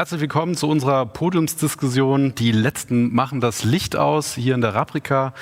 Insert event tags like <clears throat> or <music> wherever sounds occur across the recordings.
Herzlich willkommen zu unserer Podiumsdiskussion. Die letzten machen das Licht aus hier in der Raprika.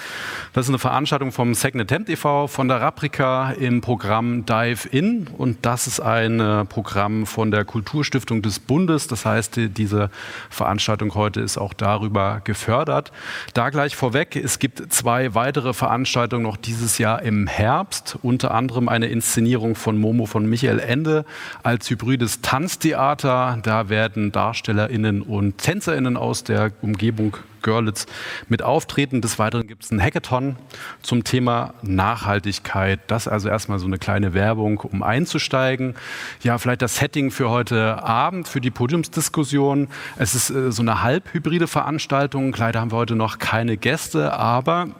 Das ist eine Veranstaltung vom Second Attempt e.V. von der Raprika im Programm Dive In. Und das ist ein äh, Programm von der Kulturstiftung des Bundes. Das heißt, diese Veranstaltung heute ist auch darüber gefördert. Da gleich vorweg, es gibt zwei weitere Veranstaltungen noch dieses Jahr im Herbst. Unter anderem eine Inszenierung von Momo von Michael Ende als hybrides Tanztheater. Da werden da DarstellerInnen und TänzerInnen aus der Umgebung Görlitz mit auftreten. Des Weiteren gibt es einen Hackathon zum Thema Nachhaltigkeit. Das also erstmal so eine kleine Werbung, um einzusteigen. Ja, vielleicht das Setting für heute Abend, für die Podiumsdiskussion. Es ist äh, so eine halbhybride Veranstaltung. Leider haben wir heute noch keine Gäste, aber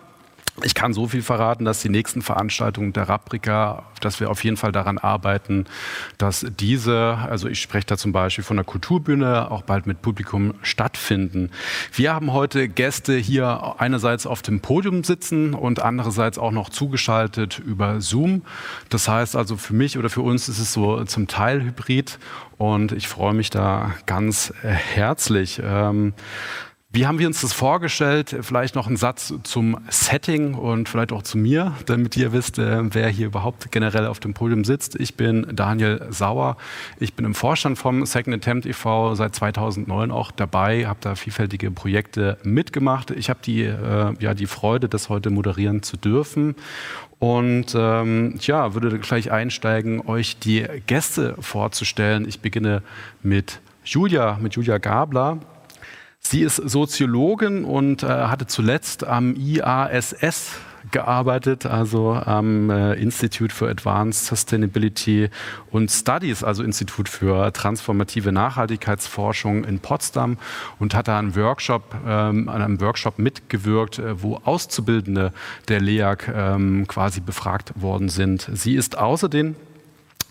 ich kann so viel verraten, dass die nächsten Veranstaltungen der Raprika, dass wir auf jeden Fall daran arbeiten, dass diese, also ich spreche da zum Beispiel von der Kulturbühne, auch bald mit Publikum stattfinden. Wir haben heute Gäste hier einerseits auf dem Podium sitzen und andererseits auch noch zugeschaltet über Zoom. Das heißt also für mich oder für uns ist es so zum Teil hybrid und ich freue mich da ganz herzlich. Ähm, wie haben wir uns das vorgestellt? Vielleicht noch ein Satz zum Setting und vielleicht auch zu mir, damit ihr wisst, äh, wer hier überhaupt generell auf dem Podium sitzt. Ich bin Daniel Sauer. Ich bin im Vorstand vom Second Attempt e.V. seit 2009 auch dabei, habe da vielfältige Projekte mitgemacht. Ich habe die, äh, ja, die Freude, das heute moderieren zu dürfen. Und ähm, ja, würde gleich einsteigen, euch die Gäste vorzustellen. Ich beginne mit Julia, mit Julia Gabler. Sie ist Soziologin und äh, hatte zuletzt am IASS gearbeitet, also am äh, Institute for Advanced Sustainability und Studies, also Institut für transformative Nachhaltigkeitsforschung in Potsdam und hat da einen Workshop, ähm, an einem Workshop mitgewirkt, äh, wo Auszubildende der LEAG ähm, quasi befragt worden sind. Sie ist außerdem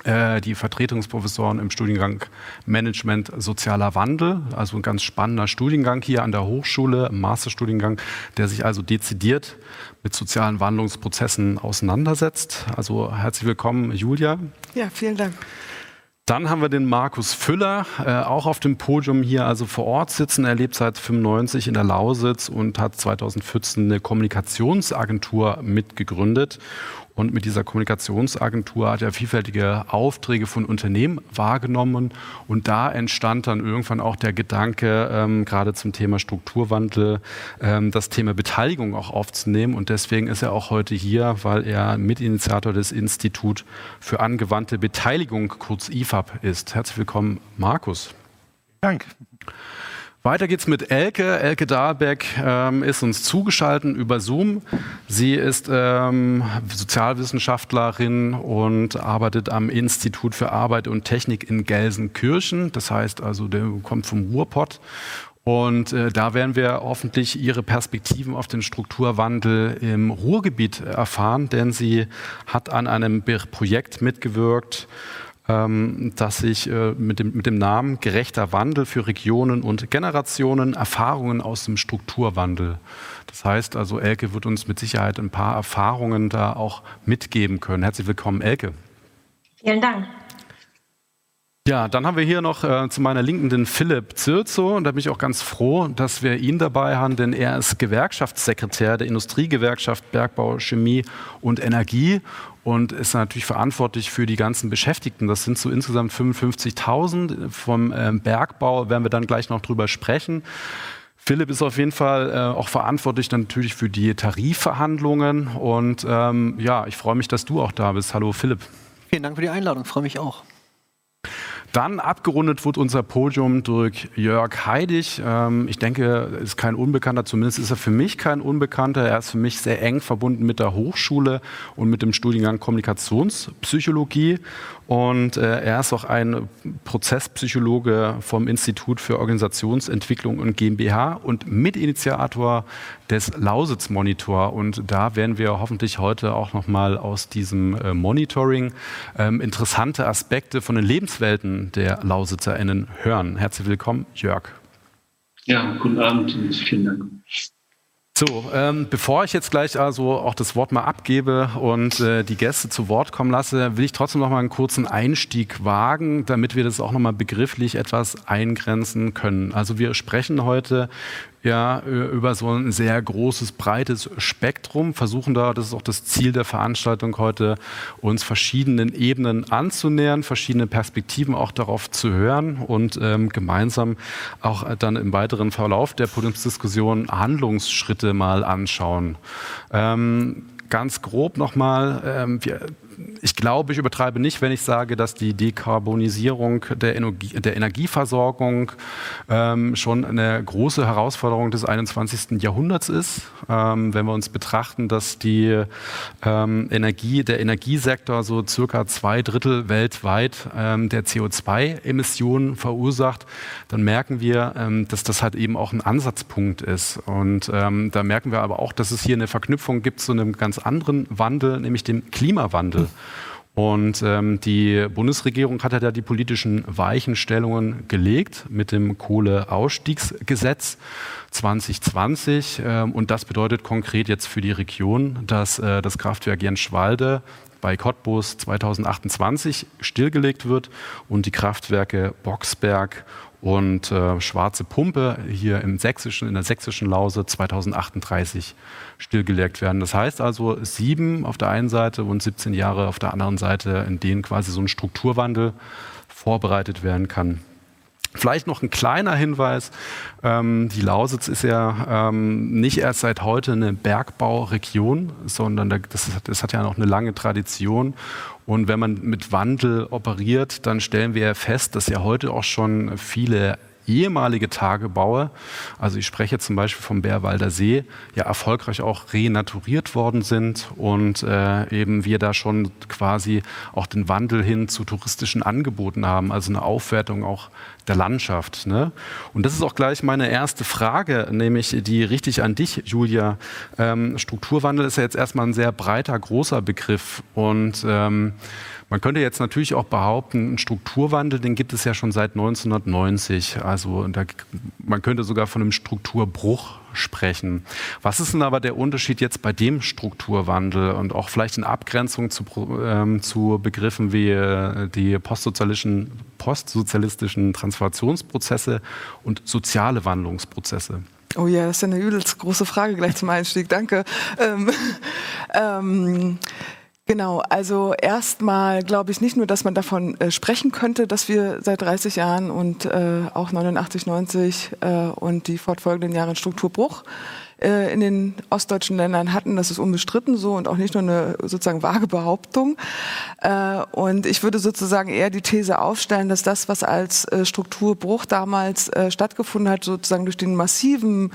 die Vertretungsprofessoren im Studiengang Management Sozialer Wandel, also ein ganz spannender Studiengang hier an der Hochschule, Masterstudiengang, der sich also dezidiert mit sozialen Wandlungsprozessen auseinandersetzt. Also herzlich willkommen, Julia. Ja, vielen Dank. Dann haben wir den Markus Füller, äh, auch auf dem Podium hier, also vor Ort sitzen. Er lebt seit 95 in der Lausitz und hat 2014 eine Kommunikationsagentur mitgegründet und mit dieser Kommunikationsagentur hat er vielfältige Aufträge von Unternehmen wahrgenommen. Und da entstand dann irgendwann auch der Gedanke, ähm, gerade zum Thema Strukturwandel, ähm, das Thema Beteiligung auch aufzunehmen. Und deswegen ist er auch heute hier, weil er Mitinitiator des Institut für angewandte Beteiligung, kurz IFAB, ist. Herzlich willkommen, Markus. Dank. Weiter geht's mit Elke. Elke Dahlbeck ähm, ist uns zugeschaltet über Zoom. Sie ist ähm, Sozialwissenschaftlerin und arbeitet am Institut für Arbeit und Technik in Gelsenkirchen. Das heißt also, der kommt vom Ruhrpott. Und äh, da werden wir hoffentlich Ihre Perspektiven auf den Strukturwandel im Ruhrgebiet erfahren, denn sie hat an einem Projekt mitgewirkt, dass sich äh, mit, dem, mit dem Namen Gerechter Wandel für Regionen und Generationen Erfahrungen aus dem Strukturwandel. Das heißt also, Elke wird uns mit Sicherheit ein paar Erfahrungen da auch mitgeben können. Herzlich willkommen, Elke. Vielen Dank. Ja, dann haben wir hier noch äh, zu meiner Linken den Philipp Zirzo. Und da bin ich auch ganz froh, dass wir ihn dabei haben, denn er ist Gewerkschaftssekretär der Industriegewerkschaft Bergbau, Chemie und Energie und ist natürlich verantwortlich für die ganzen Beschäftigten. Das sind so insgesamt 55.000. Vom äh, Bergbau werden wir dann gleich noch drüber sprechen. Philipp ist auf jeden Fall äh, auch verantwortlich natürlich für die Tarifverhandlungen. Und ähm, ja, ich freue mich, dass du auch da bist. Hallo Philipp. Vielen Dank für die Einladung, freue mich auch. Dann abgerundet wird unser Podium durch Jörg Heidig. Ähm, ich denke, er ist kein Unbekannter, zumindest ist er für mich kein Unbekannter. Er ist für mich sehr eng verbunden mit der Hochschule und mit dem Studiengang Kommunikationspsychologie. Und äh, er ist auch ein Prozesspsychologe vom Institut für Organisationsentwicklung und GmbH und Mitinitiator des Lausitz Monitor. Und da werden wir hoffentlich heute auch nochmal aus diesem äh, Monitoring ähm, interessante Aspekte von den Lebenswelten der LausitzerInnen hören. Herzlich willkommen, Jörg. Ja, guten Abend und vielen Dank. So, ähm, bevor ich jetzt gleich also auch das Wort mal abgebe und äh, die Gäste zu Wort kommen lasse, will ich trotzdem noch mal einen kurzen Einstieg wagen, damit wir das auch noch mal begrifflich etwas eingrenzen können. Also wir sprechen heute ja, über so ein sehr großes, breites Spektrum, versuchen da, das ist auch das Ziel der Veranstaltung heute, uns verschiedenen Ebenen anzunähern, verschiedene Perspektiven auch darauf zu hören und ähm, gemeinsam auch dann im weiteren Verlauf der Podiumsdiskussion Handlungsschritte mal anschauen. Ähm, ganz grob nochmal, ähm, wir ich glaube, ich übertreibe nicht, wenn ich sage, dass die Dekarbonisierung der, Energie, der Energieversorgung ähm, schon eine große Herausforderung des 21. Jahrhunderts ist. Ähm, wenn wir uns betrachten, dass die ähm, Energie, der Energiesektor so circa zwei Drittel weltweit ähm, der CO2-Emissionen verursacht, dann merken wir, ähm, dass das halt eben auch ein Ansatzpunkt ist. Und ähm, da merken wir aber auch, dass es hier eine Verknüpfung gibt zu einem ganz anderen Wandel, nämlich dem Klimawandel. Und ähm, die Bundesregierung hat ja da die politischen Weichenstellungen gelegt mit dem Kohleausstiegsgesetz 2020. Ähm, und das bedeutet konkret jetzt für die Region, dass äh, das Kraftwerk Jenschwalde bei Cottbus 2028 stillgelegt wird und die Kraftwerke Boxberg und äh, Schwarze Pumpe hier im sächsischen, in der sächsischen Lause 2038 stillgelegt werden. Das heißt also sieben auf der einen Seite und 17 Jahre auf der anderen Seite, in denen quasi so ein Strukturwandel vorbereitet werden kann. Vielleicht noch ein kleiner Hinweis. Ähm, die Lausitz ist ja ähm, nicht erst seit heute eine Bergbauregion, sondern das, das, hat ja noch eine lange Tradition. Und wenn man mit Wandel operiert, dann stellen wir fest, dass ja heute auch schon viele ehemalige Tagebaue, also ich spreche zum Beispiel vom Bärwalder See, ja erfolgreich auch renaturiert worden sind und äh, eben wir da schon quasi auch den Wandel hin zu touristischen Angeboten haben, also eine Aufwertung auch der Landschaft. Ne? Und das ist auch gleich meine erste Frage, nämlich die richtig an dich, Julia. Ähm, Strukturwandel ist ja jetzt erstmal ein sehr breiter, großer Begriff und ähm, man könnte jetzt natürlich auch behaupten, einen Strukturwandel, den gibt es ja schon seit 1990. Also da, man könnte sogar von einem Strukturbruch sprechen. Was ist denn aber der Unterschied jetzt bei dem Strukturwandel und auch vielleicht in Abgrenzung zu, ähm, zu Begriffen wie äh, die postsozialistischen, postsozialistischen Transformationsprozesse und soziale Wandlungsprozesse? Oh ja, das ist eine übelst große Frage gleich zum Einstieg. Danke. Ähm, <laughs> ähm, Genau, also erstmal glaube ich nicht nur, dass man davon äh, sprechen könnte, dass wir seit 30 Jahren und äh, auch 89, 90 äh, und die fortfolgenden Jahre einen Strukturbruch äh, in den ostdeutschen Ländern hatten. Das ist unbestritten so und auch nicht nur eine sozusagen vage Behauptung. Äh, und ich würde sozusagen eher die These aufstellen, dass das, was als äh, Strukturbruch damals stattgefunden hat, sozusagen durch den massiven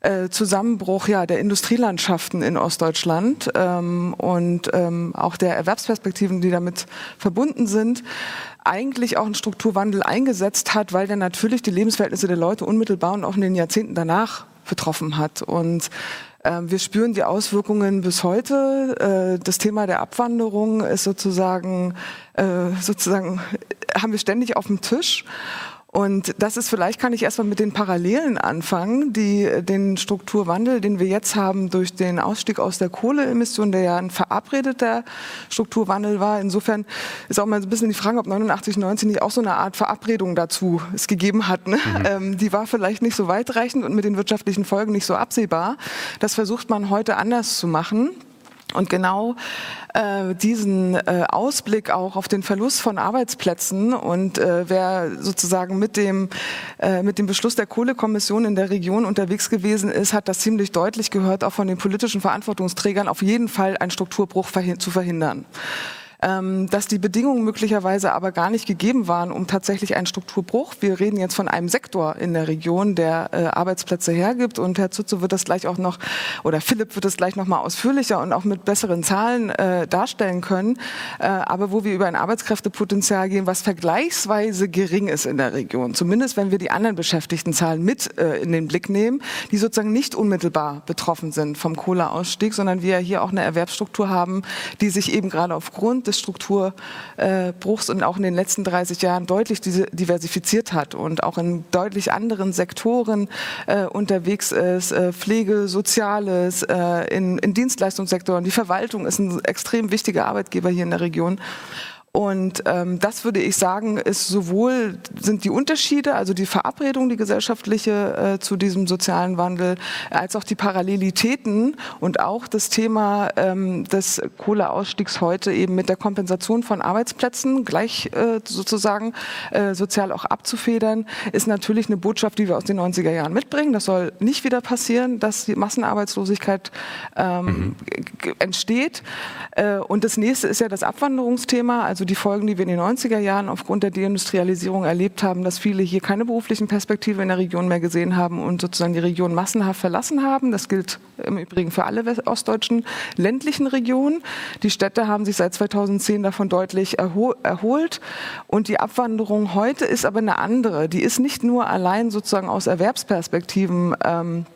äh, Zusammenbruch ja, der Industrielandschaften in Ostdeutschland ähm, und ähm, auch der Erwerbsperspektiven, die damit verbunden sind, eigentlich auch einen Strukturwandel eingesetzt hat, weil der natürlich die Lebensverhältnisse der Leute unmittelbar und auch in den Jahrzehnten danach betroffen hat. Und äh, wir spüren die Auswirkungen bis heute. Äh, das Thema der Abwanderung ist sozusagen, äh, sozusagen, haben wir ständig auf dem Tisch. Und das ist vielleicht, kann ich erstmal mit den Parallelen anfangen, die den Strukturwandel, den wir jetzt haben durch den Ausstieg aus der Kohleemission, der ja ein verabredeter Strukturwandel war. Insofern ist auch mal ein bisschen die Frage, ob 89, 90 nicht auch so eine Art Verabredung dazu es gegeben hat. Ne? Mhm. Ähm, die war vielleicht nicht so weitreichend und mit den wirtschaftlichen Folgen nicht so absehbar. Das versucht man heute anders zu machen. Und genau äh, diesen äh, Ausblick auch auf den Verlust von Arbeitsplätzen und äh, wer sozusagen mit dem, äh, mit dem Beschluss der Kohlekommission in der Region unterwegs gewesen ist, hat das ziemlich deutlich gehört, auch von den politischen Verantwortungsträgern auf jeden Fall einen Strukturbruch verhin zu verhindern dass die Bedingungen möglicherweise aber gar nicht gegeben waren, um tatsächlich einen Strukturbruch. Wir reden jetzt von einem Sektor in der Region, der äh, Arbeitsplätze hergibt und Herr Zutze wird das gleich auch noch, oder Philipp wird das gleich noch mal ausführlicher und auch mit besseren Zahlen äh, darstellen können, äh, aber wo wir über ein Arbeitskräftepotenzial gehen, was vergleichsweise gering ist in der Region, zumindest wenn wir die anderen Beschäftigtenzahlen mit äh, in den Blick nehmen, die sozusagen nicht unmittelbar betroffen sind vom Kohleausstieg, sondern wir hier auch eine Erwerbsstruktur haben, die sich eben gerade aufgrund des Strukturbruchs und auch in den letzten 30 Jahren deutlich diversifiziert hat und auch in deutlich anderen Sektoren äh, unterwegs ist, äh, Pflege, Soziales, äh, in, in Dienstleistungssektoren. Die Verwaltung ist ein extrem wichtiger Arbeitgeber hier in der Region. Und ähm, das würde ich sagen, ist sowohl sind die Unterschiede, also die Verabredung, die gesellschaftliche äh, zu diesem sozialen Wandel, als auch die Parallelitäten und auch das Thema ähm, des Kohleausstiegs heute eben mit der Kompensation von Arbeitsplätzen gleich äh, sozusagen äh, sozial auch abzufedern, ist natürlich eine Botschaft, die wir aus den 90er Jahren mitbringen. Das soll nicht wieder passieren, dass die Massenarbeitslosigkeit ähm, mhm. entsteht. Äh, und das nächste ist ja das Abwanderungsthema. Also also die Folgen, die wir in den 90er Jahren aufgrund der Deindustrialisierung erlebt haben, dass viele hier keine beruflichen Perspektive in der Region mehr gesehen haben und sozusagen die Region massenhaft verlassen haben. Das gilt im Übrigen für alle ostdeutschen ländlichen Regionen. Die Städte haben sich seit 2010 davon deutlich erho erholt. Und die Abwanderung heute ist aber eine andere. Die ist nicht nur allein sozusagen aus Erwerbsperspektiven ähm,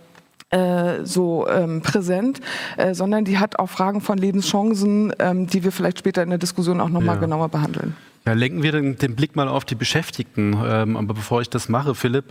äh, so ähm, präsent, äh, sondern die hat auch Fragen von Lebenschancen, ähm, die wir vielleicht später in der Diskussion auch nochmal ja. genauer behandeln. Ja, lenken wir den, den, Blick mal auf die Beschäftigten. Ähm, aber bevor ich das mache, Philipp,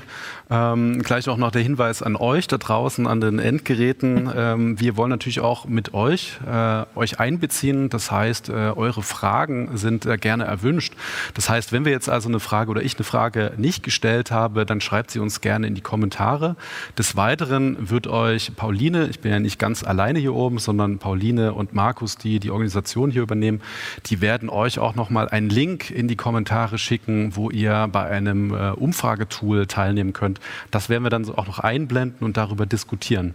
ähm, gleich auch noch der Hinweis an euch da draußen, an den Endgeräten. Ähm, wir wollen natürlich auch mit euch äh, euch einbeziehen. Das heißt, äh, eure Fragen sind äh, gerne erwünscht. Das heißt, wenn wir jetzt also eine Frage oder ich eine Frage nicht gestellt habe, dann schreibt sie uns gerne in die Kommentare. Des Weiteren wird euch Pauline, ich bin ja nicht ganz alleine hier oben, sondern Pauline und Markus, die die Organisation hier übernehmen, die werden euch auch noch mal einen Link in die Kommentare schicken, wo ihr bei einem äh, Umfragetool teilnehmen könnt. Das werden wir dann auch noch einblenden und darüber diskutieren.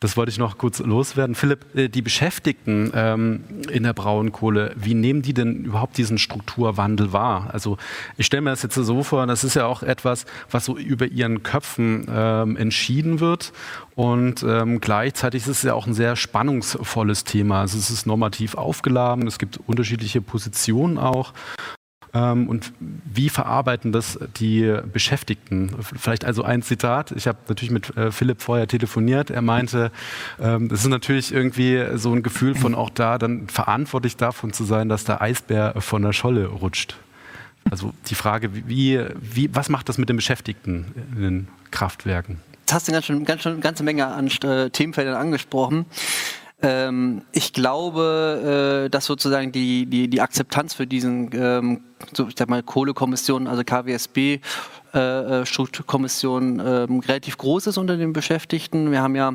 Das wollte ich noch kurz loswerden. Philipp, äh, die Beschäftigten ähm, in der Braunkohle, wie nehmen die denn überhaupt diesen Strukturwandel wahr? Also ich stelle mir das jetzt so vor, das ist ja auch etwas, was so über ihren Köpfen ähm, entschieden wird. Und ähm, gleichzeitig ist es ja auch ein sehr spannungsvolles Thema. Also es ist normativ aufgeladen, es gibt unterschiedliche Positionen auch. Ähm, und wie verarbeiten das die Beschäftigten? Vielleicht also ein Zitat. Ich habe natürlich mit äh, Philipp vorher telefoniert. Er meinte, ähm, das ist natürlich irgendwie so ein Gefühl von auch da dann verantwortlich davon zu sein, dass der Eisbär von der Scholle rutscht. Also die Frage, wie, wie, was macht das mit den Beschäftigten in den Kraftwerken? Jetzt hast du ganz schön, ganz schön, ganze Menge an äh, Themenfeldern angesprochen. Ähm, ich glaube, äh, dass sozusagen die, die, die Akzeptanz für diesen ähm, so, ich sag mal, Kohlekommission, also KWSB, äh, äh, Strukturkommission äh, relativ groß ist unter den Beschäftigten. Wir haben ja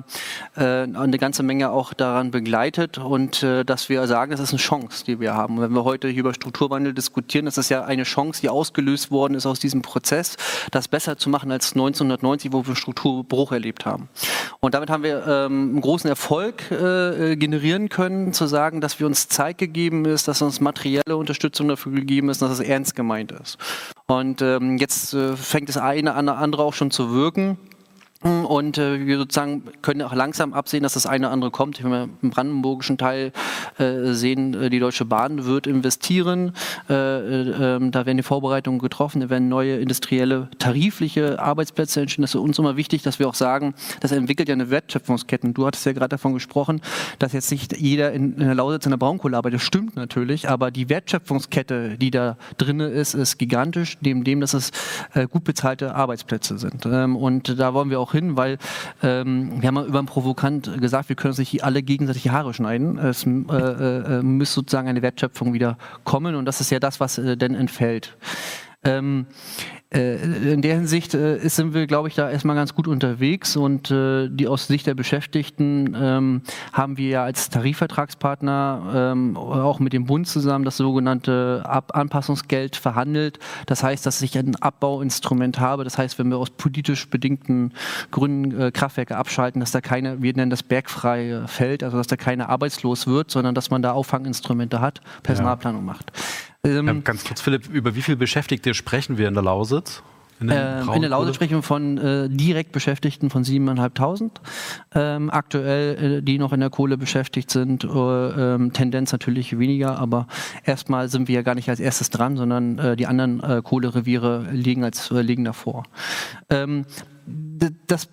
äh, eine ganze Menge auch daran begleitet und äh, dass wir sagen, das ist eine Chance, die wir haben. wenn wir heute hier über Strukturwandel diskutieren, das ist ja eine Chance, die ausgelöst worden ist aus diesem Prozess, das besser zu machen als 1990, wo wir Strukturbruch erlebt haben. Und damit haben wir ähm, einen großen Erfolg generieren können, zu sagen, dass wir uns Zeit gegeben ist, dass uns materielle Unterstützung dafür gegeben ist, dass es ernst gemeint ist. Und ähm, jetzt äh, fängt das eine an der andere auch schon zu wirken. Und äh, wir sozusagen können auch langsam absehen, dass das eine oder andere kommt. Wenn wir im brandenburgischen Teil äh, sehen, äh, die Deutsche Bahn wird investieren. Äh, äh, ähm, da werden die Vorbereitungen getroffen. Da werden neue industrielle, tarifliche Arbeitsplätze entstehen. Das ist uns immer wichtig, dass wir auch sagen, das entwickelt ja eine Wertschöpfungskette. Du hattest ja gerade davon gesprochen, dass jetzt nicht jeder in, in der Lausitz in der Braunkohle arbeitet. Das stimmt natürlich, aber die Wertschöpfungskette, die da drin ist, ist gigantisch, neben dem, dass es äh, gut bezahlte Arbeitsplätze sind. Ähm, und da wollen wir auch auch hin, weil ähm, wir haben mal über Provokant gesagt, wir können uns nicht alle gegenseitig die Haare schneiden. Es äh, äh, muss sozusagen eine Wertschöpfung wieder kommen und das ist ja das, was äh, denn entfällt. Ähm, äh, in der Hinsicht äh, sind wir, glaube ich, da erstmal ganz gut unterwegs und äh, die aus Sicht der Beschäftigten ähm, haben wir ja als Tarifvertragspartner ähm, auch mit dem Bund zusammen das sogenannte Ab Anpassungsgeld verhandelt. Das heißt, dass ich ein Abbauinstrument habe. Das heißt, wenn wir aus politisch bedingten Gründen äh, Kraftwerke abschalten, dass da keine, wir nennen das bergfrei fällt, also dass da keiner arbeitslos wird, sondern dass man da Auffanginstrumente hat, Personalplanung ja. macht. Ähm, ja, ganz kurz, Philipp, über wie viele Beschäftigte sprechen wir in der Lausitz? In, äh, in, der Lausitz sprechen wir von äh, direkt Beschäftigten von 7.500. Ähm, aktuell, äh, die noch in der Kohle beschäftigt sind, äh, ähm, Tendenz natürlich weniger, aber erstmal sind wir ja gar nicht als erstes dran, sondern äh, die anderen äh, Kohlereviere liegen, als, liegen davor. Ähm, das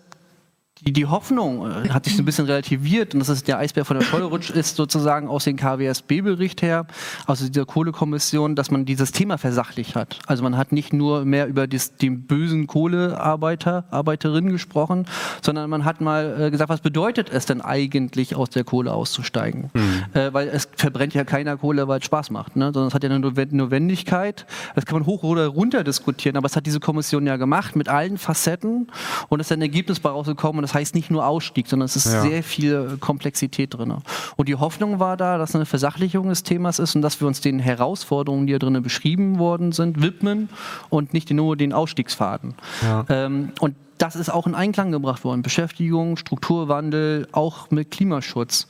die, die Hoffnung äh, hat sich so ein bisschen relativiert und das ist der Eisbär von der Schollrutsch ist sozusagen aus dem KWSB-Bericht her, also dieser Kohlekommission, dass man dieses Thema versachlicht hat. Also man hat nicht nur mehr über das, den bösen Kohlearbeiter, Arbeiterinnen gesprochen, sondern man hat mal äh, gesagt, was bedeutet es denn eigentlich aus der Kohle auszusteigen? Mhm. Äh, weil es verbrennt ja keiner Kohle, weil es Spaß macht, ne? sondern es hat ja eine Notwendigkeit. Das kann man hoch oder runter diskutieren, aber es hat diese Kommission ja gemacht mit allen Facetten und es ist ein Ergebnis bei rausgekommen das heißt nicht nur Ausstieg, sondern es ist ja. sehr viel Komplexität drin. Und die Hoffnung war da, dass eine Versachlichung des Themas ist und dass wir uns den Herausforderungen, die da drin beschrieben worden sind, widmen und nicht nur den Ausstiegsfaden. Ja. Ähm, und das ist auch in Einklang gebracht worden. Beschäftigung, Strukturwandel, auch mit Klimaschutz.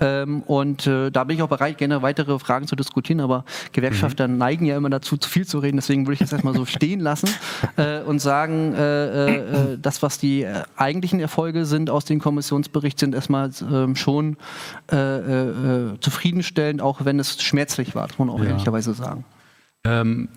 Ähm, und äh, da bin ich auch bereit, gerne weitere Fragen zu diskutieren, aber Gewerkschafter mhm. neigen ja immer dazu, zu viel zu reden, deswegen würde ich das erstmal so <laughs> stehen lassen äh, und sagen, äh, äh, äh das, was die äh, eigentlichen Erfolge sind aus dem Kommissionsbericht, sind erstmal ähm, schon zufriedenstellend, auch wenn es schmerzlich war, muss man auch ja. ehrlicherweise sagen. Ähm,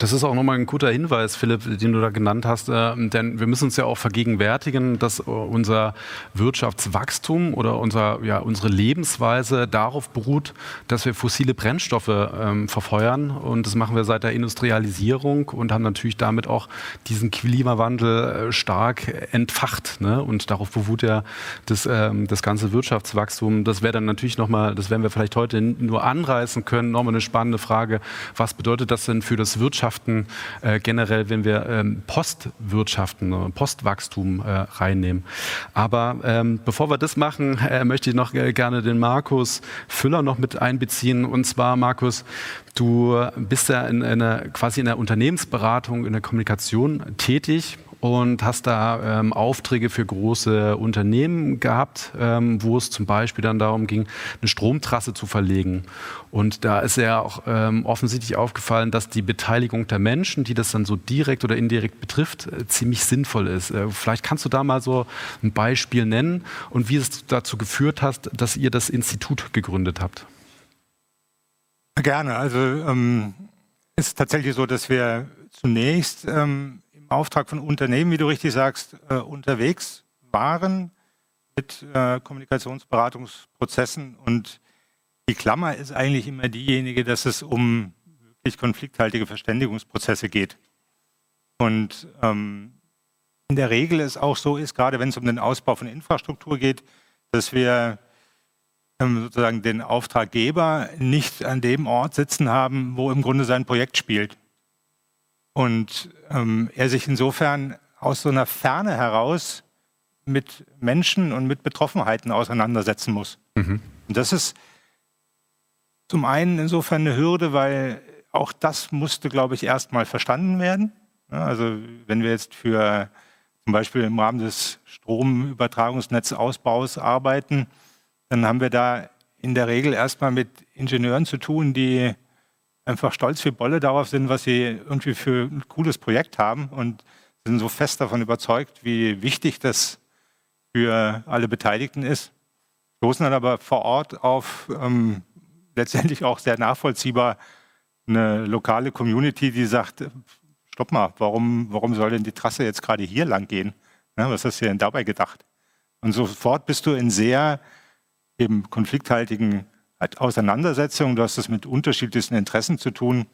das ist auch nochmal ein guter Hinweis, Philipp, den du da genannt hast, äh, denn wir müssen uns ja auch vergegenwärtigen, dass äh, unser Wirtschaftswachstum oder unser, ja, unsere Lebensweise darauf beruht, dass wir fossile Brennstoffe ähm, verfeuern und das machen wir seit der Industrialisierung und haben natürlich damit auch diesen Klimawandel äh, stark entfacht ne? und darauf beruht ja das, ähm, das ganze Wirtschaftswachstum. Das wäre dann natürlich nochmal, das werden wir vielleicht heute nur anreißen können, nochmal eine spannende Frage, was bedeutet das denn für das Wirtschaftswachstum Wirtschaften äh, generell, wenn wir ähm, Postwirtschaften, Postwachstum äh, reinnehmen. Aber ähm, bevor wir das machen, äh, möchte ich noch äh, gerne den Markus Füller noch mit einbeziehen. Und zwar, Markus, du bist ja in einer, quasi in der Unternehmensberatung, in der Kommunikation tätig und hast da ähm, Aufträge für große Unternehmen gehabt, ähm, wo es zum Beispiel dann darum ging, eine Stromtrasse zu verlegen. Und da ist ja auch ähm, offensichtlich aufgefallen, dass die Beteiligung der Menschen, die das dann so direkt oder indirekt betrifft, äh, ziemlich sinnvoll ist. Äh, vielleicht kannst du da mal so ein Beispiel nennen und wie es dazu geführt hat, dass ihr das Institut gegründet habt. Gerne. Also ähm, ist tatsächlich so, dass wir zunächst ähm, Auftrag von Unternehmen, wie du richtig sagst, äh, unterwegs waren mit äh, Kommunikationsberatungsprozessen. Und die Klammer ist eigentlich immer diejenige, dass es um wirklich konflikthaltige Verständigungsprozesse geht. Und ähm, in der Regel es auch so ist, gerade wenn es um den Ausbau von Infrastruktur geht, dass wir ähm, sozusagen den Auftraggeber nicht an dem Ort sitzen haben, wo im Grunde sein Projekt spielt. Und ähm, er sich insofern aus so einer Ferne heraus mit Menschen und mit Betroffenheiten auseinandersetzen muss. Mhm. Und das ist zum einen insofern eine Hürde, weil auch das musste, glaube ich, erstmal verstanden werden. Also wenn wir jetzt für zum Beispiel im Rahmen des Stromübertragungsnetzausbaus arbeiten, dann haben wir da in der Regel erstmal mit Ingenieuren zu tun, die einfach stolz wie Bolle darauf sind, was sie irgendwie für ein cooles Projekt haben und sind so fest davon überzeugt, wie wichtig das für alle Beteiligten ist. Stoßen dann aber vor Ort auf ähm, letztendlich auch sehr nachvollziehbar eine lokale Community, die sagt, stopp mal, warum, warum soll denn die Trasse jetzt gerade hier lang gehen? Ja, was hast du denn dabei gedacht? Und sofort bist du in sehr eben konflikthaltigen Auseinandersetzung, du hast es mit unterschiedlichsten Interessen zu tun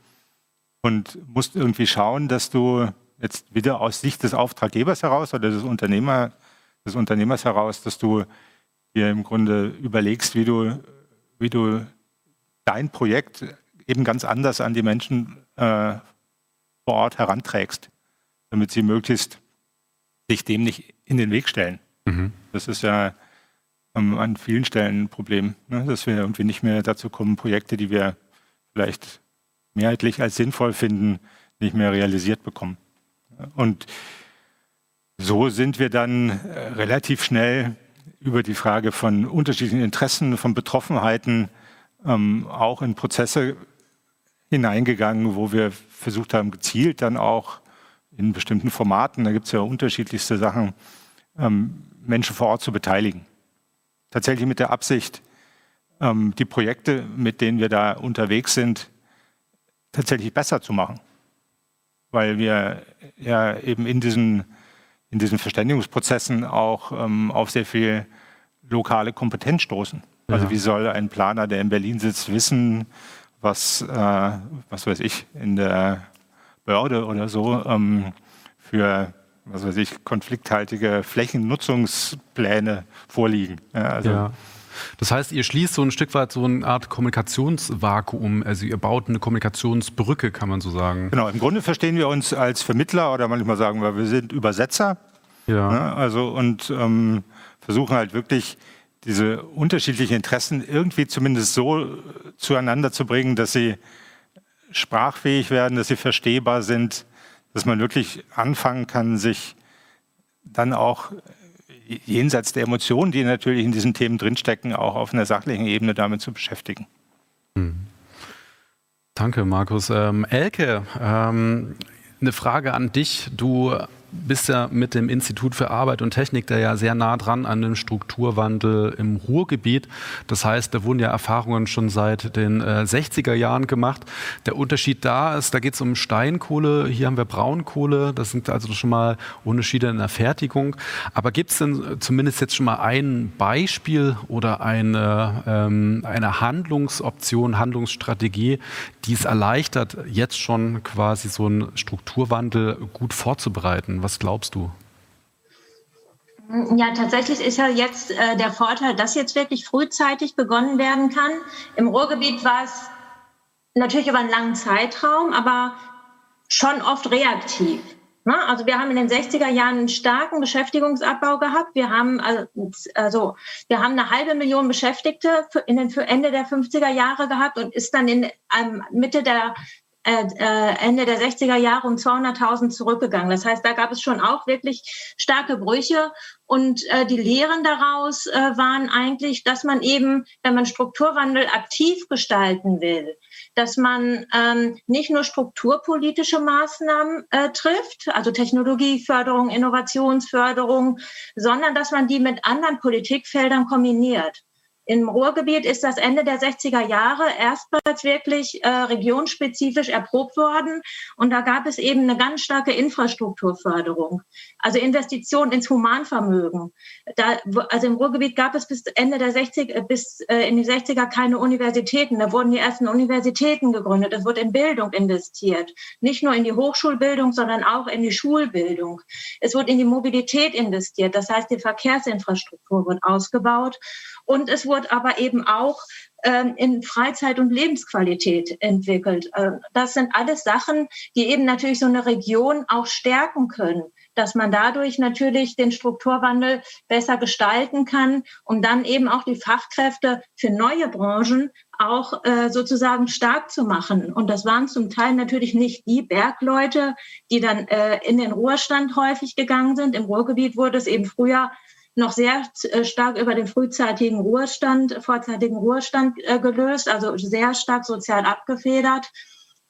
und musst irgendwie schauen, dass du jetzt wieder aus Sicht des Auftraggebers heraus oder des, Unternehmer, des Unternehmers heraus, dass du dir im Grunde überlegst, wie du, wie du dein Projekt eben ganz anders an die Menschen äh, vor Ort heranträgst, damit sie möglichst sich dem nicht in den Weg stellen. Mhm. Das ist ja ähm, an vielen Stellen ein Problem, ne? dass wir irgendwie nicht mehr dazu kommen, Projekte, die wir vielleicht mehrheitlich als sinnvoll finden, nicht mehr realisiert bekommen. Und so sind wir dann äh, relativ schnell über die Frage von unterschiedlichen Interessen, von Betroffenheiten ähm, auch in Prozesse hineingegangen, wo wir versucht haben, gezielt dann auch in bestimmten Formaten, da gibt es ja unterschiedlichste Sachen, ähm, Menschen vor Ort zu beteiligen tatsächlich mit der Absicht, ähm, die Projekte, mit denen wir da unterwegs sind, tatsächlich besser zu machen. Weil wir ja eben in diesen, in diesen Verständigungsprozessen auch ähm, auf sehr viel lokale Kompetenz stoßen. Also ja. wie soll ein Planer, der in Berlin sitzt, wissen, was, äh, was weiß ich, in der Börde oder so ähm, für was weiß ich, konflikthaltige Flächennutzungspläne vorliegen. Ja, also ja. Das heißt, ihr schließt so ein Stück weit so eine Art Kommunikationsvakuum, also ihr baut eine Kommunikationsbrücke, kann man so sagen. Genau, im Grunde verstehen wir uns als Vermittler oder manchmal sagen wir, wir sind Übersetzer. Ja. Ne? Also und ähm, versuchen halt wirklich diese unterschiedlichen Interessen irgendwie zumindest so zueinander zu bringen, dass sie sprachfähig werden, dass sie verstehbar sind, dass man wirklich anfangen kann, sich dann auch jenseits der Emotionen, die natürlich in diesen Themen drinstecken, auch auf einer sachlichen Ebene damit zu beschäftigen. Hm. Danke, Markus. Ähm, Elke, ähm, eine Frage an dich. Du bist ja mit dem Institut für Arbeit und Technik da ja sehr nah dran an dem Strukturwandel im Ruhrgebiet. Das heißt, da wurden ja Erfahrungen schon seit den äh, 60er Jahren gemacht. Der Unterschied da ist, da geht es um Steinkohle, hier haben wir Braunkohle. Das sind also schon mal Unterschiede in der Fertigung. Aber gibt es denn zumindest jetzt schon mal ein Beispiel oder eine, ähm, eine Handlungsoption, Handlungsstrategie, die es erleichtert, jetzt schon quasi so einen Strukturwandel gut vorzubereiten? Was glaubst du? Ja, tatsächlich ist ja jetzt äh, der Vorteil, dass jetzt wirklich frühzeitig begonnen werden kann. Im Ruhrgebiet war es natürlich über einen langen Zeitraum, aber schon oft reaktiv. Ne? Also wir haben in den 60er Jahren einen starken Beschäftigungsabbau gehabt. Wir haben also, also wir haben eine halbe Million Beschäftigte in den für Ende der 50er Jahre gehabt und ist dann in ähm, Mitte der Ende der 60er Jahre um 200.000 zurückgegangen. Das heißt, da gab es schon auch wirklich starke Brüche. Und äh, die Lehren daraus äh, waren eigentlich, dass man eben, wenn man Strukturwandel aktiv gestalten will, dass man ähm, nicht nur strukturpolitische Maßnahmen äh, trifft, also Technologieförderung, Innovationsförderung, sondern dass man die mit anderen Politikfeldern kombiniert. Im Ruhrgebiet ist das Ende der 60er Jahre erstmals wirklich äh, regionspezifisch erprobt worden. Und da gab es eben eine ganz starke Infrastrukturförderung, also Investitionen ins Humanvermögen. Da, also im Ruhrgebiet gab es bis Ende der 60 äh, bis äh, in die 60er keine Universitäten. Da wurden die ersten Universitäten gegründet. Es wurde in Bildung investiert. Nicht nur in die Hochschulbildung, sondern auch in die Schulbildung. Es wurde in die Mobilität investiert. Das heißt, die Verkehrsinfrastruktur wird ausgebaut. Und es wurde aber eben auch ähm, in Freizeit und Lebensqualität entwickelt. Äh, das sind alles Sachen, die eben natürlich so eine Region auch stärken können, dass man dadurch natürlich den Strukturwandel besser gestalten kann, um dann eben auch die Fachkräfte für neue Branchen auch äh, sozusagen stark zu machen. Und das waren zum Teil natürlich nicht die Bergleute, die dann äh, in den Ruhestand häufig gegangen sind. Im Ruhrgebiet wurde es eben früher noch sehr äh, stark über den frühzeitigen Ruhestand, vorzeitigen Ruhestand äh, gelöst, also sehr stark sozial abgefedert.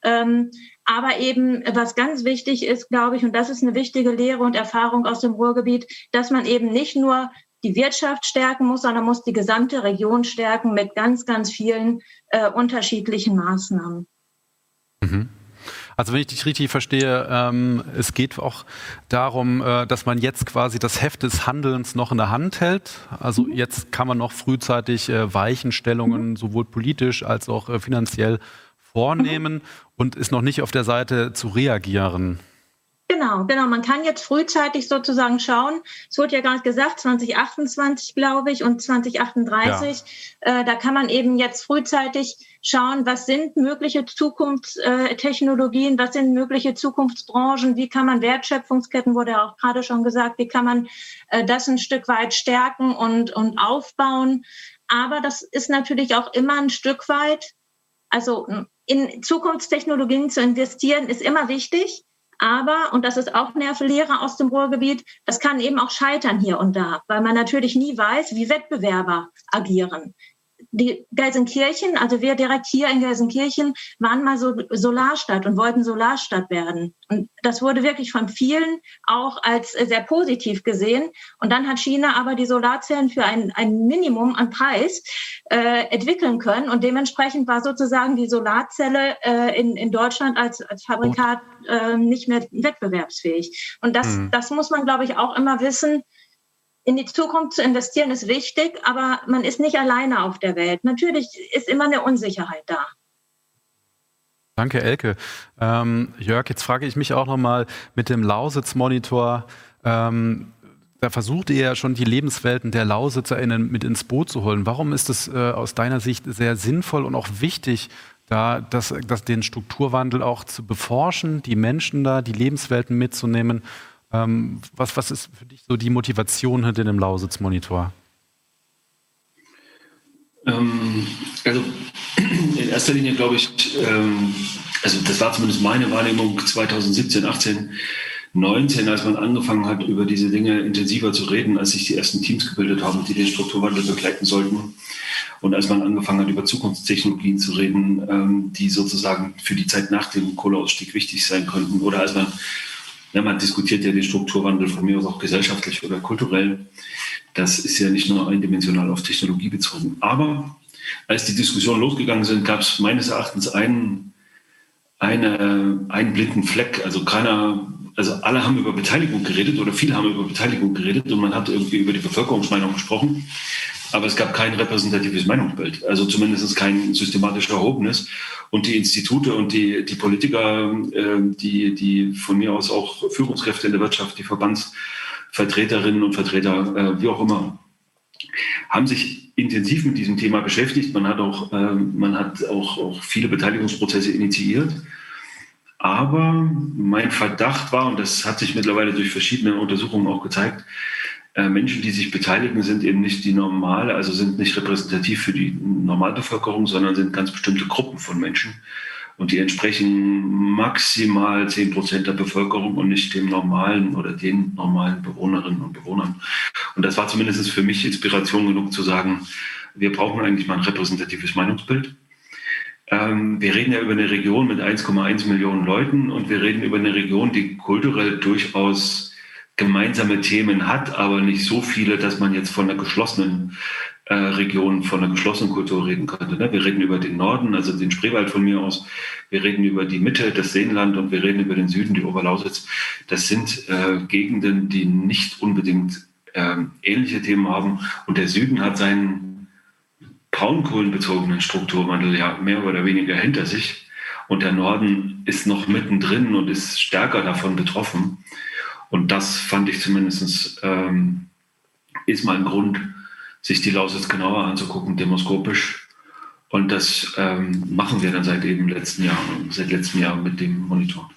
Ähm, aber eben, was ganz wichtig ist, glaube ich, und das ist eine wichtige Lehre und Erfahrung aus dem Ruhrgebiet, dass man eben nicht nur die Wirtschaft stärken muss, sondern muss die gesamte Region stärken mit ganz, ganz vielen äh, unterschiedlichen Maßnahmen. Mhm. Also wenn ich dich richtig verstehe, ähm, es geht auch darum, äh, dass man jetzt quasi das Heft des Handelns noch in der Hand hält. Also mhm. jetzt kann man noch frühzeitig äh, Weichenstellungen mhm. sowohl politisch als auch äh, finanziell vornehmen mhm. und ist noch nicht auf der Seite zu reagieren. Genau, genau. Man kann jetzt frühzeitig sozusagen schauen. Es wurde ja gerade gesagt, 2028, glaube ich, und 2038. Ja. Äh, da kann man eben jetzt frühzeitig schauen, was sind mögliche Zukunftstechnologien, was sind mögliche Zukunftsbranchen, wie kann man Wertschöpfungsketten, wurde ja auch gerade schon gesagt, wie kann man äh, das ein Stück weit stärken und, und aufbauen. Aber das ist natürlich auch immer ein Stück weit, also in Zukunftstechnologien zu investieren, ist immer wichtig. Aber, und das ist auch eine Lehre aus dem Ruhrgebiet, das kann eben auch scheitern hier und da, weil man natürlich nie weiß, wie Wettbewerber agieren. Die Gelsenkirchen, also wir direkt hier in Gelsenkirchen, waren mal so Solarstadt und wollten Solarstadt werden. Und das wurde wirklich von vielen auch als sehr positiv gesehen. Und dann hat China aber die Solarzellen für ein, ein Minimum an Preis äh, entwickeln können. Und dementsprechend war sozusagen die Solarzelle äh, in, in Deutschland als, als Fabrikat äh, nicht mehr wettbewerbsfähig. Und das, mhm. das muss man, glaube ich, auch immer wissen in die Zukunft zu investieren ist wichtig, aber man ist nicht alleine auf der Welt. Natürlich ist immer eine Unsicherheit da. Danke, Elke. Ähm, Jörg, jetzt frage ich mich auch nochmal mit dem Lausitz-Monitor. Ähm, da versucht ihr ja schon die Lebenswelten der LausitzerInnen mit ins Boot zu holen. Warum ist es äh, aus deiner Sicht sehr sinnvoll und auch wichtig, da das, das den Strukturwandel auch zu beforschen, die Menschen da, die Lebenswelten mitzunehmen ähm, was, was ist für dich so die Motivation hinter dem Lausitz-Monitor? Ähm, also <clears throat> in erster Linie glaube ich, ähm, also das war zumindest meine Wahrnehmung 2017, 18, 19, als man angefangen hat, über diese Dinge intensiver zu reden, als sich die ersten Teams gebildet haben, die den Strukturwandel begleiten sollten. Und als man angefangen hat, über Zukunftstechnologien zu reden, ähm, die sozusagen für die Zeit nach dem Kohleausstieg wichtig sein könnten. Oder als man ja, man diskutiert ja den Strukturwandel von mir aus auch gesellschaftlich oder kulturell. Das ist ja nicht nur eindimensional auf Technologie bezogen. Aber als die Diskussionen losgegangen sind, gab es meines Erachtens einen, eine, einen blinden Fleck. Also keiner, also alle haben über Beteiligung geredet oder viele haben über Beteiligung geredet und man hat irgendwie über die Bevölkerungsmeinung gesprochen. Aber es gab kein repräsentatives Meinungsbild, also zumindest kein systematisch erhobenes. Und die Institute und die, die Politiker, äh, die, die von mir aus auch Führungskräfte in der Wirtschaft, die Verbandsvertreterinnen und Vertreter, äh, wie auch immer, haben sich intensiv mit diesem Thema beschäftigt. Man hat auch, äh, man hat auch, auch viele Beteiligungsprozesse initiiert. Aber mein Verdacht war, und das hat sich mittlerweile durch verschiedene Untersuchungen auch gezeigt, Menschen, die sich beteiligen, sind eben nicht die normale, also sind nicht repräsentativ für die Normalbevölkerung, sondern sind ganz bestimmte Gruppen von Menschen. Und die entsprechen maximal 10 Prozent der Bevölkerung und nicht dem normalen oder den normalen Bewohnerinnen und Bewohnern. Und das war zumindest für mich Inspiration genug zu sagen, wir brauchen eigentlich mal ein repräsentatives Meinungsbild. Ähm, wir reden ja über eine Region mit 1,1 Millionen Leuten und wir reden über eine Region, die kulturell durchaus gemeinsame Themen hat, aber nicht so viele, dass man jetzt von einer geschlossenen äh, Region, von einer geschlossenen Kultur reden könnte. Ne? Wir reden über den Norden, also den Spreewald von mir aus. Wir reden über die Mitte, das Seenland und wir reden über den Süden, die Oberlausitz. Das sind äh, Gegenden, die nicht unbedingt äh, ähnliche Themen haben. Und der Süden hat seinen braunkohlenbezogenen Strukturwandel ja mehr oder weniger hinter sich. Und der Norden ist noch mittendrin und ist stärker davon betroffen. Und das fand ich zumindest ähm, ist mal ein Grund, sich die Lausitz genauer anzugucken, demoskopisch. Und das ähm, machen wir dann seit eben letzten Jahr, seit letztem Jahr mit dem Monitor.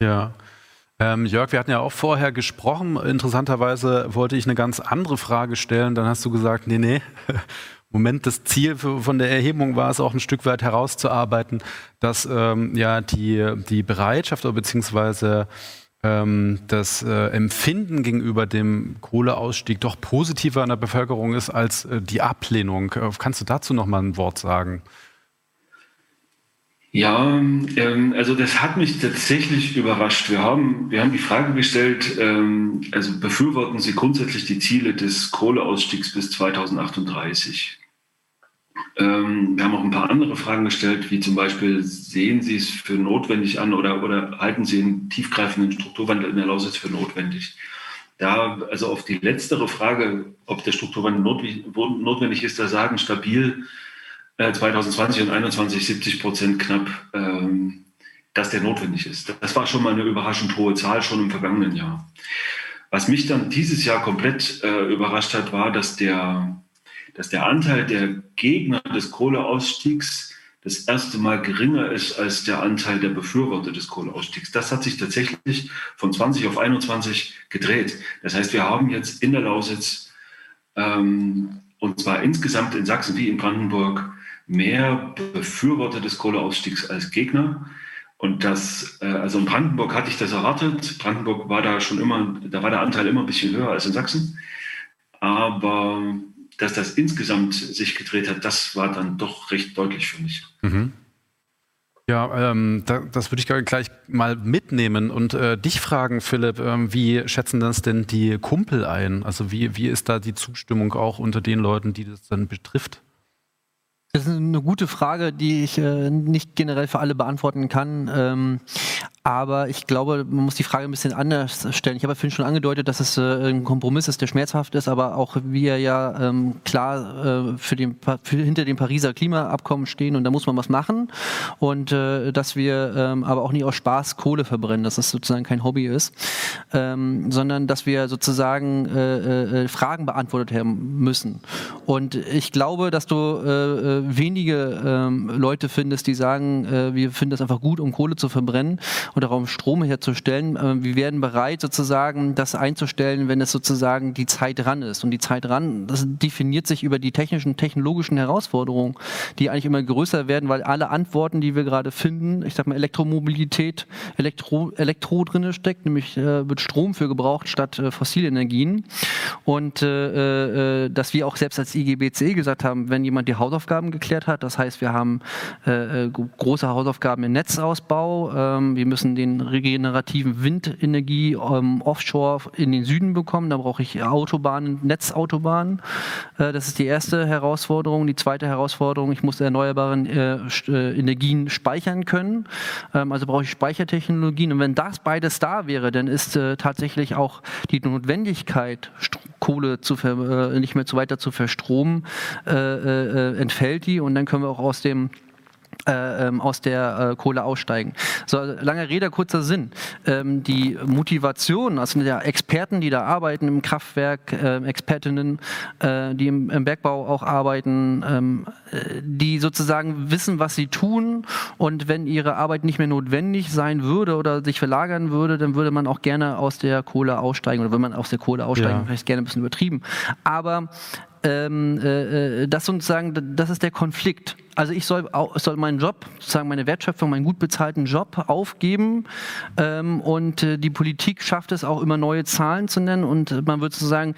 Ja. Ähm, Jörg, wir hatten ja auch vorher gesprochen. Interessanterweise wollte ich eine ganz andere Frage stellen. Dann hast du gesagt, nee, nee. <laughs> Moment, das Ziel von der Erhebung war es auch ein Stück weit herauszuarbeiten, dass ähm, ja die, die Bereitschaft oder beziehungsweise ähm, das äh, Empfinden gegenüber dem Kohleausstieg doch positiver in der Bevölkerung ist als äh, die Ablehnung. Äh, kannst du dazu noch mal ein Wort sagen? Ja, ähm, also das hat mich tatsächlich überrascht. Wir haben, wir haben die Frage gestellt, ähm, also befürworten Sie grundsätzlich die Ziele des Kohleausstiegs bis 2038? Ähm, wir haben auch ein paar andere Fragen gestellt, wie zum Beispiel, sehen Sie es für notwendig an oder, oder halten Sie einen tiefgreifenden Strukturwandel in der Lausitz für notwendig? Da, also auf die letztere Frage, ob der Strukturwandel notwendig ist, da sagen stabil äh, 2020 und 2021 70 Prozent knapp, ähm, dass der notwendig ist. Das war schon mal eine überraschend hohe Zahl, schon im vergangenen Jahr. Was mich dann dieses Jahr komplett äh, überrascht hat, war, dass der dass der Anteil der Gegner des Kohleausstiegs das erste Mal geringer ist als der Anteil der Befürworter des Kohleausstiegs. Das hat sich tatsächlich von 20 auf 21 gedreht. Das heißt, wir haben jetzt in der Lausitz, ähm, und zwar insgesamt in Sachsen wie in Brandenburg, mehr Befürworter des Kohleausstiegs als Gegner. Und das, äh, also in Brandenburg hatte ich das erwartet. Brandenburg war da schon immer, da war der Anteil immer ein bisschen höher als in Sachsen. Aber dass das insgesamt sich gedreht hat, das war dann doch recht deutlich für mich. Mhm. Ja, ähm, da, das würde ich gleich mal mitnehmen und äh, dich fragen, Philipp, ähm, wie schätzen das denn die Kumpel ein? Also wie, wie ist da die Zustimmung auch unter den Leuten, die das dann betrifft? Das ist eine gute Frage, die ich äh, nicht generell für alle beantworten kann. Ähm, aber ich glaube, man muss die Frage ein bisschen anders stellen. Ich habe vorhin schon angedeutet, dass es äh, ein Kompromiss ist, der schmerzhaft ist, aber auch wir ja ähm, klar äh, für den, für, hinter dem Pariser Klimaabkommen stehen und da muss man was machen. Und äh, dass wir ähm, aber auch nicht aus Spaß Kohle verbrennen, dass das sozusagen kein Hobby ist, ähm, sondern dass wir sozusagen äh, äh, Fragen beantwortet haben müssen. Und ich glaube, dass du äh, wenige ähm, Leute findest, die sagen, wir finden es einfach gut, um Kohle zu verbrennen oder um Strom herzustellen. Äh, wir werden bereit, sozusagen das einzustellen, wenn es sozusagen die Zeit dran ist. Und die Zeit dran, das definiert sich über die technischen, technologischen Herausforderungen, die eigentlich immer größer werden, weil alle Antworten, die wir gerade finden, ich sag mal Elektromobilität, Elektro, Elektro drin steckt, nämlich äh, wird Strom für gebraucht statt äh, fossile Energien. Und äh, äh, dass wir auch selbst als IGBC gesagt haben, wenn jemand die Hausaufgaben geklärt hat, das heißt, wir haben äh, große Hausaufgaben im Netzausbau, ähm, wir müssen den regenerativen Windenergie ähm, offshore in den Süden bekommen. Da brauche ich Autobahnen, Netzautobahnen. Äh, das ist die erste Herausforderung. Die zweite Herausforderung, ich muss erneuerbare äh, äh, Energien speichern können. Ähm, also brauche ich Speichertechnologien. Und wenn das beides da wäre, dann ist äh, tatsächlich auch die Notwendigkeit, Kohle zu äh, nicht mehr zu weiter zu verstromen, äh, entfällt die. Und dann können wir auch aus dem äh, ähm, aus der äh, Kohle aussteigen. So, lange Rede, kurzer Sinn. Ähm, die Motivation, also der Experten, die da arbeiten im Kraftwerk, äh, Expertinnen, äh, die im, im, Bergbau auch arbeiten, ähm, äh, die sozusagen wissen, was sie tun und wenn ihre Arbeit nicht mehr notwendig sein würde oder sich verlagern würde, dann würde man auch gerne aus der Kohle aussteigen oder wenn man aus der Kohle aussteigen, ja. vielleicht gerne ein bisschen übertrieben. Aber ähm, äh, äh, das sozusagen, das ist der Konflikt. Also ich soll, soll meinen Job, sozusagen meine Wertschöpfung, meinen gut bezahlten Job aufgeben ähm, und äh, die Politik schafft es auch immer neue Zahlen zu nennen und man würde sozusagen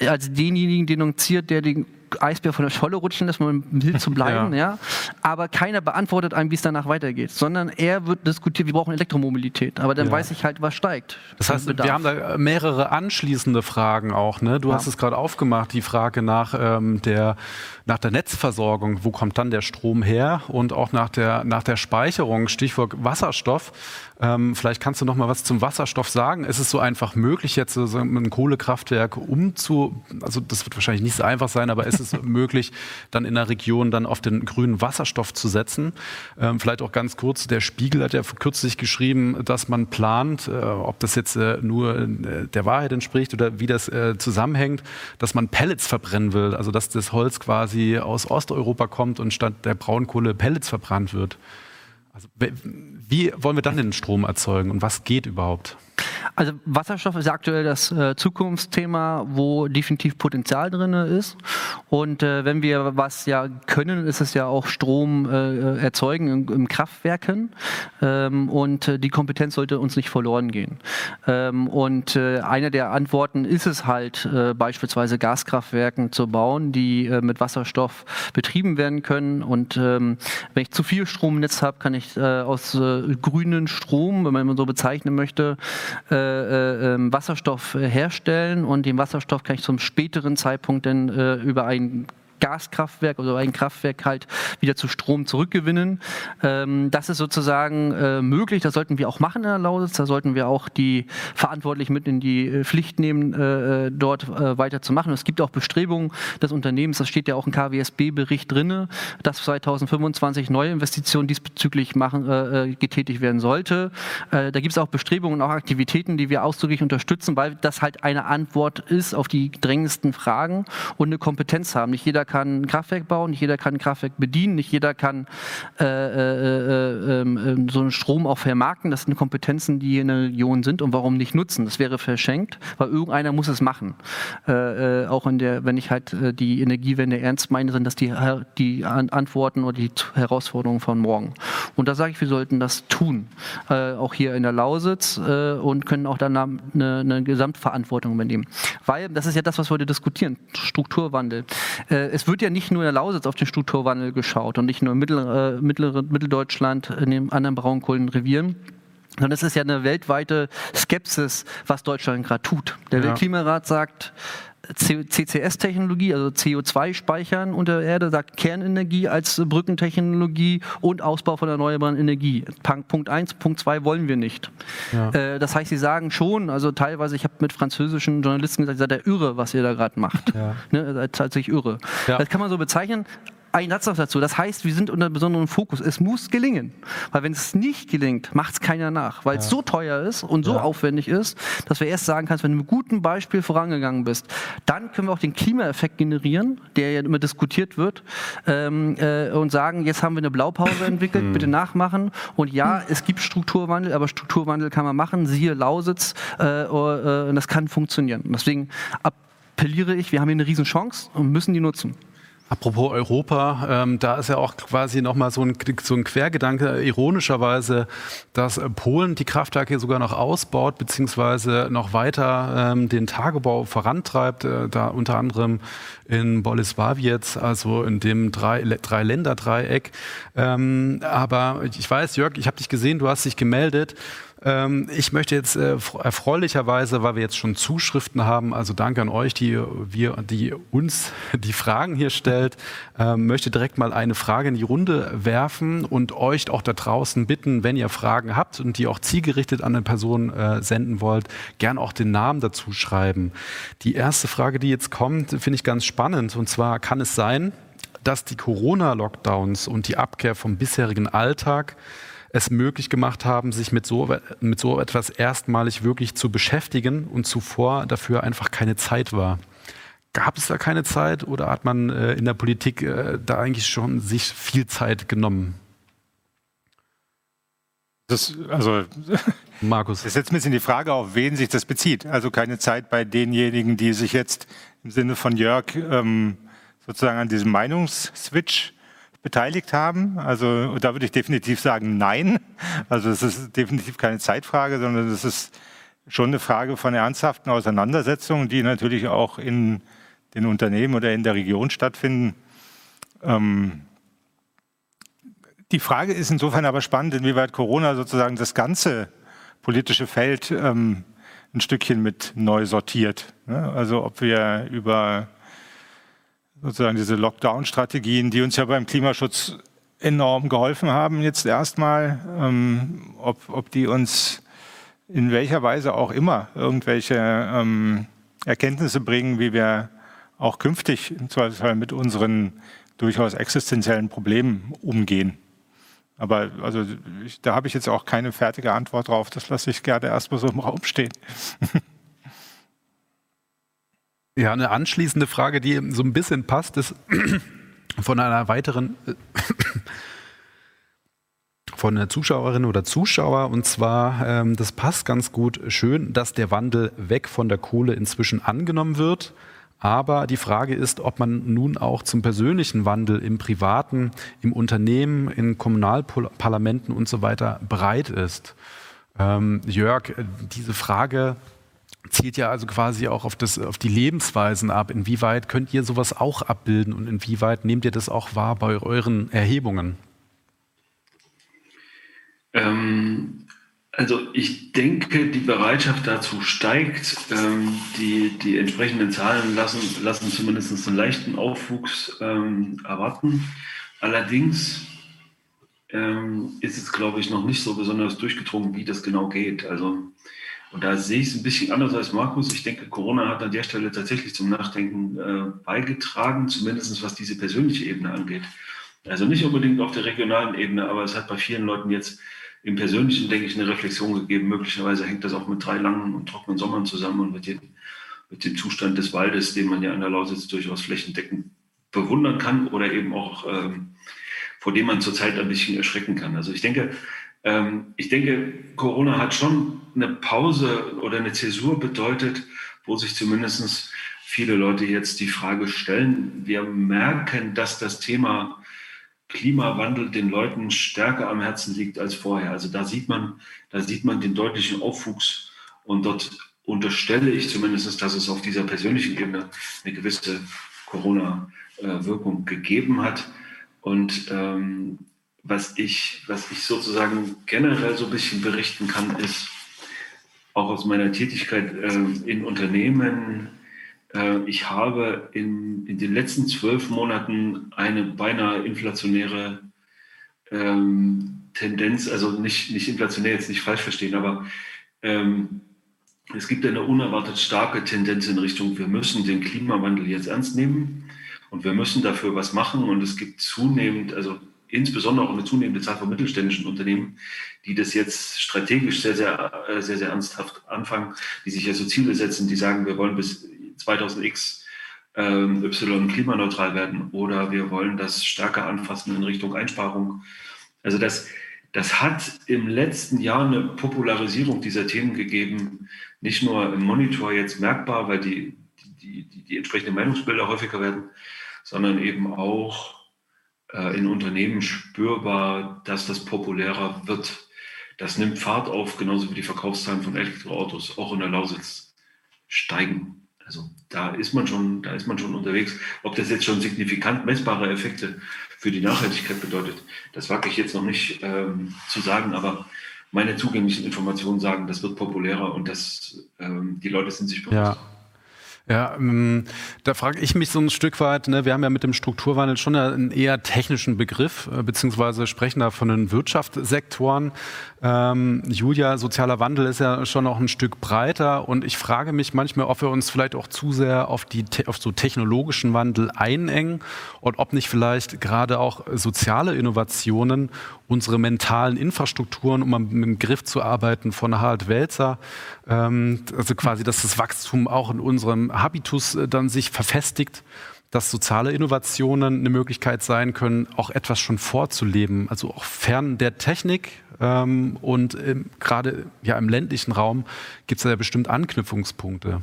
als denjenigen denunziert, der den Eisbär von der Scholle rutschen lässt, um mild zu bleiben, ja. ja. Aber keiner beantwortet einem, wie es danach weitergeht, sondern er wird diskutiert, wir brauchen Elektromobilität. Aber dann ja. weiß ich halt, was steigt. Das heißt, Bedarf. wir haben da mehrere anschließende Fragen auch. Ne? Du hast es gerade aufgemacht, die Frage nach ähm, der nach der Netzversorgung, wo kommt dann der Strom her und auch nach der, nach der Speicherung, Stichwort Wasserstoff. Ähm, vielleicht kannst du noch mal was zum Wasserstoff sagen. Ist es so einfach möglich, jetzt so ein Kohlekraftwerk umzu, also das wird wahrscheinlich nicht so einfach sein, aber ist es <laughs> möglich, dann in der Region dann auf den grünen Wasserstoff zu setzen? Ähm, vielleicht auch ganz kurz, der Spiegel hat ja kürzlich geschrieben, dass man plant, äh, ob das jetzt äh, nur äh, der Wahrheit entspricht oder wie das äh, zusammenhängt, dass man Pellets verbrennen will, also dass das Holz quasi aus Osteuropa kommt und statt der Braunkohle Pellets verbrannt wird. Also, wie wollen wir dann den Strom erzeugen und was geht überhaupt? Also Wasserstoff ist aktuell das äh, Zukunftsthema, wo definitiv Potenzial drin ist. Und äh, wenn wir was ja können, ist es ja auch Strom äh, erzeugen in, in Kraftwerken. Ähm, und äh, die Kompetenz sollte uns nicht verloren gehen. Ähm, und äh, eine der Antworten ist es halt, äh, beispielsweise Gaskraftwerken zu bauen, die mit Wasserstoff betrieben werden können. Und ähm, wenn ich zu viel Strom im Netz habe, kann ich aus grünen Strom, wenn man so bezeichnen möchte, äh, äh, ähm, Wasserstoff herstellen und den Wasserstoff kann ich zum späteren Zeitpunkt dann äh, über ein Gaskraftwerk oder ein Kraftwerk halt wieder zu Strom zurückgewinnen. Ähm, das ist sozusagen äh, möglich, das sollten wir auch machen in der Lausitz, da sollten wir auch die Verantwortlichen mit in die äh, Pflicht nehmen, äh, dort weiterzumachen. Es gibt auch Bestrebungen des Unternehmens, das steht ja auch im KWSB-Bericht drin, dass 2025 neue Investitionen diesbezüglich machen, äh, getätigt werden sollte. da gibt es auch Bestrebungen und auch Aktivitäten, die wir ausdrücklich unterstützen, weil das halt eine Antwort ist auf die drängendsten Fragen und eine Kompetenz haben. Nicht jeder kann ein Kraftwerk bauen, nicht jeder kann ein Kraftwerk bedienen, nicht jeder kann äh, äh, ähm, ähm, so einen Strom auch vermarkten. Das sind Kompetenzen, die in der Region sind und warum nicht nutzen? Das wäre verschenkt, weil irgendeiner muss es machen. auch in der, wenn ich halt die Energiewende ernst meine, sind das die, die Antworten oder die Herausforderungen von morgen. Und da sage ich, wir sollten das tun, auch hier in der Lausitz und können auch dann eine, eine Gesamtverantwortung übernehmen. Weil, das ist ja das, was wir heute diskutieren, Strukturwandel. Äh, es wird ja nicht nur in der Lausitz auf den Strukturwandel geschaut und nicht nur in Mittel, äh, Mittel, Mitteldeutschland in den anderen Braunkohlenrevieren sondern es ist ja eine weltweite Skepsis, was Deutschland gerade tut. Der ja. Weltklimarat sagt, CCS-Technologie, also CO2 speichern unter der Erde, sagt Kernenergie als Brückentechnologie und Ausbau von erneuerbaren Energie. Punkt 1, Punkt 2 wollen wir nicht. Ja. Äh, das heißt, sie sagen schon, also teilweise, ich habe mit französischen Journalisten gesagt, ihr seid ja irre, was ihr da gerade macht. Ja. Ne, seid tatsächlich irre. Ja. Das kann man so bezeichnen ein Satz noch dazu. Das heißt, wir sind unter besonderem Fokus. Es muss gelingen. Weil wenn es nicht gelingt, macht es keiner nach. Weil ja. es so teuer ist und so ja. aufwendig ist, dass wir erst sagen kannst, wenn du mit gutem Beispiel vorangegangen bist, dann können wir auch den Klimaeffekt generieren, der ja immer diskutiert wird, ähm, äh, und sagen, jetzt haben wir eine Blaupause entwickelt, <laughs> bitte nachmachen. Und ja, es gibt Strukturwandel, aber Strukturwandel kann man machen. Siehe Lausitz, äh, äh, und das kann funktionieren. deswegen appelliere ich, wir haben hier eine Riesenchance und müssen die nutzen. Apropos Europa, ähm, da ist ja auch quasi nochmal so ein, so ein Quergedanke, ironischerweise, dass Polen die Kraftwerke sogar noch ausbaut, beziehungsweise noch weiter ähm, den Tagebau vorantreibt, äh, da unter anderem in Bolesławiec, also in dem drei, drei Länder-Dreieck. Ähm, aber ich weiß, Jörg, ich habe dich gesehen, du hast dich gemeldet. Ähm, ich möchte jetzt äh, erfreulicherweise, weil wir jetzt schon Zuschriften haben, also danke an euch, die, wir, die uns <laughs> die Fragen hier stellt, äh, möchte direkt mal eine Frage in die Runde werfen und euch auch da draußen bitten, wenn ihr Fragen habt und die auch zielgerichtet an eine Person äh, senden wollt, gern auch den Namen dazu schreiben. Die erste Frage, die jetzt kommt, finde ich ganz spannend und zwar kann es sein, dass die Corona-Lockdowns und die Abkehr vom bisherigen Alltag es möglich gemacht haben, sich mit so, mit so etwas erstmalig wirklich zu beschäftigen und zuvor dafür einfach keine Zeit war. Gab es da keine Zeit oder hat man äh, in der Politik äh, da eigentlich schon sich viel Zeit genommen? Das, also, <laughs> Markus. Das setzt ein bisschen die Frage auf, wen sich das bezieht. Also keine Zeit bei denjenigen, die sich jetzt im Sinne von Jörg ähm, sozusagen an diesem Meinungsswitch beteiligt haben. Also da würde ich definitiv sagen, nein. Also es ist definitiv keine Zeitfrage, sondern es ist schon eine Frage von ernsthaften Auseinandersetzungen, die natürlich auch in den Unternehmen oder in der Region stattfinden. Ähm, die Frage ist insofern aber spannend, inwieweit Corona sozusagen das ganze politische Feld ähm, ein Stückchen mit neu sortiert. Ne? Also ob wir über sozusagen diese Lockdown-Strategien, die uns ja beim Klimaschutz enorm geholfen haben, jetzt erstmal, ähm, ob, ob die uns in welcher Weise auch immer irgendwelche ähm, Erkenntnisse bringen, wie wir auch künftig im Zweifelsfall mit unseren durchaus existenziellen Problemen umgehen. Aber also ich, da habe ich jetzt auch keine fertige Antwort drauf. Das lasse ich gerne erstmal so im Raum stehen. <laughs> Ja, eine anschließende Frage, die so ein bisschen passt, ist <clears throat> von einer weiteren von einer Zuschauerin oder Zuschauer. Und zwar, ähm, das passt ganz gut schön, dass der Wandel weg von der Kohle inzwischen angenommen wird. Aber die Frage ist, ob man nun auch zum persönlichen Wandel im Privaten, im Unternehmen, in Kommunalparlamenten und so weiter bereit ist. Ähm, Jörg, diese Frage zielt ja also quasi auch auf, das, auf die Lebensweisen ab. Inwieweit könnt ihr sowas auch abbilden und inwieweit nehmt ihr das auch wahr bei euren Erhebungen? Ähm, also ich denke, die Bereitschaft dazu steigt. Ähm, die, die entsprechenden Zahlen lassen, lassen zumindest einen leichten Aufwuchs ähm, erwarten. Allerdings ähm, ist es, glaube ich, noch nicht so besonders durchgedrungen, wie das genau geht. Also und da sehe ich es ein bisschen anders als Markus. Ich denke, Corona hat an der Stelle tatsächlich zum Nachdenken äh, beigetragen, zumindest was diese persönliche Ebene angeht. Also nicht unbedingt auf der regionalen Ebene, aber es hat bei vielen Leuten jetzt im Persönlichen, denke ich, eine Reflexion gegeben. Möglicherweise hängt das auch mit drei langen und trockenen Sommern zusammen und mit dem, mit dem Zustand des Waldes, den man ja an der Lausitz durchaus flächendeckend bewundern kann oder eben auch ähm, vor dem man zurzeit ein bisschen erschrecken kann. Also ich denke, ähm, ich denke, Corona hat schon eine Pause oder eine Zäsur bedeutet, wo sich zumindest viele Leute jetzt die Frage stellen. Wir merken, dass das Thema Klimawandel den Leuten stärker am Herzen liegt als vorher. Also da sieht man, da sieht man den deutlichen Aufwuchs und dort unterstelle ich zumindest, dass es auf dieser persönlichen Ebene eine gewisse Corona-Wirkung gegeben hat. Und ähm, was, ich, was ich sozusagen generell so ein bisschen berichten kann, ist auch aus meiner Tätigkeit äh, in Unternehmen, äh, ich habe in, in den letzten zwölf Monaten eine beinahe inflationäre ähm, Tendenz, also nicht, nicht inflationär, jetzt nicht falsch verstehen, aber ähm, es gibt eine unerwartet starke Tendenz in Richtung, wir müssen den Klimawandel jetzt ernst nehmen und wir müssen dafür was machen. Und es gibt zunehmend, also insbesondere auch eine zunehmende Zahl von mittelständischen Unternehmen, die das jetzt strategisch sehr, sehr, äh, sehr, sehr ernsthaft anfangen, die sich ja so Ziele setzen, die sagen, wir wollen bis 2000x ähm, Y klimaneutral werden oder wir wollen das stärker anfassen in Richtung Einsparung. Also das, das hat im letzten Jahr eine Popularisierung dieser Themen gegeben, nicht nur im Monitor jetzt merkbar, weil die, die, die, die entsprechenden Meinungsbilder häufiger werden, sondern eben auch in Unternehmen spürbar, dass das populärer wird. Das nimmt Fahrt auf, genauso wie die Verkaufszahlen von Elektroautos auch in der Lausitz steigen. Also da ist man schon, da ist man schon unterwegs. Ob das jetzt schon signifikant messbare Effekte für die Nachhaltigkeit bedeutet, das wage ich jetzt noch nicht ähm, zu sagen, aber meine zugänglichen Informationen sagen, das wird populärer und das, ähm, die Leute sind sich bewusst. Ja. Ja, ähm, da frage ich mich so ein Stück weit, ne, wir haben ja mit dem Strukturwandel schon einen eher technischen Begriff, äh, beziehungsweise sprechen da von den Wirtschaftssektoren. Ähm, Julia, sozialer Wandel ist ja schon noch ein Stück breiter und ich frage mich manchmal, ob wir uns vielleicht auch zu sehr auf, die, auf so technologischen Wandel einengen und ob nicht vielleicht gerade auch soziale Innovationen unsere mentalen Infrastrukturen, um mit dem Griff zu arbeiten von Harald Welzer, ähm, also quasi, dass das Wachstum auch in unserem Habitus äh, dann sich verfestigt, dass soziale Innovationen eine Möglichkeit sein können, auch etwas schon vorzuleben, also auch fern der Technik. Ähm, und gerade ja, im ländlichen Raum gibt es ja bestimmt Anknüpfungspunkte.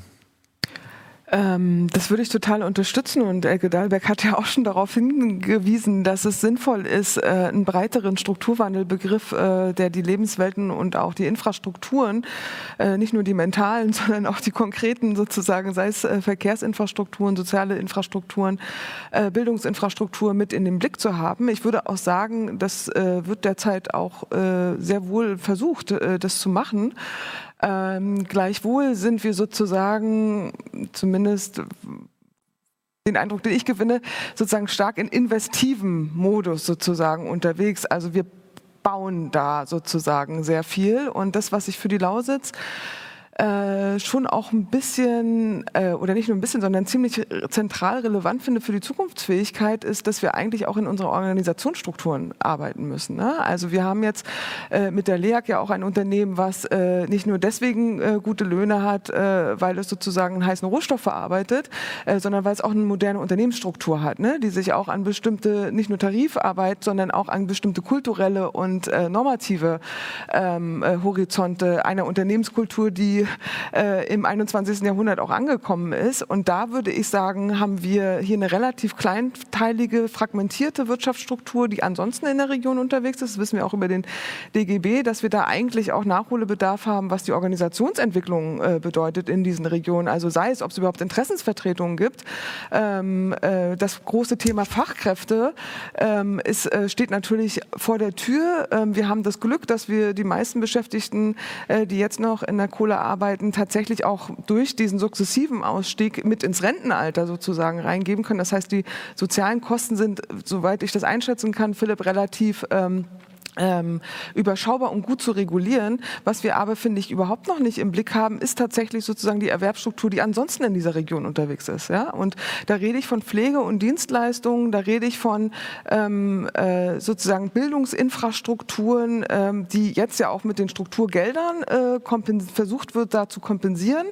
Ähm, das würde ich total unterstützen und Elke Dahlberg hat ja auch schon darauf hingewiesen, dass es sinnvoll ist, äh, einen breiteren Strukturwandelbegriff, äh, der die Lebenswelten und auch die Infrastrukturen, äh, nicht nur die mentalen, <laughs> sondern auch die konkreten sozusagen, sei es äh, Verkehrsinfrastrukturen, soziale Infrastrukturen, äh, Bildungsinfrastruktur mit in den Blick zu haben. Ich würde auch sagen, das äh, wird derzeit auch sehr wohl versucht, das zu machen. Ähm, gleichwohl sind wir sozusagen, zumindest den Eindruck, den ich gewinne, sozusagen stark in investivem Modus sozusagen unterwegs. Also wir bauen da sozusagen sehr viel. Und das, was ich für die Lausitz äh, schon auch ein bisschen, äh, oder nicht nur ein bisschen, sondern ziemlich zentral relevant finde für die Zukunftsfähigkeit, ist, dass wir eigentlich auch in unsere Organisationsstrukturen arbeiten müssen. Ne? Also wir haben jetzt äh, mit der LEAG ja auch ein Unternehmen, was äh, nicht nur deswegen äh, gute Löhne hat, weil es sozusagen einen heißen Rohstoff verarbeitet, sondern weil es auch eine moderne Unternehmensstruktur hat, ne? die sich auch an bestimmte, nicht nur Tarifarbeit, sondern auch an bestimmte kulturelle und normative ähm, Horizonte einer Unternehmenskultur, die äh, im 21. Jahrhundert auch angekommen ist. Und da würde ich sagen, haben wir hier eine relativ kleinteilige, fragmentierte Wirtschaftsstruktur, die ansonsten in der Region unterwegs ist. Das wissen wir auch über den DGB, dass wir da eigentlich auch Nachholbedarf haben, was die Organisationsentwicklung äh, bedeutet in diesen Regionen. Also sei es, ob es überhaupt Interessensvertretungen gibt. Ähm, äh, das große Thema Fachkräfte ähm, ist, äh, steht natürlich vor der Tür. Ähm, wir haben das Glück, dass wir die meisten Beschäftigten, äh, die jetzt noch in der Kohle arbeiten, tatsächlich auch durch diesen sukzessiven Ausstieg mit ins Rentenalter sozusagen reingeben können. Das heißt, die sozialen Kosten sind, soweit ich das einschätzen kann, Philipp, relativ ähm, ähm, überschaubar und gut zu regulieren. Was wir aber, finde ich, überhaupt noch nicht im Blick haben, ist tatsächlich sozusagen die Erwerbsstruktur, die ansonsten in dieser Region unterwegs ist. Ja? Und da rede ich von Pflege und Dienstleistungen, da rede ich von ähm, äh, sozusagen Bildungsinfrastrukturen, ähm, die jetzt ja auch mit den Strukturgeldern äh, versucht wird, da zu kompensieren.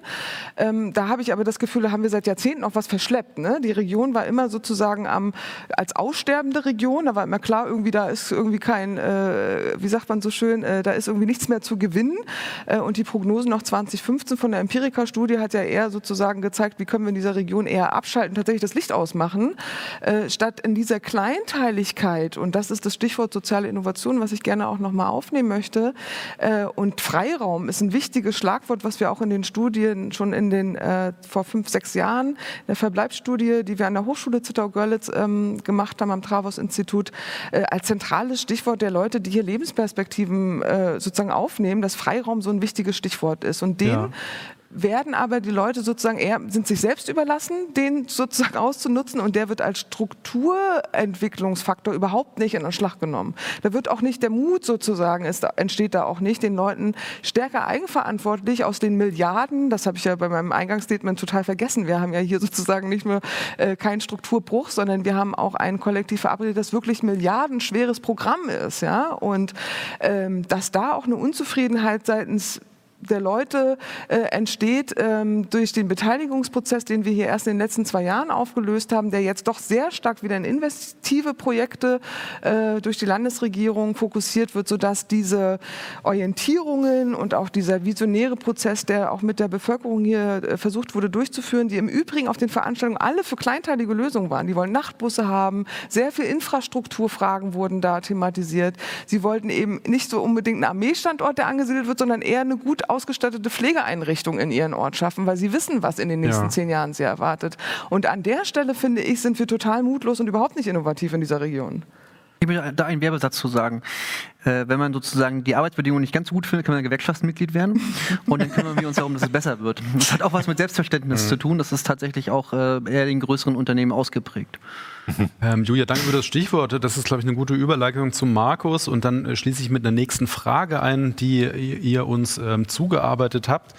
Ähm, da habe ich aber das Gefühl, da haben wir seit Jahrzehnten auch was verschleppt. Ne? Die Region war immer sozusagen am, als aussterbende Region, da war immer klar, irgendwie da ist irgendwie kein äh, äh, wie sagt man so schön, äh, da ist irgendwie nichts mehr zu gewinnen. Äh, und die Prognosen noch 2015 von der Empirica-Studie hat ja eher sozusagen gezeigt, wie können wir in dieser Region eher abschalten, tatsächlich das Licht ausmachen, statt in dieser Kleinteiligkeit, und das ist das Stichwort soziale Innovation, was ich gerne auch nochmal aufnehmen möchte. Und Freiraum ist ein wichtiges Schlagwort, was wir auch in den Studien schon in den vor fünf, sechs Jahren, in der Verbleibsstudie, die wir an der Hochschule Zittau-Görlitz ähm, gemacht haben, am Travos-Institut, als zentrales Stichwort der Leute, die hier Lebensperspektiven äh, sozusagen aufnehmen, dass Freiraum so ein wichtiges Stichwort ist. Und den ja werden aber die Leute sozusagen eher, sind sich selbst überlassen, den sozusagen auszunutzen und der wird als Strukturentwicklungsfaktor überhaupt nicht in Anschlag genommen. Da wird auch nicht der Mut sozusagen, ist, entsteht da auch nicht, den Leuten stärker eigenverantwortlich aus den Milliarden, das habe ich ja bei meinem Eingangsstatement total vergessen, wir haben ja hier sozusagen nicht nur äh, keinen Strukturbruch, sondern wir haben auch ein Kollektiv verabredet, das wirklich milliardenschweres Programm ist, ja, und ähm, dass da auch eine Unzufriedenheit seitens der Leute äh, entsteht ähm, durch den Beteiligungsprozess, den wir hier erst in den letzten zwei Jahren aufgelöst haben, der jetzt doch sehr stark wieder in investive Projekte äh, durch die Landesregierung fokussiert wird, sodass diese Orientierungen und auch dieser visionäre Prozess, der auch mit der Bevölkerung hier äh, versucht wurde durchzuführen, die im Übrigen auf den Veranstaltungen alle für kleinteilige Lösungen waren. Die wollen Nachtbusse haben, sehr viel Infrastrukturfragen wurden da thematisiert. Sie wollten eben nicht so unbedingt einen Armeestandort, der angesiedelt wird, sondern eher eine gut ausgestattete Pflegeeinrichtung in ihren Ort schaffen, weil sie wissen, was in den nächsten ja. zehn Jahren sie erwartet. Und an der Stelle, finde ich, sind wir total mutlos und überhaupt nicht innovativ in dieser Region. Ich will da einen Werbesatz zu sagen. Äh, wenn man sozusagen die Arbeitsbedingungen nicht ganz so gut findet, kann man Gewerkschaftsmitglied werden. Und dann kümmern wir uns darum, dass es besser wird. Das hat auch was mit Selbstverständnis mhm. zu tun. Das ist tatsächlich auch äh, eher in größeren Unternehmen ausgeprägt. Ähm, Julia, danke für das Stichwort. Das ist, glaube ich, eine gute Überleitung zum Markus. Und dann äh, schließe ich mit einer nächsten Frage ein, die ihr uns ähm, zugearbeitet habt.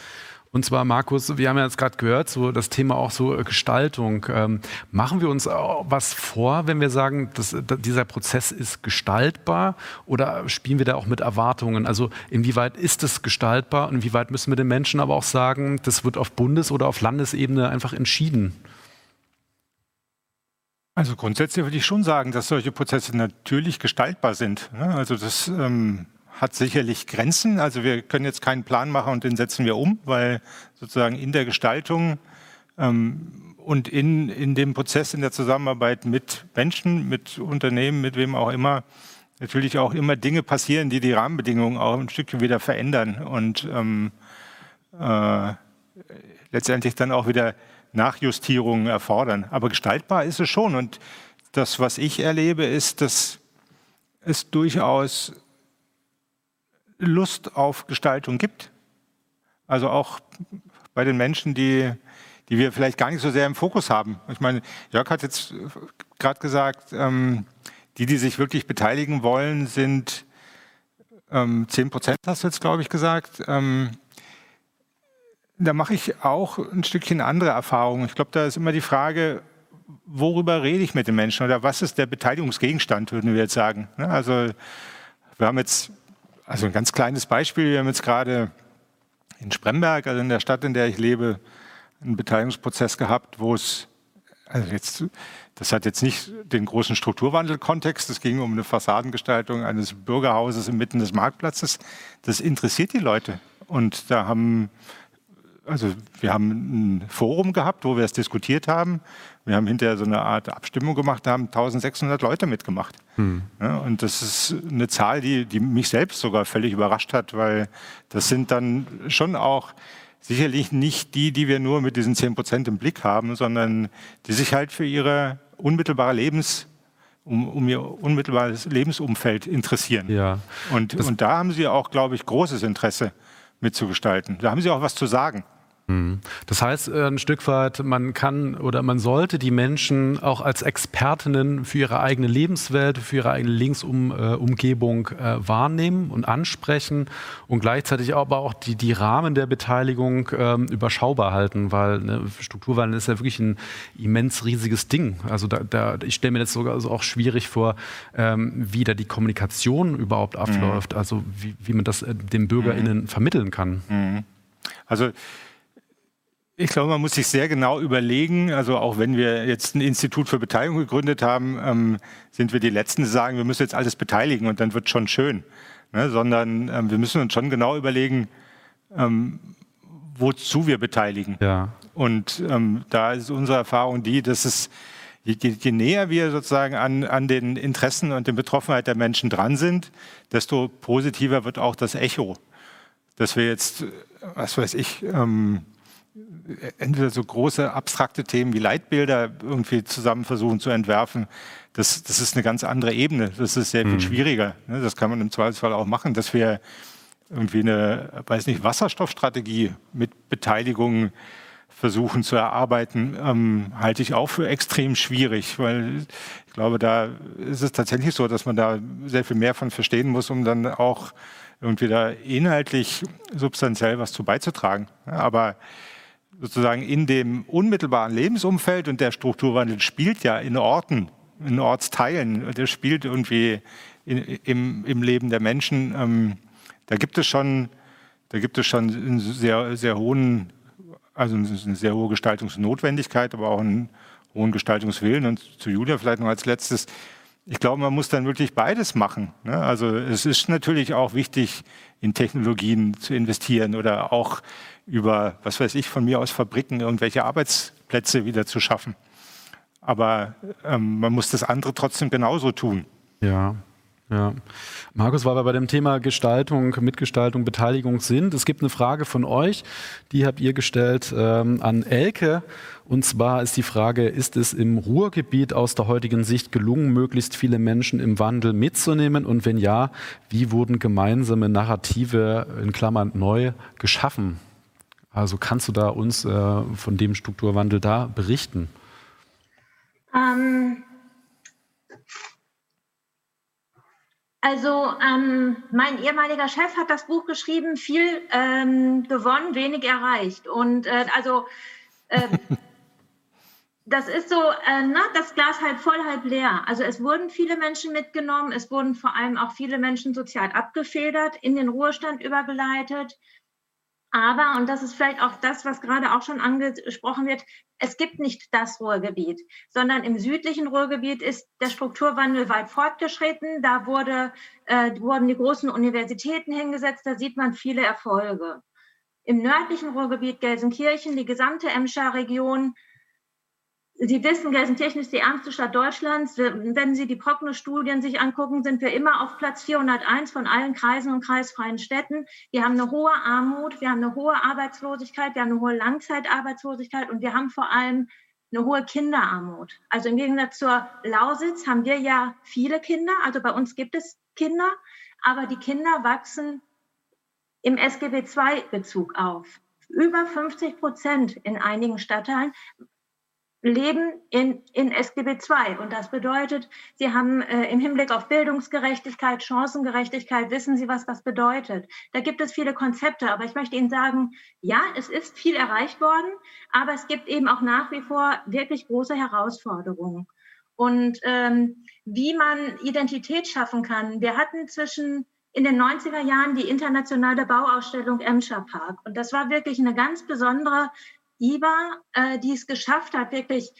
Und zwar, Markus, wir haben ja jetzt gerade gehört, so das Thema auch so äh, Gestaltung. Ähm, machen wir uns was vor, wenn wir sagen, dass, dass, dieser Prozess ist gestaltbar oder spielen wir da auch mit Erwartungen? Also inwieweit ist es gestaltbar und inwieweit müssen wir den Menschen aber auch sagen, das wird auf Bundes- oder auf Landesebene einfach entschieden? Also grundsätzlich würde ich schon sagen, dass solche Prozesse natürlich gestaltbar sind. Ne? Also das ähm, hat sicherlich Grenzen. Also wir können jetzt keinen Plan machen und den setzen wir um, weil sozusagen in der Gestaltung ähm, und in, in dem Prozess, in der Zusammenarbeit mit Menschen, mit Unternehmen, mit wem auch immer, natürlich auch immer Dinge passieren, die die Rahmenbedingungen auch ein Stückchen wieder verändern und ähm, äh, letztendlich dann auch wieder Nachjustierungen erfordern. Aber gestaltbar ist es schon. Und das, was ich erlebe, ist, dass es durchaus Lust auf Gestaltung gibt. Also auch bei den Menschen, die, die wir vielleicht gar nicht so sehr im Fokus haben. Ich meine, Jörg hat jetzt gerade gesagt, ähm, die, die sich wirklich beteiligen wollen, sind ähm, 10 Prozent, hast du jetzt, glaube ich, gesagt. Ähm, da mache ich auch ein Stückchen andere Erfahrungen. Ich glaube, da ist immer die Frage, worüber rede ich mit den Menschen oder was ist der Beteiligungsgegenstand, würden wir jetzt sagen. Ne? Also wir haben jetzt also ein ganz kleines Beispiel. Wir haben jetzt gerade in Spremberg, also in der Stadt, in der ich lebe, einen Beteiligungsprozess gehabt, wo es, also jetzt, das hat jetzt nicht den großen Strukturwandelkontext, es ging um eine Fassadengestaltung eines Bürgerhauses inmitten des Marktplatzes. Das interessiert die Leute. Und da haben also wir haben ein Forum gehabt, wo wir es diskutiert haben. Wir haben hinterher so eine Art Abstimmung gemacht, da haben 1600 Leute mitgemacht. Hm. Ja, und das ist eine Zahl, die, die mich selbst sogar völlig überrascht hat, weil das sind dann schon auch sicherlich nicht die, die wir nur mit diesen 10 Prozent im Blick haben, sondern die sich halt für ihre unmittelbare Lebens um, um, ihr unmittelbares Lebensumfeld interessieren. Ja. Und, und da haben sie auch, glaube ich, großes Interesse mitzugestalten. Da haben sie auch was zu sagen. Mhm. Das heißt äh, ein Stück weit, man kann oder man sollte die Menschen auch als Expertinnen für ihre eigene Lebenswelt, für ihre eigene Linksumgebung äh, wahrnehmen und ansprechen und gleichzeitig aber auch die, die Rahmen der Beteiligung ähm, überschaubar halten, weil ne, Strukturwandel ist ja wirklich ein immens riesiges Ding. Also da, da ich stelle mir das sogar also auch schwierig vor, ähm, wie da die Kommunikation überhaupt mhm. abläuft, mhm. also wie, wie man das äh, den BürgerInnen mhm. vermitteln kann. Mhm. Also ich glaube, man muss sich sehr genau überlegen, also auch wenn wir jetzt ein Institut für Beteiligung gegründet haben, ähm, sind wir die Letzten, die sagen, wir müssen jetzt alles beteiligen und dann wird schon schön. Ne? Sondern ähm, wir müssen uns schon genau überlegen, ähm, wozu wir beteiligen. Ja. Und ähm, da ist unsere Erfahrung die, dass es, je, je näher wir sozusagen an, an den Interessen und den Betroffenheit der Menschen dran sind, desto positiver wird auch das Echo. Dass wir jetzt, was weiß ich, ähm, entweder so große abstrakte Themen wie Leitbilder irgendwie zusammen versuchen zu entwerfen, das, das ist eine ganz andere Ebene. Das ist sehr viel mhm. schwieriger. Ne? Das kann man im Zweifelsfall auch machen, dass wir irgendwie eine, weiß nicht, Wasserstoffstrategie mit Beteiligung versuchen zu erarbeiten, ähm, halte ich auch für extrem schwierig, weil ich glaube, da ist es tatsächlich so, dass man da sehr viel mehr von verstehen muss, um dann auch irgendwie da inhaltlich substanziell was zu beizutragen. Aber sozusagen in dem unmittelbaren Lebensumfeld und der Strukturwandel spielt ja in Orten, in Ortsteilen, der spielt irgendwie in, im, im Leben der Menschen. Ähm, da gibt es schon, da gibt es schon einen sehr, sehr hohen, also eine sehr hohe Gestaltungsnotwendigkeit, aber auch einen hohen Gestaltungswillen. Und zu Julia vielleicht noch als letztes. Ich glaube, man muss dann wirklich beides machen. Ne? Also es ist natürlich auch wichtig, in Technologien zu investieren oder auch über, was weiß ich, von mir aus Fabriken irgendwelche Arbeitsplätze wieder zu schaffen. Aber ähm, man muss das andere trotzdem genauso tun. Ja, ja. Markus, weil wir bei dem Thema Gestaltung, Mitgestaltung, Beteiligung sind. Es gibt eine Frage von euch, die habt ihr gestellt ähm, an Elke. Und zwar ist die Frage, ist es im Ruhrgebiet aus der heutigen Sicht gelungen, möglichst viele Menschen im Wandel mitzunehmen? Und wenn ja, wie wurden gemeinsame Narrative in Klammern neu geschaffen? Also kannst du da uns äh, von dem Strukturwandel da berichten? Ähm, also ähm, mein ehemaliger Chef hat das Buch geschrieben, viel ähm, gewonnen, wenig erreicht. Und äh, also äh, <laughs> das ist so, äh, na, das Glas halb voll, halb leer. Also es wurden viele Menschen mitgenommen, es wurden vor allem auch viele Menschen sozial abgefedert, in den Ruhestand übergeleitet. Aber, und das ist vielleicht auch das, was gerade auch schon angesprochen wird, es gibt nicht das Ruhrgebiet, sondern im südlichen Ruhrgebiet ist der Strukturwandel weit fortgeschritten. Da wurde, äh, wurden die großen Universitäten hingesetzt, da sieht man viele Erfolge. Im nördlichen Ruhrgebiet Gelsenkirchen, die gesamte Emscher Region, Sie wissen, Gelsenkirchen ist die ärmste Stadt Deutschlands. Wenn Sie die Prognos-Studien sich angucken, sind wir immer auf Platz 401 von allen Kreisen und kreisfreien Städten. Wir haben eine hohe Armut, wir haben eine hohe Arbeitslosigkeit, wir haben eine hohe Langzeitarbeitslosigkeit und wir haben vor allem eine hohe Kinderarmut. Also im Gegensatz zur Lausitz haben wir ja viele Kinder. Also bei uns gibt es Kinder, aber die Kinder wachsen im SGB II-Bezug auf. Über 50 Prozent in einigen Stadtteilen leben in, in SGB II. Und das bedeutet, sie haben äh, im Hinblick auf Bildungsgerechtigkeit, Chancengerechtigkeit, wissen sie, was das bedeutet. Da gibt es viele Konzepte, aber ich möchte Ihnen sagen, ja, es ist viel erreicht worden, aber es gibt eben auch nach wie vor wirklich große Herausforderungen. Und ähm, wie man Identität schaffen kann. Wir hatten zwischen in den 90er Jahren die internationale Bauausstellung Emscher Park. Und das war wirklich eine ganz besondere IBA, äh, die es geschafft hat, wirklich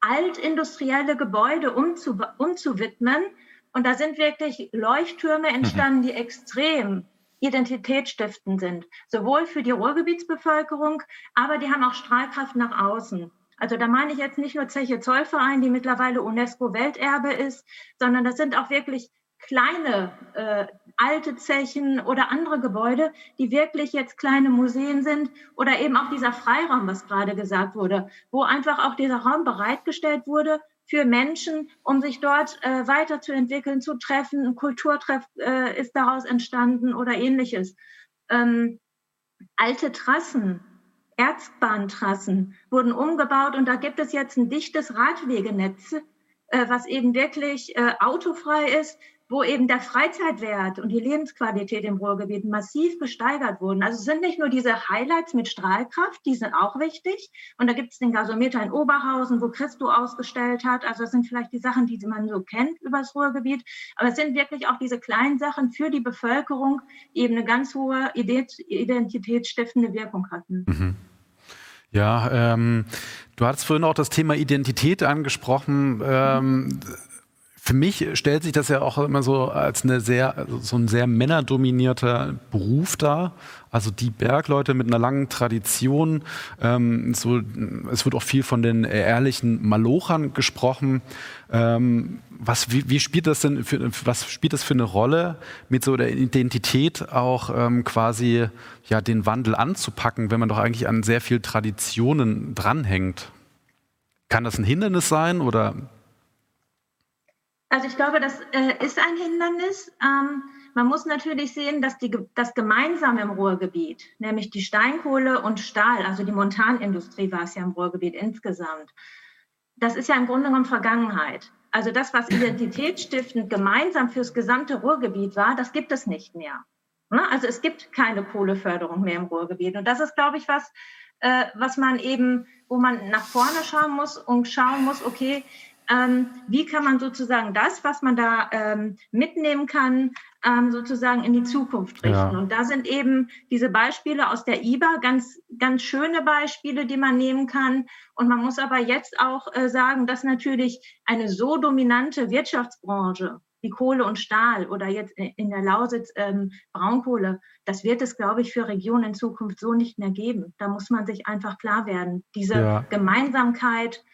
altindustrielle Gebäude umzu, umzuwidmen. Und da sind wirklich Leuchttürme mhm. entstanden, die extrem identitätsstiftend sind, sowohl für die Ruhrgebietsbevölkerung, aber die haben auch Strahlkraft nach außen. Also da meine ich jetzt nicht nur Zeche Zollverein, die mittlerweile UNESCO-Welterbe ist, sondern das sind auch wirklich kleine äh, alte Zechen oder andere Gebäude, die wirklich jetzt kleine Museen sind oder eben auch dieser Freiraum, was gerade gesagt wurde, wo einfach auch dieser Raum bereitgestellt wurde für Menschen, um sich dort äh, weiterzuentwickeln, zu treffen. Ein Kulturtreff äh, ist daraus entstanden oder ähnliches. Ähm, alte Trassen Erzbahntrassen wurden umgebaut und da gibt es jetzt ein dichtes Radwegenetz, äh, was eben wirklich äh, autofrei ist, wo eben der Freizeitwert und die Lebensqualität im Ruhrgebiet massiv gesteigert wurden. Also sind nicht nur diese Highlights mit Strahlkraft, die sind auch wichtig. Und da gibt es den Gasometer in Oberhausen, wo Christo ausgestellt hat. Also das sind vielleicht die Sachen, die man so kennt über das Ruhrgebiet. Aber es sind wirklich auch diese kleinen Sachen für die Bevölkerung, die eben eine ganz hohe identitätsstiftende Wirkung hatten. Mhm. Ja, ähm, du hattest vorhin auch das Thema Identität angesprochen. Ähm, für mich stellt sich das ja auch immer so als eine sehr, also so ein sehr männerdominierter Beruf dar. Also die Bergleute mit einer langen Tradition. Ähm, so, es wird auch viel von den ehrlichen Malochern gesprochen. Ähm, was, wie, wie, spielt das denn für, was spielt das für eine Rolle, mit so der Identität auch ähm, quasi ja, den Wandel anzupacken, wenn man doch eigentlich an sehr viel Traditionen dranhängt? Kann das ein Hindernis sein oder also ich glaube, das äh, ist ein Hindernis. Ähm, man muss natürlich sehen, dass die, das gemeinsam im Ruhrgebiet, nämlich die Steinkohle und Stahl, also die Montanindustrie war es ja im Ruhrgebiet insgesamt, das ist ja im Grunde genommen Vergangenheit. Also das, was identitätsstiftend gemeinsam fürs gesamte Ruhrgebiet war, das gibt es nicht mehr. Ne? Also es gibt keine Kohleförderung mehr im Ruhrgebiet. Und das ist, glaube ich, was, äh, was man eben, wo man nach vorne schauen muss und schauen muss, okay, ähm, wie kann man sozusagen das, was man da ähm, mitnehmen kann, ähm, sozusagen in die Zukunft richten. Ja. Und da sind eben diese Beispiele aus der IBA ganz, ganz schöne Beispiele, die man nehmen kann. Und man muss aber jetzt auch äh, sagen, dass natürlich eine so dominante Wirtschaftsbranche wie Kohle und Stahl oder jetzt in der Lausitz ähm, Braunkohle, das wird es, glaube ich, für Regionen in Zukunft so nicht mehr geben. Da muss man sich einfach klar werden. Diese ja. Gemeinsamkeit,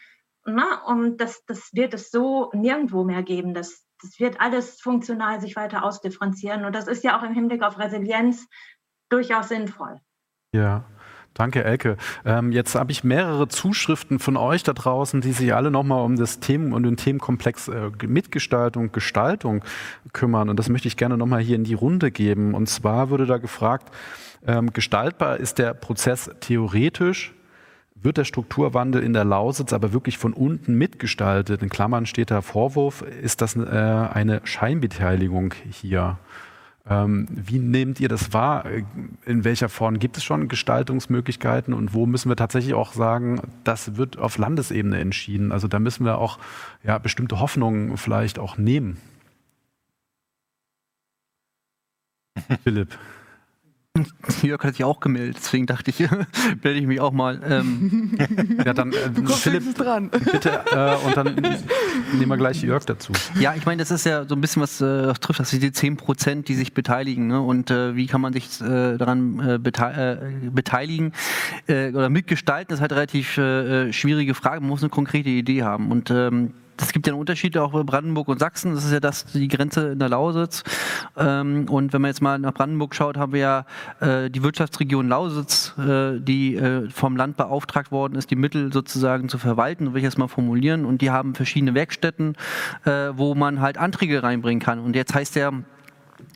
Ne? Und das, das wird es so nirgendwo mehr geben. Das, das wird alles funktional sich weiter ausdifferenzieren. Und das ist ja auch im Hinblick auf Resilienz durchaus sinnvoll. Ja. Danke, Elke. Ähm, jetzt habe ich mehrere Zuschriften von euch da draußen, die sich alle nochmal um das Themen und den Themenkomplex äh, Mitgestaltung, Gestaltung kümmern. Und das möchte ich gerne nochmal hier in die Runde geben. Und zwar würde da gefragt, ähm, gestaltbar ist der Prozess theoretisch, wird der Strukturwandel in der Lausitz aber wirklich von unten mitgestaltet? In Klammern steht da Vorwurf, ist das äh, eine Scheinbeteiligung hier? Ähm, wie nehmt ihr das wahr? In welcher Form gibt es schon Gestaltungsmöglichkeiten und wo müssen wir tatsächlich auch sagen, das wird auf Landesebene entschieden? Also da müssen wir auch ja, bestimmte Hoffnungen vielleicht auch nehmen. <laughs> Philipp. <laughs> Jörg hat sich auch gemeldet, deswegen dachte ich, <laughs> melde ich mich auch mal. Ähm. <laughs> Ja, dann äh, du kommst Philipp, dran. Bitte, äh, und dann nehmen wir gleich Jörg dazu. Ja, ich meine, das ist ja so ein bisschen was äh, trifft, das sind die 10 Prozent, die sich beteiligen. Ne? Und äh, wie kann man sich äh, daran äh, bete beteiligen oder mitgestalten, das ist halt eine relativ schwierige Frage. Man muss eine konkrete Idee haben. Und ähm, es gibt ja einen Unterschied auch bei Brandenburg und Sachsen. Das ist ja das, die Grenze in der Lausitz. Ähm, und wenn man jetzt mal nach Brandenburg schaut, haben wir ja äh, die Wirtschaftsregion Lausitz, äh, die äh, vom Land beauftragt worden ist, die Mittel sozusagen zu verwalten, will ich das mal formulieren. Und die haben verschiedene Werkstätten, äh, wo man halt Anträge reinbringen kann. Und jetzt heißt der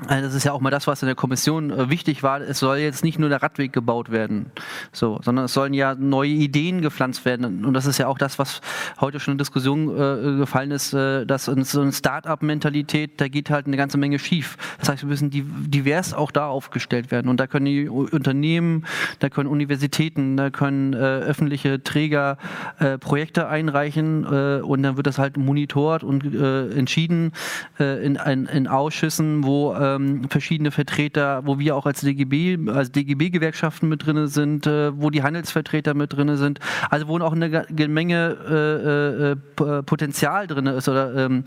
das ist ja auch mal das, was in der Kommission äh, wichtig war. Es soll jetzt nicht nur der Radweg gebaut werden, so, sondern es sollen ja neue Ideen gepflanzt werden. Und das ist ja auch das, was heute schon in Diskussion äh, gefallen ist, äh, dass so eine Start-up-Mentalität, da geht halt eine ganze Menge schief. Das heißt, wir müssen divers auch da aufgestellt werden. Und da können die Unternehmen, da können Universitäten, da können äh, öffentliche Träger äh, Projekte einreichen und dann wird das halt monitort und entschieden in, in, in Ausschüssen, wo ähm, verschiedene Vertreter, wo wir auch als DGB, als DGB-Gewerkschaften mit drin sind, äh, wo die Handelsvertreter mit drin sind, also wo auch eine Menge äh, äh, Potenzial drin ist oder ähm,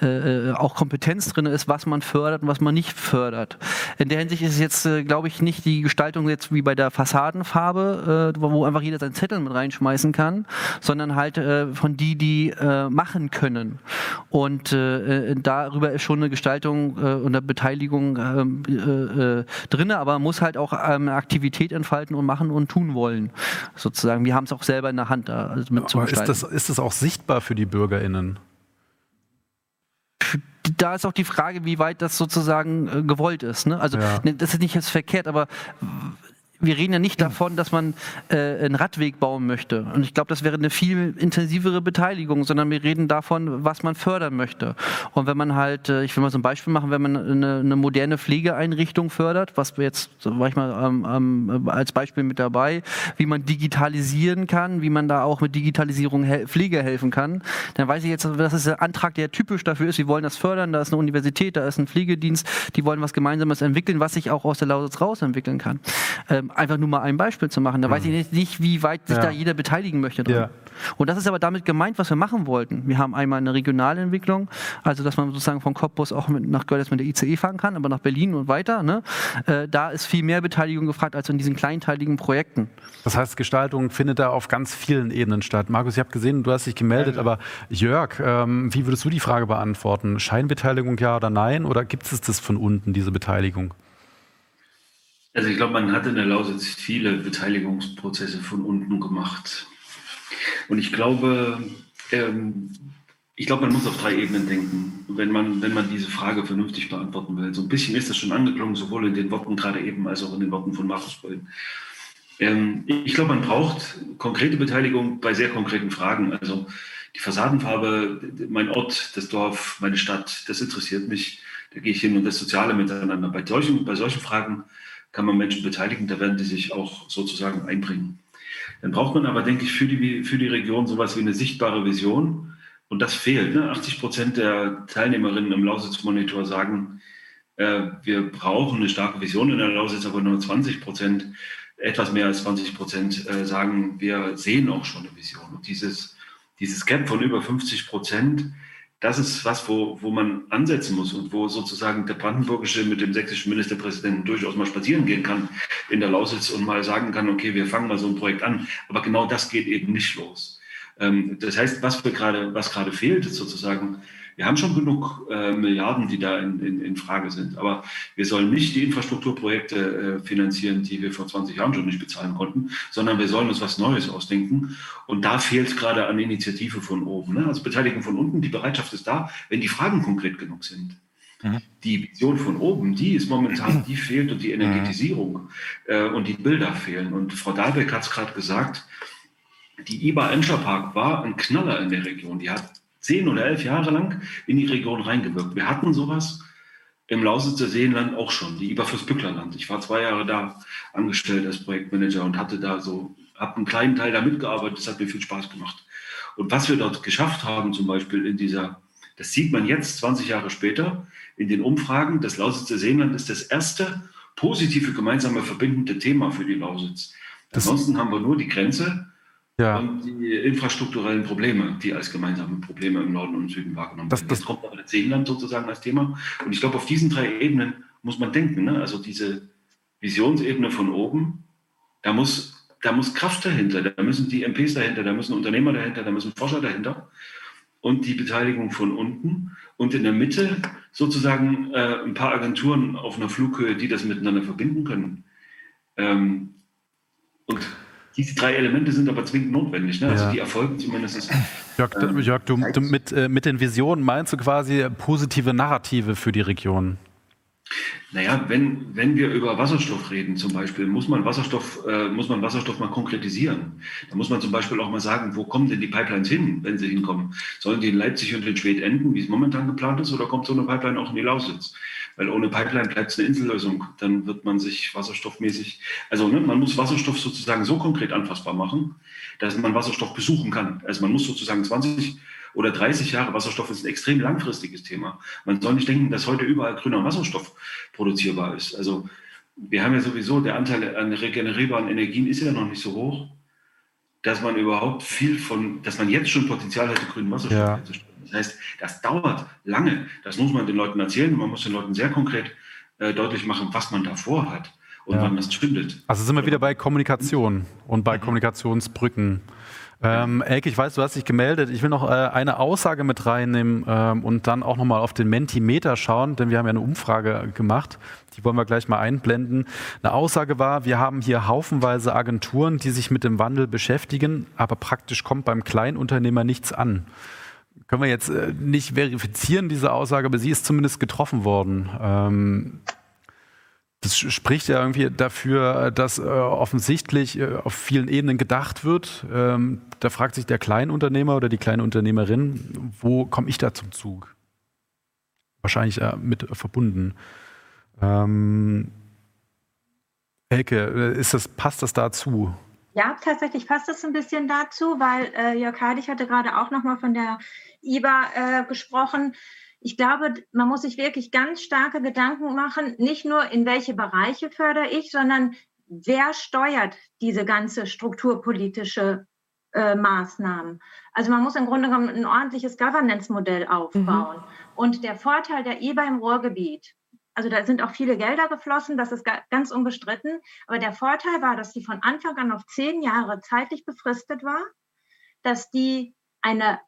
äh, auch Kompetenz drin ist, was man fördert und was man nicht fördert. In der Hinsicht ist es jetzt, äh, glaube ich, nicht die Gestaltung jetzt wie bei der Fassadenfarbe, äh, wo einfach jeder seinen Zettel mit reinschmeißen kann, sondern halt von die, die machen können. Und darüber ist schon eine Gestaltung und eine Beteiligung Beteiligung ähm, äh, äh, drin, aber man muss halt auch ähm, Aktivität entfalten und machen und tun wollen. Sozusagen. Wir haben es auch selber in der Hand, da also mit aber ist das, ist das auch sichtbar für die BürgerInnen? da ist auch die Frage, wie weit das sozusagen äh, gewollt ist. Ne? Also ja. ne, das ist nicht jetzt verkehrt, aber wir reden ja nicht davon, dass man äh, einen Radweg bauen möchte. Und ich glaube, das wäre eine viel intensivere Beteiligung, sondern wir reden davon, was man fördern möchte. Und wenn man halt, äh, ich will mal so ein Beispiel machen, wenn man eine, eine moderne Pflegeeinrichtung fördert, was wir jetzt, war ich mal ähm, ähm, als Beispiel mit dabei, wie man digitalisieren kann, wie man da auch mit Digitalisierung hel Pflege helfen kann, dann weiß ich jetzt, das ist ein Antrag, der typisch dafür ist, wir wollen das fördern, da ist eine Universität, da ist ein Pflegedienst, die wollen was Gemeinsames entwickeln, was sich auch aus der Lausitz raus entwickeln kann. Ähm, einfach nur mal ein Beispiel zu machen. Da mhm. weiß ich nicht, wie weit sich ja. da jeder beteiligen möchte dran. Ja. Und das ist aber damit gemeint, was wir machen wollten. Wir haben einmal eine Regionalentwicklung, also dass man sozusagen von Cottbus auch mit, nach Görlitz mit der ICE fahren kann, aber nach Berlin und weiter. Ne? Äh, da ist viel mehr Beteiligung gefragt als in diesen kleinteiligen Projekten. Das heißt, Gestaltung findet da auf ganz vielen Ebenen statt. Markus, ich habe gesehen, du hast dich gemeldet, aber Jörg, ähm, wie würdest du die Frage beantworten? Scheinbeteiligung ja oder nein? Oder gibt es das von unten, diese Beteiligung? Also ich glaube, man hat in der Lausitz viele Beteiligungsprozesse von unten gemacht. Und ich glaube, ähm, ich glaube, man muss auf drei Ebenen denken, wenn man, wenn man diese Frage vernünftig beantworten will. So ein bisschen ist das schon angeklungen, sowohl in den Worten gerade eben als auch in den Worten von Markus Böllen. Ähm, ich glaube, man braucht konkrete Beteiligung bei sehr konkreten Fragen. Also die Fassadenfarbe, mein Ort, das Dorf, meine Stadt, das interessiert mich. Da gehe ich hin und das soziale Miteinander. Bei solchen, bei solchen Fragen kann man Menschen beteiligen, da werden die sich auch sozusagen einbringen. Dann braucht man aber, denke ich, für die, für die Region sowas wie eine sichtbare Vision. Und das fehlt. Ne? 80 Prozent der Teilnehmerinnen im Lausitz-Monitor sagen, äh, wir brauchen eine starke Vision in der Lausitz, aber nur 20 Prozent, etwas mehr als 20 Prozent äh, sagen, wir sehen auch schon eine Vision. Und dieses, dieses Gap von über 50 Prozent, das ist was, wo, wo man ansetzen muss und wo sozusagen der Brandenburgische mit dem sächsischen Ministerpräsidenten durchaus mal spazieren gehen kann in der Lausitz und mal sagen kann, okay, wir fangen mal so ein Projekt an. Aber genau das geht eben nicht los. Ähm, das heißt, was wir gerade, was gerade fehlt, ist sozusagen wir haben schon genug äh, Milliarden, die da in, in, in, Frage sind. Aber wir sollen nicht die Infrastrukturprojekte äh, finanzieren, die wir vor 20 Jahren schon nicht bezahlen konnten, sondern wir sollen uns was Neues ausdenken. Und da fehlt es gerade an Initiative von oben. Ne? Also Beteiligung von unten, die Bereitschaft ist da, wenn die Fragen konkret genug sind. Mhm. Die Vision von oben, die ist momentan, die fehlt und die Energetisierung äh, und die Bilder fehlen. Und Frau Dahlbeck hat es gerade gesagt, die IBA Enscher Park war ein Knaller in der Region. Die hat zehn oder elf Jahre lang in die Region reingewirkt. Wir hatten sowas im Lausitzer Seenland auch schon, die Überfluss Bücklerland. Ich war zwei Jahre da angestellt als Projektmanager und hatte da so, habe einen kleinen Teil da mitgearbeitet, das hat mir viel Spaß gemacht. Und was wir dort geschafft haben, zum Beispiel in dieser, das sieht man jetzt 20 Jahre später in den Umfragen, das Lausitzer Seenland ist das erste positive gemeinsame verbindende Thema für die Lausitz. Ansonsten haben wir nur die Grenze ja. und die infrastrukturellen Probleme, die als gemeinsame Probleme im Norden und Süden wahrgenommen das, werden. Jetzt kommt aber das Seenland sozusagen als Thema. Und ich glaube, auf diesen drei Ebenen muss man denken. Ne? Also diese Visionsebene von oben, da muss, da muss Kraft dahinter, da müssen die MPs dahinter, da müssen Unternehmer dahinter, da müssen Forscher dahinter. Und die Beteiligung von unten. Und in der Mitte sozusagen äh, ein paar Agenturen auf einer Flughöhe, die das miteinander verbinden können. Ähm, und diese drei Elemente sind aber zwingend notwendig. Ne? Also ja. die erfolgen zumindest. Jörg, ähm, Jörg du, du mit, äh, mit den Visionen meinst du quasi positive Narrative für die Region? Naja, wenn, wenn wir über Wasserstoff reden zum Beispiel, muss man Wasserstoff, äh, muss man Wasserstoff mal konkretisieren. Da muss man zum Beispiel auch mal sagen, wo kommen denn die Pipelines hin, wenn sie hinkommen? Sollen die in Leipzig und in Schwedt enden, wie es momentan geplant ist, oder kommt so eine Pipeline auch in die Lausitz? Weil ohne Pipeline bleibt es eine Insellösung. Dann wird man sich wasserstoffmäßig, also ne, man muss Wasserstoff sozusagen so konkret anfassbar machen, dass man Wasserstoff besuchen kann. Also man muss sozusagen 20 oder 30 Jahre Wasserstoff ist ein extrem langfristiges Thema. Man soll nicht denken, dass heute überall grüner Wasserstoff produzierbar ist. Also wir haben ja sowieso, der Anteil an regenerierbaren Energien ist ja noch nicht so hoch, dass man überhaupt viel von, dass man jetzt schon Potenzial hätte, grünen Wasserstoff ja. herzustellen. Das heißt, das dauert lange. Das muss man den Leuten erzählen. Man muss den Leuten sehr konkret äh, deutlich machen, was man davor hat und ja. wann das findet. Also sind wir wieder bei Kommunikation und bei mhm. Kommunikationsbrücken. Ähm, Elke, ich weiß, du hast dich gemeldet. Ich will noch äh, eine Aussage mit reinnehmen ähm, und dann auch nochmal auf den Mentimeter schauen, denn wir haben ja eine Umfrage gemacht. Die wollen wir gleich mal einblenden. Eine Aussage war, wir haben hier haufenweise Agenturen, die sich mit dem Wandel beschäftigen, aber praktisch kommt beim Kleinunternehmer nichts an. Können wir jetzt äh, nicht verifizieren, diese Aussage, aber sie ist zumindest getroffen worden. Ähm, Das spricht ja irgendwie dafür, dass äh, offensichtlich äh, auf vielen Ebenen gedacht wird. Ähm, da fragt sich der Kleinunternehmer oder die Kleinunternehmerin, wo komme ich da zum Zug? Wahrscheinlich mit verbunden. Ähm, Elke, ist das, passt das dazu? Ja, tatsächlich passt das ein bisschen dazu, weil äh, Jörg Heidig hatte gerade auch nochmal von der IBA äh, gesprochen ich glaube, man muss sich wirklich ganz starke Gedanken machen, nicht nur in welche Bereiche fördere ich, sondern wer steuert diese ganze strukturpolitische äh, Maßnahmen. Also man muss im Grunde genommen ein ordentliches Governance-Modell aufbauen. Mhm. Und der Vorteil der EBA im Ruhrgebiet, also da sind auch viele Gelder geflossen, das ist ganz unbestritten, aber der Vorteil war, dass die von Anfang an auf zehn Jahre zeitlich befristet war, dass die eine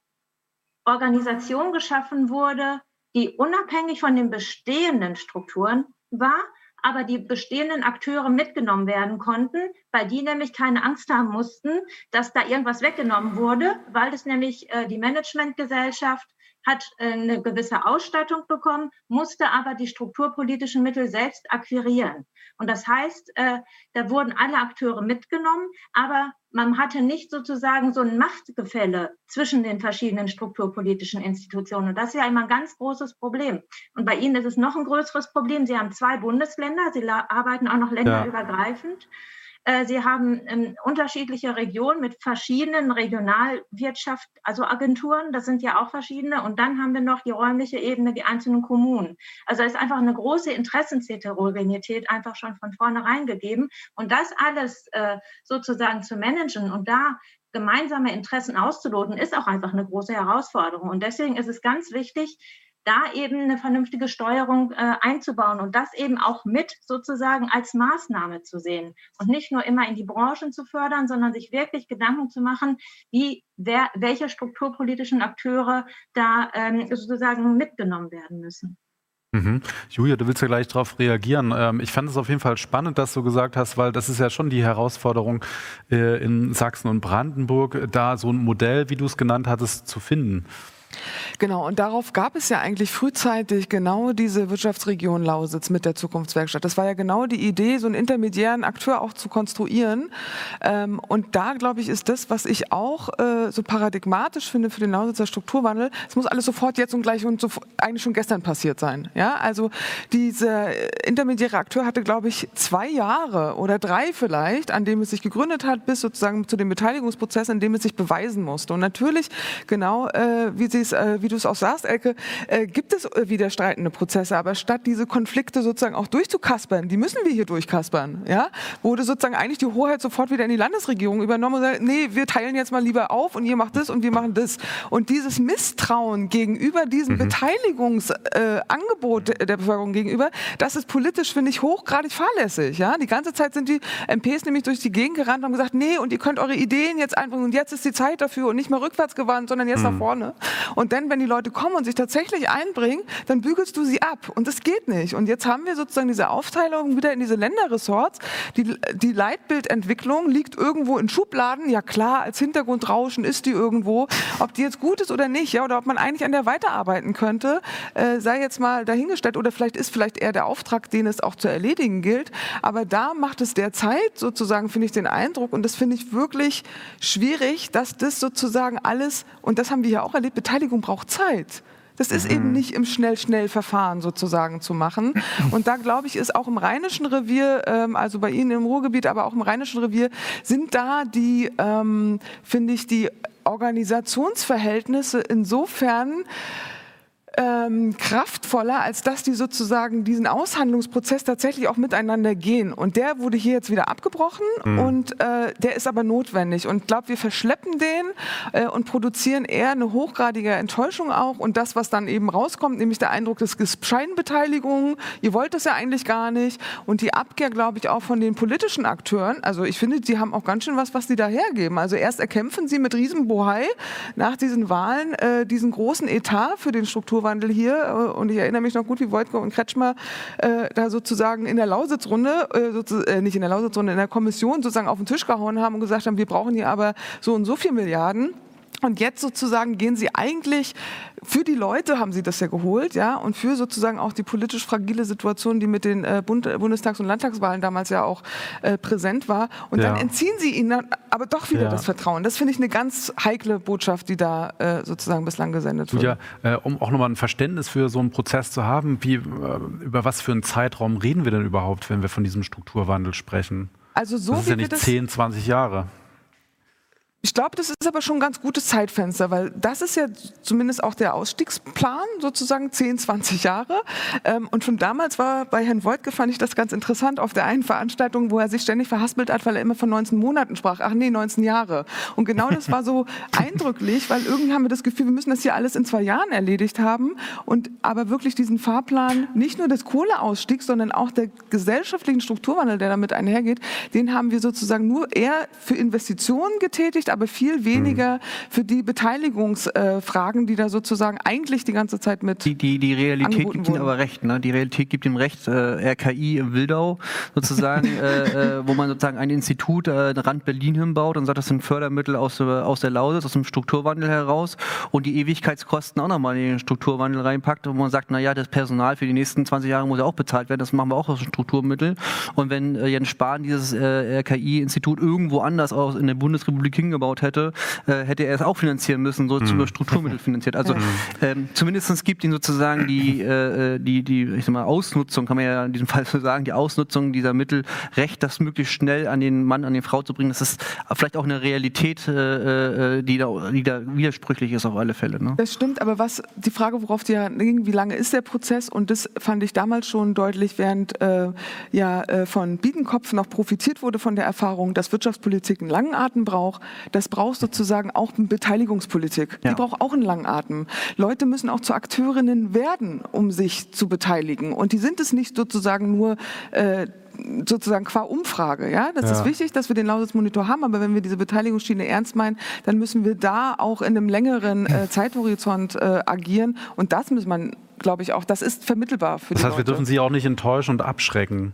Organisation geschaffen wurde, die unabhängig von den bestehenden Strukturen war, aber die bestehenden Akteure mitgenommen werden konnten, weil die nämlich keine Angst haben mussten, dass da irgendwas weggenommen wurde, weil es nämlich äh, die Managementgesellschaft hat äh, eine gewisse Ausstattung bekommen, musste aber die strukturpolitischen Mittel selbst akquirieren. Und das heißt, äh, da wurden alle Akteure mitgenommen, aber man hatte nicht sozusagen so ein Machtgefälle zwischen den verschiedenen strukturpolitischen Institutionen. Und das ist ja immer ein ganz großes Problem. Und bei Ihnen ist es noch ein größeres Problem. Sie haben zwei Bundesländer, Sie arbeiten auch noch länderübergreifend. Ja. Äh, sie haben ähm, unterschiedliche Regionen mit verschiedenen Regionalwirtschaft, also Agenturen, das sind ja auch verschiedene. Und dann haben wir noch die räumliche Ebene, die einzelnen Kommunen. Also es ist einfach eine große Interessensheterogenität einfach schon von vornherein gegeben. Und das alles äh, sozusagen zu managen und da gemeinsame Interessen auszuloten, ist auch einfach eine große Herausforderung. Und deswegen ist es ganz wichtig, da eben eine vernünftige Steuerung äh, einzubauen und das eben auch mit sozusagen als Maßnahme zu sehen und nicht nur immer in die Branchen zu fördern, sondern sich wirklich Gedanken zu machen, wie wer, welche strukturpolitischen Akteure da ähm, sozusagen mitgenommen werden müssen. Mhm. Julia, du willst ja gleich darauf reagieren. Ähm, ich fand es auf jeden Fall spannend, dass du gesagt hast, weil das ist ja schon die Herausforderung äh, in Sachsen und Brandenburg, da so ein Modell, wie du es genannt hattest, zu finden. Genau, und darauf gab es ja eigentlich frühzeitig genau diese Wirtschaftsregion Lausitz mit der Zukunftswerkstatt. Das war ja genau die Idee, so einen intermediären Akteur auch zu konstruieren. Ähm, und da, glaube ich, ist das, was ich auch äh, so paradigmatisch finde für den Lausitzer Strukturwandel, es muss alles sofort jetzt und gleich und so, eigentlich schon gestern passiert sein. Ja, also dieser intermediäre Akteur hatte, glaube ich, zwei Jahre oder drei vielleicht, an dem es sich gegründet hat, bis sozusagen zu dem Beteiligungsprozess, in dem es sich beweisen musste. Und natürlich, genau äh, wie Sie es, äh, wie du es auch sagst, Elke, äh, gibt es äh, widerstreitende Prozesse, aber statt diese Konflikte sozusagen auch durchzukaspern, die müssen wir hier durchkaspern, ja, wurde sozusagen eigentlich die Hoheit sofort wieder in die Landesregierung übernommen und gesagt, nee, wir teilen jetzt mal lieber auf und ihr macht das und wir machen das. Und dieses Misstrauen gegenüber diesem mhm. Beteiligungsangebot äh, der Bevölkerung gegenüber, das ist politisch, finde ich, hochgradig fahrlässig, ja. Die ganze Zeit sind die MPs nämlich durch die Gegend gerannt und haben gesagt, nee, und ihr könnt eure Ideen jetzt einbringen und jetzt ist die Zeit dafür und nicht mehr rückwärts gewandt, sondern jetzt mhm. nach vorne. Und dann, wenn die Leute kommen und sich tatsächlich einbringen, dann bügelst du sie ab. Und das geht nicht. Und jetzt haben wir sozusagen diese Aufteilung wieder in diese Länderressorts. Die, die Leitbildentwicklung liegt irgendwo in Schubladen. Ja klar, als Hintergrundrauschen ist die irgendwo. Ob die jetzt gut ist oder nicht, ja, oder ob man eigentlich an der weiterarbeiten könnte, äh, sei jetzt mal dahingestellt. Oder vielleicht ist vielleicht eher der Auftrag, den es auch zu erledigen gilt. Aber da macht es derzeit sozusagen, finde ich, den Eindruck, und das finde ich wirklich schwierig, dass das sozusagen alles, und das haben wir ja auch erlebt, Beteiligung braucht Zeit. Das ist mhm. eben nicht im Schnell-Schnell-Verfahren sozusagen zu machen. Und da glaube ich, ist auch im Rheinischen Revier, ähm, also bei Ihnen im Ruhrgebiet, aber auch im Rheinischen Revier, sind da die, ähm, finde ich, die Organisationsverhältnisse insofern ähm, kraftvoller, als dass die sozusagen diesen Aushandlungsprozess tatsächlich auch miteinander gehen. Und der wurde hier jetzt wieder abgebrochen mhm. und äh, der ist aber notwendig. Und ich glaube, wir verschleppen den äh, und produzieren eher eine hochgradige Enttäuschung auch. Und das, was dann eben rauskommt, nämlich der Eindruck des Scheinbeteiligung, ihr wollt das ja eigentlich gar nicht. Und die Abkehr, glaube ich, auch von den politischen Akteuren. Also ich finde, die haben auch ganz schön was, was die da hergeben. Also erst erkämpfen sie mit Riesenbohai nach diesen Wahlen äh, diesen großen Etat für den Struktur Strukturwandel hier. Äh, und ich erinnere mich noch gut, wie Wojtko und Kretschmer äh, da sozusagen in der Lausitzrunde, äh, äh, nicht in der Lausitzrunde, in der Kommission sozusagen auf den Tisch gehauen haben und gesagt haben, wir brauchen hier aber so und so viel Milliarden. Und jetzt sozusagen gehen sie eigentlich für die Leute haben sie das ja geholt, ja, und für sozusagen auch die politisch fragile Situation, die mit den äh, Bund Bundestags- und Landtagswahlen damals ja auch äh, präsent war. Und ja. dann entziehen sie ihnen aber doch wieder ja. das Vertrauen. Das finde ich eine ganz heikle Botschaft, die da äh, sozusagen bislang gesendet wird. Ja, äh, um auch nochmal ein Verständnis für so einen Prozess zu haben, wie, äh, über was für einen Zeitraum reden wir denn überhaupt, wenn wir von diesem Strukturwandel sprechen? Also so das ist ja nicht 10, 20 Jahre. Ich glaube, das ist aber schon ein ganz gutes Zeitfenster, weil das ist ja zumindest auch der Ausstiegsplan, sozusagen 10, 20 Jahre. Ähm, und schon damals war bei Herrn Voigtke, fand ich das ganz interessant, auf der einen Veranstaltung, wo er sich ständig verhaspelt hat, weil er immer von 19 Monaten sprach. Ach nee, 19 Jahre. Und genau das war so <laughs> eindrücklich, weil irgendwie haben wir das Gefühl, wir müssen das hier alles in zwei Jahren erledigt haben. Und aber wirklich diesen Fahrplan, nicht nur des Kohleausstiegs, sondern auch der gesellschaftlichen Strukturwandel, der damit einhergeht, den haben wir sozusagen nur eher für Investitionen getätigt, aber viel weniger mhm. für die Beteiligungsfragen, die da sozusagen eigentlich die ganze Zeit mit. Die, die, die Realität gibt Ihnen aber recht. Ne? Die Realität gibt ihm recht. Äh, RKI in Wildau sozusagen, <laughs> äh, äh, wo man sozusagen ein Institut äh, Rand Berlin hinbaut und sagt, das sind Fördermittel aus, äh, aus der Lausitz, aus dem Strukturwandel heraus und die Ewigkeitskosten auch nochmal in den Strukturwandel reinpackt und man sagt, naja, das Personal für die nächsten 20 Jahre muss ja auch bezahlt werden, das machen wir auch aus Strukturmitteln. Und wenn äh, Jens Spahn dieses RKI-Institut irgendwo anders aus in der Bundesrepublik hingebaut aufgebaut hätte, äh, hätte er es auch finanzieren müssen, so mhm. über Strukturmittel finanziert. Also <laughs> ähm, zumindest gibt ihn sozusagen die, äh, die, die ich sag mal, Ausnutzung, kann man ja in diesem <laughs> Fall so sagen, die Ausnutzung dieser Mittel recht, das möglichst schnell an den Mann, an die Frau zu bringen. Das ist vielleicht auch eine Realität, äh, äh, die, da, die da widersprüchlich ist auf alle Fälle. Ne? Das stimmt, aber was die Frage, worauf die ja ging, wie lange ist der Prozess? Und das fand ich damals schon deutlich, während äh, ja äh, von Biedenkopf noch profitiert wurde von der Erfahrung, dass Wirtschaftspolitik einen langen Atem braucht, das braucht sozusagen auch eine Beteiligungspolitik. Ja. Die braucht auch einen langen Atem. Leute müssen auch zu Akteurinnen werden, um sich zu beteiligen. Und die sind es nicht sozusagen nur äh, sozusagen qua Umfrage. Ja? Das ja. ist wichtig, dass wir den Lausitz-Monitor haben, aber wenn wir diese Beteiligungsschiene ernst meinen, dann müssen wir da auch in einem längeren äh, <clears throat> Zeithorizont äh, agieren. Und das muss man, glaube ich, auch, das ist vermittelbar für das die heißt, Leute. wir dürfen sie auch nicht enttäuschen und abschrecken.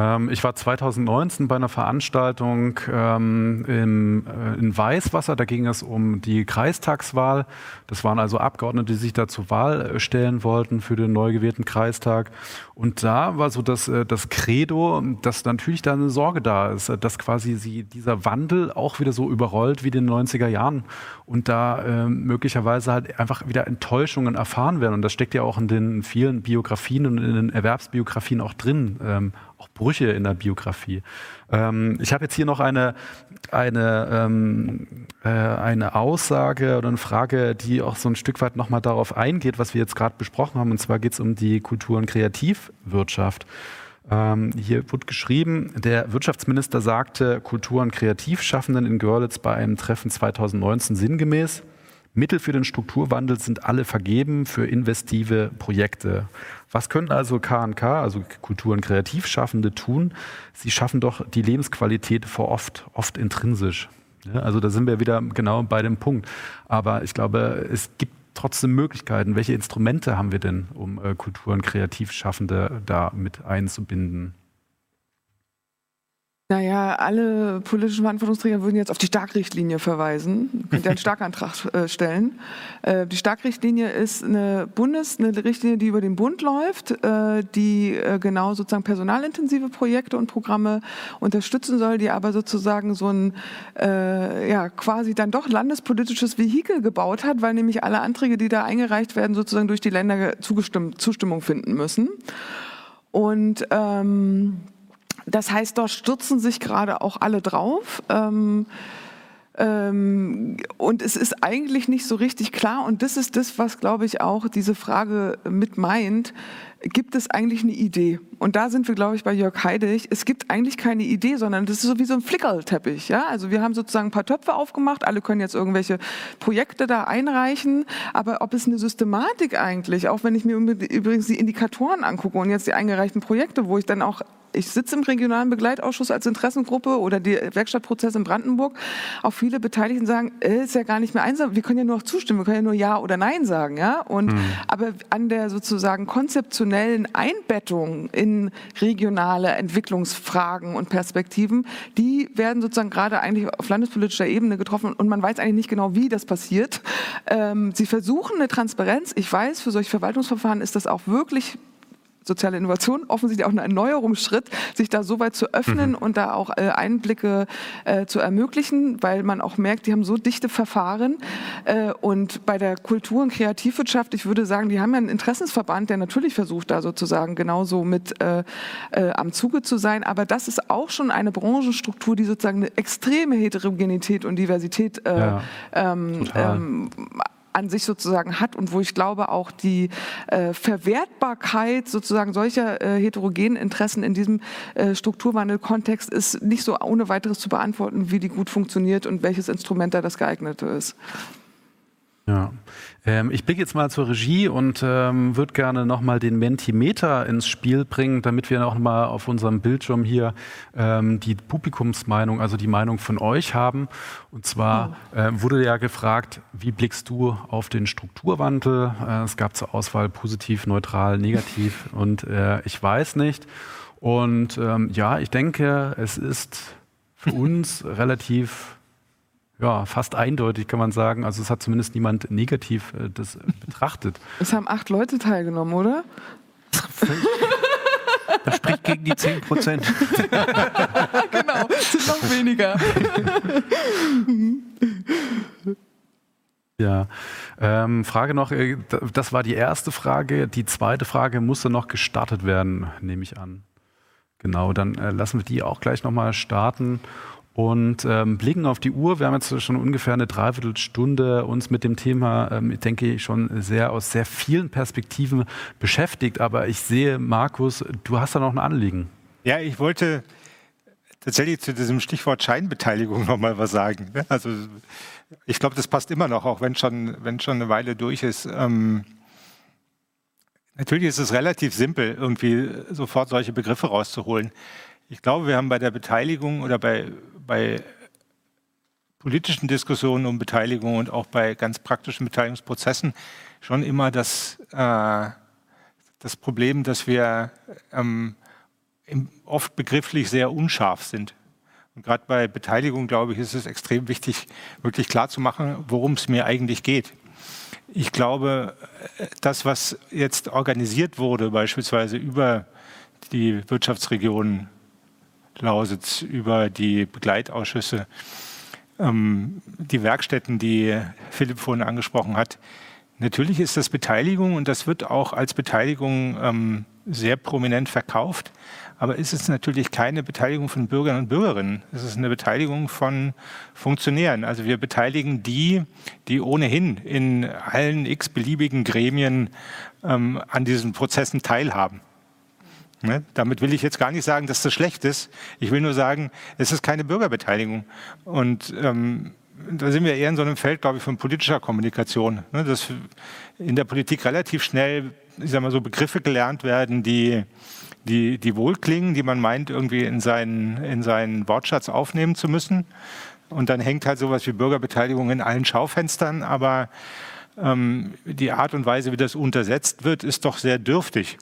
Ähm, ich war 2019 bei einer Veranstaltung ähm, im, äh, in Weißwasser. Da ging es um die Kreistagswahl. Das waren also Abgeordnete, die sich da zur Wahl äh, stellen wollten für den neu gewählten Kreistag. Und da war so das, äh, das Credo, dass natürlich da eine Sorge da ist, dass quasi sie, dieser Wandel auch wieder so überrollt wie in den 90er Jahren und da äh, möglicherweise halt einfach wieder Enttäuschungen erfahren werden. Und das steckt ja auch in den vielen Biografien und in den Erwerbsbiografien auch drin. Ähm, auch Brüche in der Biografie. Ähm, ich habe jetzt hier noch eine, eine, ähm, äh, eine Aussage oder eine Frage, die auch so ein Stück weit nochmal darauf eingeht, was wir jetzt gerade besprochen haben. Und zwar geht es um die Kultur- und Kreativwirtschaft. Ähm, hier wird geschrieben, der Wirtschaftsminister sagte Kultur- und Kreativschaffenden in Görlitz bei einem Treffen 2019 sinngemäß, Mittel für den Strukturwandel sind alle vergeben für investive Projekte. Was können also KNK, also Kultur- und Kreativschaffende tun? Sie schaffen doch die Lebensqualität vor oft, oft intrinsisch. Ja, also da sind wir wieder genau bei dem Punkt. Aber ich glaube, es gibt trotzdem Möglichkeiten. Welche Instrumente haben wir denn, um äh, Kultur- und Kreativschaffende da mit einzubinden? Naja, alle politischen Verantwortungsträger würden jetzt auf die Starkrichtlinie verweisen. Könnt ihr einen Starkantrag äh, stellen. Äh, die Starkrichtlinie ist eine Bundes-, eine Richtlinie, die über den Bund läuft, äh, die genau sozusagen personalintensive Projekte und Programme unterstützen soll, die aber sozusagen so ein, ja, quasi dann doch landespolitisches Vehikel gebaut hat, weil nämlich alle Anträge, die da eingereicht werden, sozusagen durch die Länder Zustimmung finden müssen. Und, ähm, das heißt, dort stürzen sich gerade auch alle drauf. Ähm, ähm, und es ist eigentlich nicht so richtig klar. Und das ist das, was, glaube ich, auch diese Frage mit meint. Gibt es eigentlich eine Idee? Und da sind wir, glaube ich, bei Jörg Heidig. Es gibt eigentlich keine Idee, sondern das ist so wie so ein Flickerlteppich. Ja? Also wir haben sozusagen ein paar Töpfe aufgemacht. Alle können jetzt irgendwelche Projekte da einreichen. Aber ob es eine Systematik eigentlich, auch wenn ich mir übrigens die Indikatoren angucke und jetzt die eingereichten Projekte, wo ich dann auch ich sitze im regionalen Begleitausschuss als Interessengruppe oder die Werkstattprozesse in Brandenburg. Auch viele Beteiligten sagen, äh, ist ja gar nicht mehr einsam. Wir können ja nur noch zustimmen. Wir können ja nur Ja oder Nein sagen, ja. Und, mhm. aber an der sozusagen Konzeption institutionellen Einbettung in regionale Entwicklungsfragen und Perspektiven, die werden sozusagen gerade eigentlich auf landespolitischer Ebene getroffen und man weiß eigentlich nicht genau, wie das passiert. Ähm, sie versuchen eine Transparenz. Ich weiß, für solche Verwaltungsverfahren ist das auch wirklich soziale Innovation offensichtlich auch ein Erneuerungsschritt, sich da so weit zu öffnen mhm. und da auch äh, Einblicke äh, zu ermöglichen, weil man auch merkt, die haben so dichte Verfahren. Äh, und bei der Kultur- und Kreativwirtschaft, ich würde sagen, die haben ja einen Interessensverband, der natürlich versucht, da sozusagen genauso mit äh, äh, am Zuge zu sein. Aber das ist auch schon eine Branchenstruktur, die sozusagen eine extreme Heterogenität und Diversität äh, ja, ähm, ähm, an sich sozusagen hat und wo ich glaube auch die äh, Verwertbarkeit sozusagen solcher äh, heterogenen Interessen in diesem äh, Strukturwandelkontext ist nicht so ohne weiteres zu beantworten, wie die gut funktioniert und welches Instrument da das geeignete ist. Ja. Ähm, ich blicke jetzt mal zur Regie und ähm, würde gerne nochmal den Mentimeter ins Spiel bringen, damit wir nochmal auf unserem Bildschirm hier ähm, die Publikumsmeinung, also die Meinung von euch haben. Und zwar oh. äh, wurde ja gefragt, wie blickst du auf den Strukturwandel? Äh, es gab zur Auswahl positiv, neutral, negativ <laughs> und äh, ich weiß nicht. Und ähm, ja, ich denke, es ist für <laughs> uns relativ ja, fast eindeutig kann man sagen. Also es hat zumindest niemand negativ äh, das betrachtet. <laughs> Es haben acht Leute teilgenommen, oder? <laughs> Das spricht gegen die 10 Prozent. <laughs> genau, sind noch weniger. Ja, ähm, Frage noch, äh, das war die erste Frage. Die zweite Frage musste noch gestartet werden, nehme ich an. Genau, dann äh, lassen wir die auch gleich nochmal starten und ähm, blicken auf die Uhr. Wir haben jetzt schon ungefähr eine Dreiviertelstunde uns mit dem Thema, ähm, denke ich, schon sehr aus sehr vielen Perspektiven beschäftigt. Aber ich sehe, Markus, du hast da noch ein Anliegen. Ja, ich wollte tatsächlich zu diesem Stichwort Scheinbeteiligung <laughs> noch mal was sagen. Ne? Also ich glaube, das passt immer noch, auch wenn schon, wenn schon eine Weile durch ist. Ähm, natürlich ist es relativ simpel, irgendwie sofort solche Begriffe rauszuholen. Ich glaube, wir haben bei der Beteiligung oder bei, bei politischen Diskussionen um Beteiligung und auch bei ganz praktischen Beteiligungsprozessen schon immer das, äh, das Problem, dass wir ähm, oft begrifflich sehr unscharf sind. Und gerade bei Beteiligung, glaube ich, ist es extrem wichtig, wirklich klarzumachen, worum es mir eigentlich geht. Ich glaube, das, was jetzt organisiert wurde, beispielsweise über die Wirtschaftsregionen Lausitz, über die Begleitausschüsse, ähm, die Werkstätten, die Philipp vorhin angesprochen hat. Natürlich ist das Beteiligung und das wird auch als Beteiligung ähm, sehr prominent verkauft. Aber ist es natürlich keine Beteiligung von Bürgern und Bürgerinnen. Es ist eine Beteiligung von Funktionären. Also wir beteiligen die, die ohnehin in allen x-beliebigen Gremien ähm, an diesen Prozessen teilhaben. Ne? Damit will ich jetzt gar nicht sagen, dass das schlecht ist. Ich will nur sagen, es ist keine Bürgerbeteiligung. Und ähm, da sind wir eher in so einem Feld, glaube ich, von politischer Kommunikation. Ne? Dass in der Politik relativ schnell, ich sag mal so, Begriffe gelernt werden, die, die, die wohlklingen, die man meint, irgendwie in seinen, in seinen Wortschatz aufnehmen zu müssen. Und dann hängt halt sowas wie Bürgerbeteiligung in allen Schaufenstern, aber ähm, die Art und Weise, wie das untersetzt wird, ist doch sehr dürftig.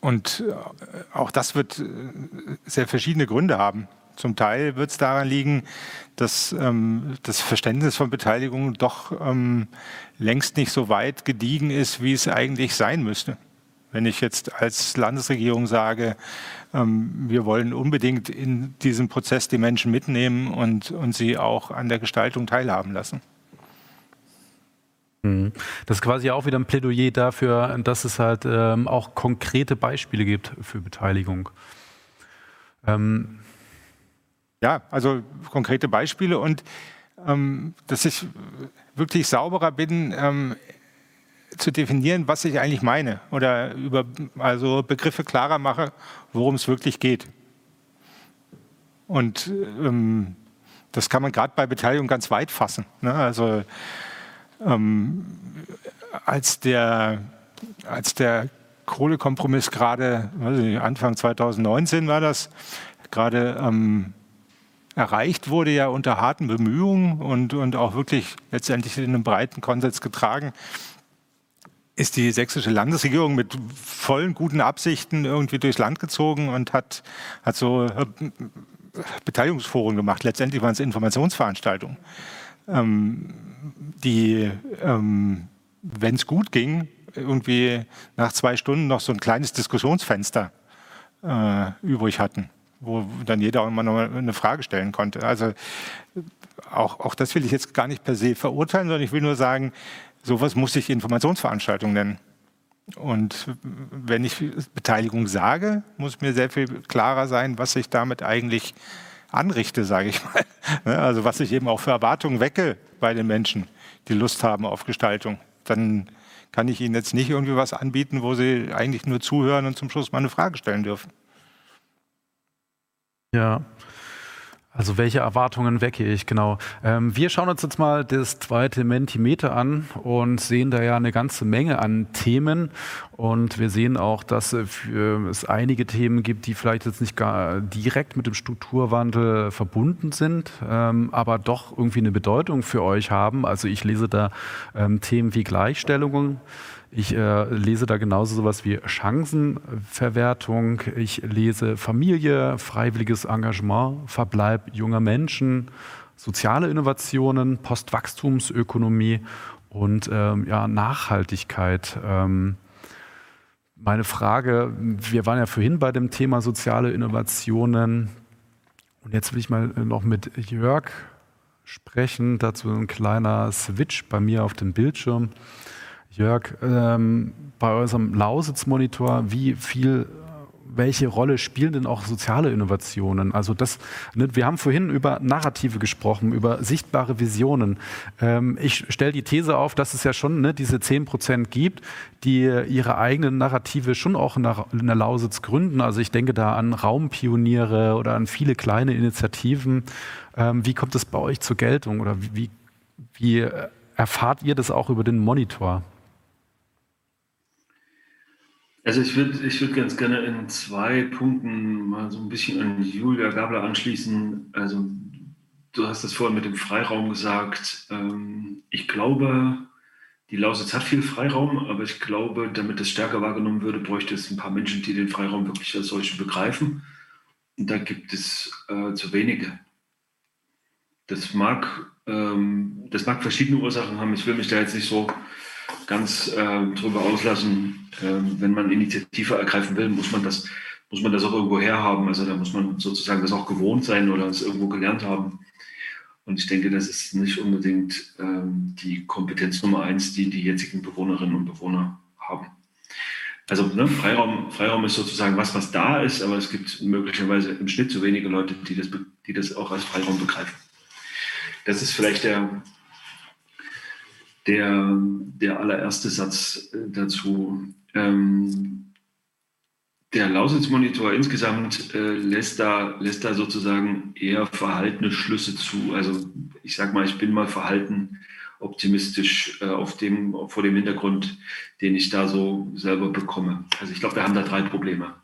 Und äh, auch das wird äh, sehr verschiedene Gründe haben. Zum Teil wird es daran liegen, dass ähm, das Verständnis von Beteiligung doch ähm, längst nicht so weit gediegen ist, wie es eigentlich sein müsste. Wenn ich jetzt als Landesregierung sage, ähm, wir wollen unbedingt in diesem Prozess die Menschen mitnehmen und, und sie auch an der Gestaltung teilhaben lassen. Mhm. Das ist quasi auch wieder ein Plädoyer dafür, dass es halt ähm, auch konkrete Beispiele gibt für Beteiligung. Ähm. Ja, also konkrete Beispiele und ähm, dass ich wirklich sauberer bin, ähm, zu definieren, was ich eigentlich meine oder über also Begriffe klarer mache, worum es wirklich geht. Und ähm, das kann man gerade bei Beteiligung ganz weit fassen. Ne? Also ähm, als, der, als der Kohlekompromiss gerade, Anfang 2019 war das, gerade ähm, erreicht wurde, ja unter harten Bemühungen und, und auch wirklich letztendlich in einem breiten Konsens getragen, ist die sächsische Landesregierung mit vollen guten Absichten irgendwie durchs Land gezogen und hat, hat so äh, Beteiligungsforen gemacht. Letztendlich waren es Informationsveranstaltungen, ähm, die, ähm, wenn es gut ging, irgendwie nach zwei Stunden noch so ein kleines Diskussionsfenster äh, übrig hatten, wo dann jeder immer noch eine Frage stellen konnte. Also auch, auch das will ich jetzt gar nicht per se verurteilen, sondern ich will nur sagen, sowas muss ich Informationsveranstaltung nennen. Und wenn ich Beteiligung sage, muss mir sehr viel klarer sein, was ich damit eigentlich anrichte, sage ich mal. <laughs> Ne, also was ich eben auch für Erwartungen wecke bei den Menschen, die Lust haben auf Gestaltung. Dann kann ich ihnen jetzt nicht irgendwie was anbieten, wo sie eigentlich nur zuhören und zum Schluss mal eine Frage stellen dürfen. Ja, also welche Erwartungen wecke ich, genau. Ähm, wir schauen uns jetzt mal das zweite Mentimeter an und sehen da ja eine ganze Menge an Themen. Und wir sehen auch, dass es einige Themen gibt, die vielleicht jetzt nicht gar direkt mit dem Strukturwandel verbunden sind, ähm, aber doch irgendwie eine Bedeutung für euch haben. Also ich lese da ähm, Themen wie Gleichstellung. Ich äh, lese da genauso sowas wie Chancenverwertung. Ich lese Familie, freiwilliges Engagement, Verbleib junger Menschen, soziale Innovationen, Postwachstumsökonomie und ähm, ja, Nachhaltigkeit. Ähm, meine Frage, wir waren ja vorhin bei dem Thema soziale Innovationen und jetzt will ich mal noch mit Jörg sprechen. Dazu ein kleiner Switch bei mir auf dem Bildschirm. Jörg, ähm, bei eurem Lausitz-Monitor, wie viel, welche Rolle spielen denn auch soziale Innovationen? Also das, ne, wir haben vorhin über Narrative gesprochen, über sichtbare Visionen. Ähm, ich stelle die These auf, dass es ja schon ne, diese 10 Prozent gibt, die ihre eigenen Narrative schon auch in der, in der Lausitz gründen. Also ich denke da an Raumpioniere oder an viele kleine Initiativen. Ähm, wie kommt das bei euch zur Geltung oder wie, wie erfahrt ihr das auch über den Monitor? Also ich würde ich würd ganz gerne in zwei Punkten mal so ein bisschen an Julia Gabler anschließen. Also du hast das vorhin mit dem Freiraum gesagt. Ähm, ich glaube, die Lausitz hat viel Freiraum, aber ich glaube, damit es stärker wahrgenommen würde, bräuchte es ein paar Menschen, die den Freiraum wirklich als solchen begreifen. Und da gibt es äh, zu wenige. Das mag, ähm, das mag verschiedene Ursachen haben. Ich will mich da jetzt nicht so ganz äh, drüber auslassen. Äh, wenn man Initiative ergreifen will, muss man das muss man das auch irgendwo herhaben. Also da muss man sozusagen das auch gewohnt sein oder es irgendwo gelernt haben. Und ich denke, das ist nicht unbedingt ähm, die Kompetenz Nummer eins, die die jetzigen Bewohnerinnen und Bewohner haben. Also ne, Freiraum, Freiraum ist sozusagen was, was da ist, aber es gibt möglicherweise im Schnitt zu wenige Leute, die das, die das auch als Freiraum begreifen. Das ist vielleicht der, der, der allererste Satz äh, dazu. Ähm, der Lausitz-Monitor insgesamt äh, lässt, da, lässt da sozusagen eher verhaltene Schlüsse zu. Also ich sage mal, ich bin mal verhalten optimistisch äh, auf dem, vor dem Hintergrund, den ich da so selber bekomme. Also ich glaube, wir haben da drei Probleme.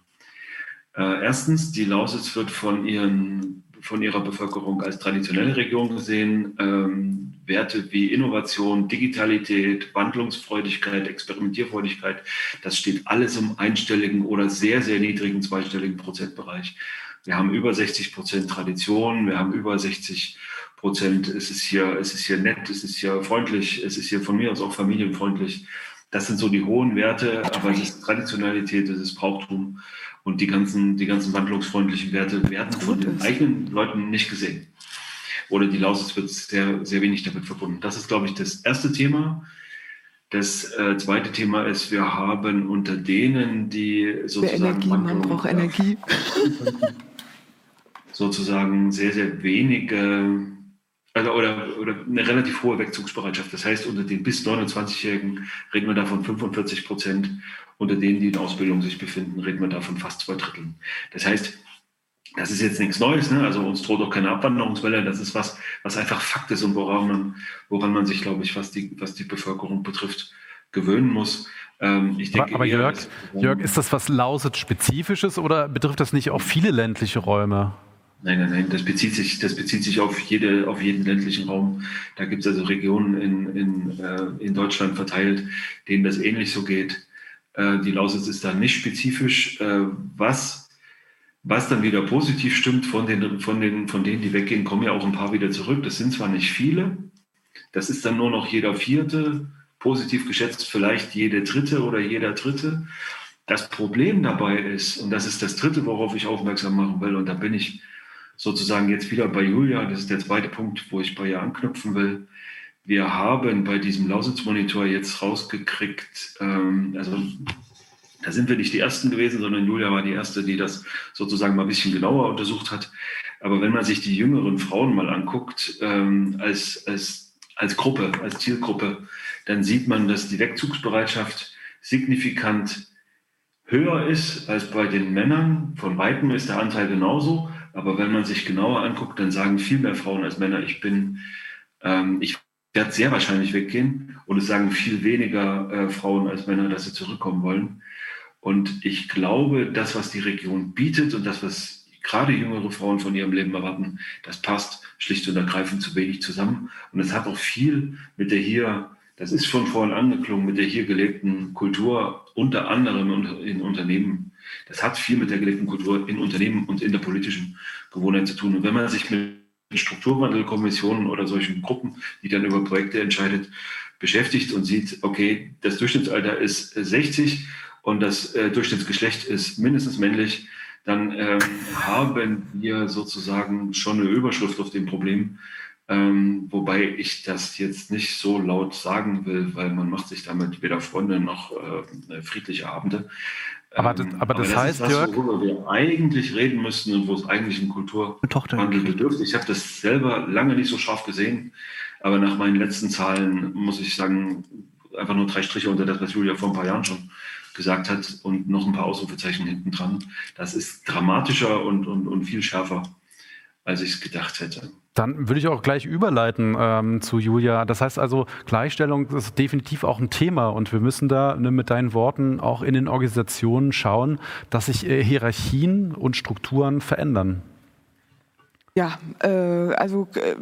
Äh, erstens, die Lausitz wird von ihren von ihrer Bevölkerung als traditionelle Region gesehen. Ähm, Werte wie Innovation, Digitalität, Wandlungsfreudigkeit, Experimentierfreudigkeit, das steht alles im einstelligen oder sehr, sehr niedrigen zweistelligen Prozentbereich. Wir haben über 60 Prozent Tradition, wir haben über 60 Prozent, es ist hier, es ist hier nett, es ist hier freundlich, es ist hier von mir aus auch familienfreundlich. Das sind so die hohen Werte, aber es ist Traditionalität, es ist Brauchtum. Und die ganzen, die ganzen wandlungsfreundlichen Werte werden von den eigenen Leuten nicht gesehen. Oder die Lausitz wird sehr, sehr wenig damit verbunden. Das ist, glaube ich, das erste Thema. Das äh, zweite Thema ist, wir haben unter denen, die sozusagen. Energie, man braucht Energie. <laughs> sozusagen sehr, sehr wenige also, oder, oder eine relativ hohe Wegzugsbereitschaft. Das heißt, unter den bis 29-Jährigen reden wir davon 45 Prozent unter denen, die in Ausbildung sich befinden, reden wir da von fast zwei Dritteln. Das heißt, das ist jetzt nichts Neues, ne? also uns droht auch keine Abwanderungswelle, das ist was, was einfach Fakt ist und woran man, woran man sich, glaube ich, was die, was die Bevölkerung betrifft, gewöhnen muss. Ähm, ich denke, aber Jörg, eher, Jörg, ist das was Lausitz-spezifisches oder betrifft das nicht auch viele ländliche Räume? Nein, nein, nein, das bezieht sich, das bezieht sich auf, jede, auf jeden ländlichen Raum. Da gibt es also Regionen in, in, äh, in Deutschland verteilt, denen das ähnlich so geht. Äh, die Lausitz ist da nicht spezifisch. Äh, was, was dann wieder positiv stimmt, von, den, von, den, von denen, die weggehen, kommen ja auch ein paar wieder zurück. Das sind zwar nicht viele, das ist dann nur noch jeder vierte, positiv geschätzt vielleicht jede dritte oder jeder dritte. Das Problem dabei ist, und das ist das dritte, worauf ich aufmerksam machen will, und da bin ich sozusagen jetzt wieder bei Julia, das ist der zweite Punkt, wo ich bei ihr anknüpfen will. Wir haben bei diesem Lausitz-Monitor jetzt rausgekriegt, ähm, also da sind wir nicht die Ersten gewesen, sondern Julia war die Erste, die das sozusagen mal ein bisschen genauer untersucht hat. Aber wenn man sich die jüngeren Frauen mal anguckt, ähm, als, als, als Gruppe, als Zielgruppe, dann sieht man, dass die Wegzugsbereitschaft signifikant höher ist als bei den Männern. Von weitem ist der Anteil genauso. Aber wenn man sich genauer anguckt, dann sagen viel mehr Frauen als Männer, ich bin, ähm, ich werde sehr wahrscheinlich weggehen. Und es sagen viel weniger äh, Frauen als Männer, dass sie zurückkommen wollen. Und ich glaube, das, was die Region bietet und das, was gerade jüngere Frauen von ihrem Leben erwarten, das passt schlicht und ergreifend zu wenig zusammen. Und es hat auch viel mit der hier, das ist schon vorhin angeklungen, mit der hier gelebten Kultur, unter anderem in Unternehmen das hat viel mit der gelebten Kultur in Unternehmen und in der politischen Gewohnheit zu tun. Und wenn man sich mit Strukturwandelkommissionen oder solchen Gruppen, die dann über Projekte entscheidet, beschäftigt und sieht, okay, das Durchschnittsalter ist 60 und das äh, Durchschnittsgeschlecht ist mindestens männlich, dann ähm, haben wir sozusagen schon eine Überschrift auf dem Problem. Ähm, wobei ich das jetzt nicht so laut sagen will, weil man macht sich damit weder Freunde noch äh, friedliche Abende. Aber, das, aber das, aber heißt, das ist das, worüber wir eigentlich reden müssten und wo es eigentlich einen Kulturwandel bedürft. Ich habe das selber lange nicht so scharf gesehen, aber nach meinen letzten Zahlen muss ich sagen, einfach nur drei Striche unter das, was Julia vor ein paar Jahren schon gesagt hat und noch ein paar Ausrufezeichen hinten dran. Das ist dramatischer und, und, und viel schärfer, als ich es gedacht hätte. Dann würde ich auch gleich überleiten ähm, zu Julia. Das heißt also, Gleichstellung ist definitiv auch ein Thema und wir müssen da ne, mit deinen Worten auch in den Organisationen schauen, dass sich äh, Hierarchien und Strukturen verändern. Ja, äh, also äh,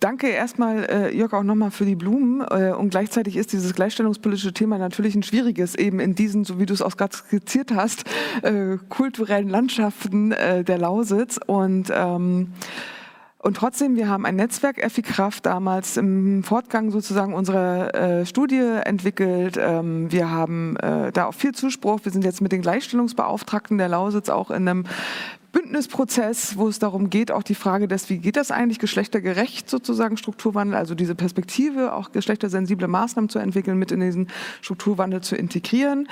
danke erstmal, äh, Jörg, auch nochmal für die Blumen. Äh, und gleichzeitig ist dieses gleichstellungspolitische Thema natürlich ein schwieriges, eben in diesen, so wie du es auch gerade skizziert hast, äh, kulturellen Landschaften äh, der Lausitz. Und ähm, und trotzdem, wir haben ein Netzwerk Effi Kraft damals im Fortgang sozusagen unserer äh, Studie entwickelt. Ähm, wir haben äh, da auch viel Zuspruch. Wir sind jetzt mit den Gleichstellungsbeauftragten der Lausitz auch in einem Bündnisprozess, wo es darum geht, auch die Frage des, wie geht das eigentlich geschlechtergerecht sozusagen Strukturwandel, also diese Perspektive, auch geschlechtersensible Maßnahmen zu entwickeln, mit in diesen Strukturwandel zu integrieren.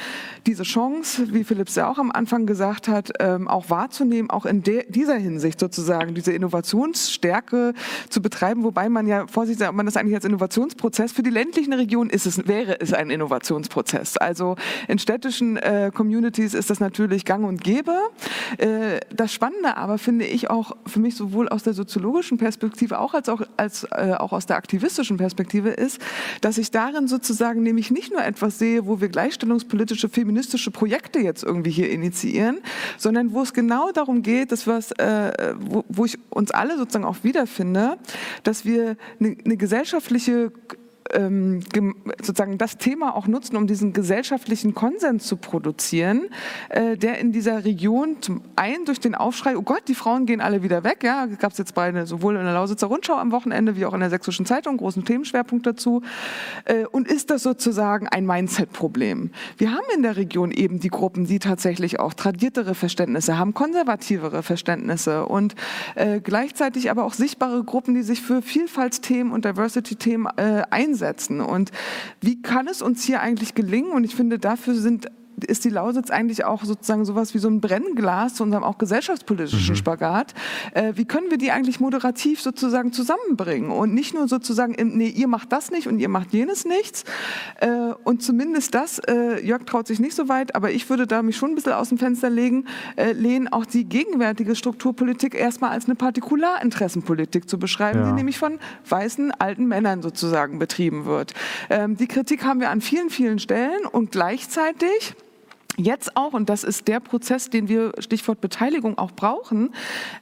Diese Chance, wie Philipp ja auch am Anfang gesagt hat, ähm, auch wahrzunehmen, auch in dieser Hinsicht sozusagen diese Innovationsstärke zu betreiben, wobei man ja vorsichtig sagt, man das eigentlich als Innovationsprozess für die ländlichen Regionen ist es, wäre es ein Innovationsprozess. Also in städtischen äh, Communities ist das natürlich gang und gäbe. Äh, das Spannende aber finde ich auch für mich sowohl aus der soziologischen Perspektive auch als auch, als, äh, auch aus der aktivistischen Perspektive ist, dass ich darin sozusagen nämlich nicht nur etwas sehe, wo wir gleichstellungspolitische, feministische Projekte jetzt irgendwie hier initiieren, sondern wo es genau darum geht, dass was, äh, wo, wo ich uns alle sozusagen auch wiederfinde, dass wir eine, eine gesellschaftliche ähm, sozusagen das Thema auch nutzen, um diesen gesellschaftlichen Konsens zu produzieren, äh, der in dieser Region zum einen durch den Aufschrei, oh Gott, die Frauen gehen alle wieder weg, ja, gab es jetzt beide sowohl in der Lausitzer Rundschau am Wochenende wie auch in der Sächsischen Zeitung, großen Themenschwerpunkt dazu. Äh, und ist das sozusagen ein Mindset-Problem? Wir haben in der Region eben die Gruppen, die tatsächlich auch tradiertere Verständnisse haben, konservativere Verständnisse und äh, gleichzeitig aber auch sichtbare Gruppen, die sich für Vielfaltsthemen und Diversity-Themen äh, einsetzen einsetzen. Und wie kann es uns hier eigentlich gelingen? Und ich finde, dafür sind ist die Lausitz eigentlich auch sozusagen sowas wie so ein Brennglas zu unserem auch gesellschaftspolitischen mhm. Spagat. Äh, wie können wir die eigentlich moderativ sozusagen zusammenbringen und nicht nur sozusagen, nee, ihr macht das nicht und ihr macht jenes nichts. Äh, und zumindest das, äh, Jörg traut sich nicht so weit, aber ich würde da mich schon ein bisschen aus dem Fenster legen, äh, lehnen, auch die gegenwärtige Strukturpolitik erstmal als eine Partikularinteressenpolitik zu beschreiben, ja. die nämlich von weißen alten Männern sozusagen betrieben wird. Ähm, die Kritik haben wir an vielen, vielen Stellen und gleichzeitig jetzt auch, und das ist der Prozess, den wir, Stichwort Beteiligung, auch brauchen.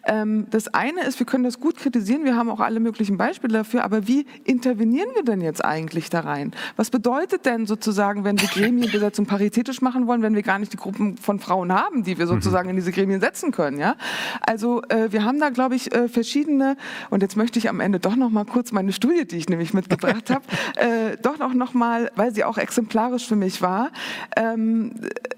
Ähm, das eine ist, wir können das gut kritisieren, wir haben auch alle möglichen Beispiele dafür, aber wie intervenieren wir denn jetzt eigentlich da rein? Was bedeutet denn sozusagen, wenn wir Gremienbesetzung paritätisch machen wollen, wenn wir gar nicht die Gruppen von Frauen haben, die wir sozusagen in diese Gremien setzen können? Ja? Also äh, wir haben da, glaube ich, äh, verschiedene, und jetzt möchte ich am Ende doch noch mal kurz meine Studie, die ich nämlich mitgebracht habe, <laughs> äh, doch auch noch mal, weil sie auch exemplarisch für mich war, ähm,